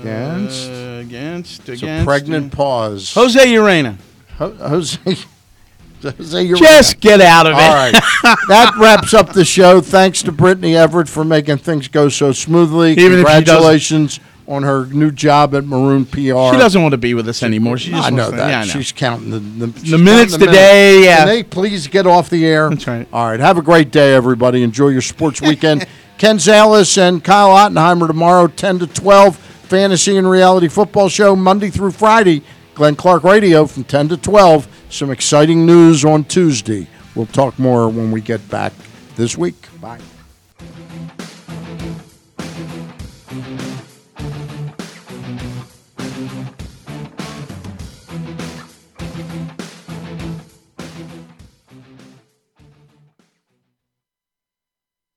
Against. Uh, against. It's a against. pregnant pause. Jose Urena. Ho- Jose. *laughs* Jose Urena. Just get out of it. All right. *laughs* that wraps up the show. Thanks to Brittney Everett for making things go so smoothly. Even if she doesn't- Congratulations on her new job at Maroon PR. She doesn't want to be with us anymore. She just I know to- that. yeah, I know. She's counting the, the, she's minutes counting the today, yeah. Can they please get off the air? That's right. All right. Have a great day, everybody. Enjoy your sports weekend. *laughs* Ken Zales and Kyle Ottenheimer tomorrow, 10 to 12. Fantasy and Reality Football Show, Monday through Friday. Glenn Clark Radio from 10 to 12. Some exciting news on Tuesday. We'll talk more when we get back this week. Bye.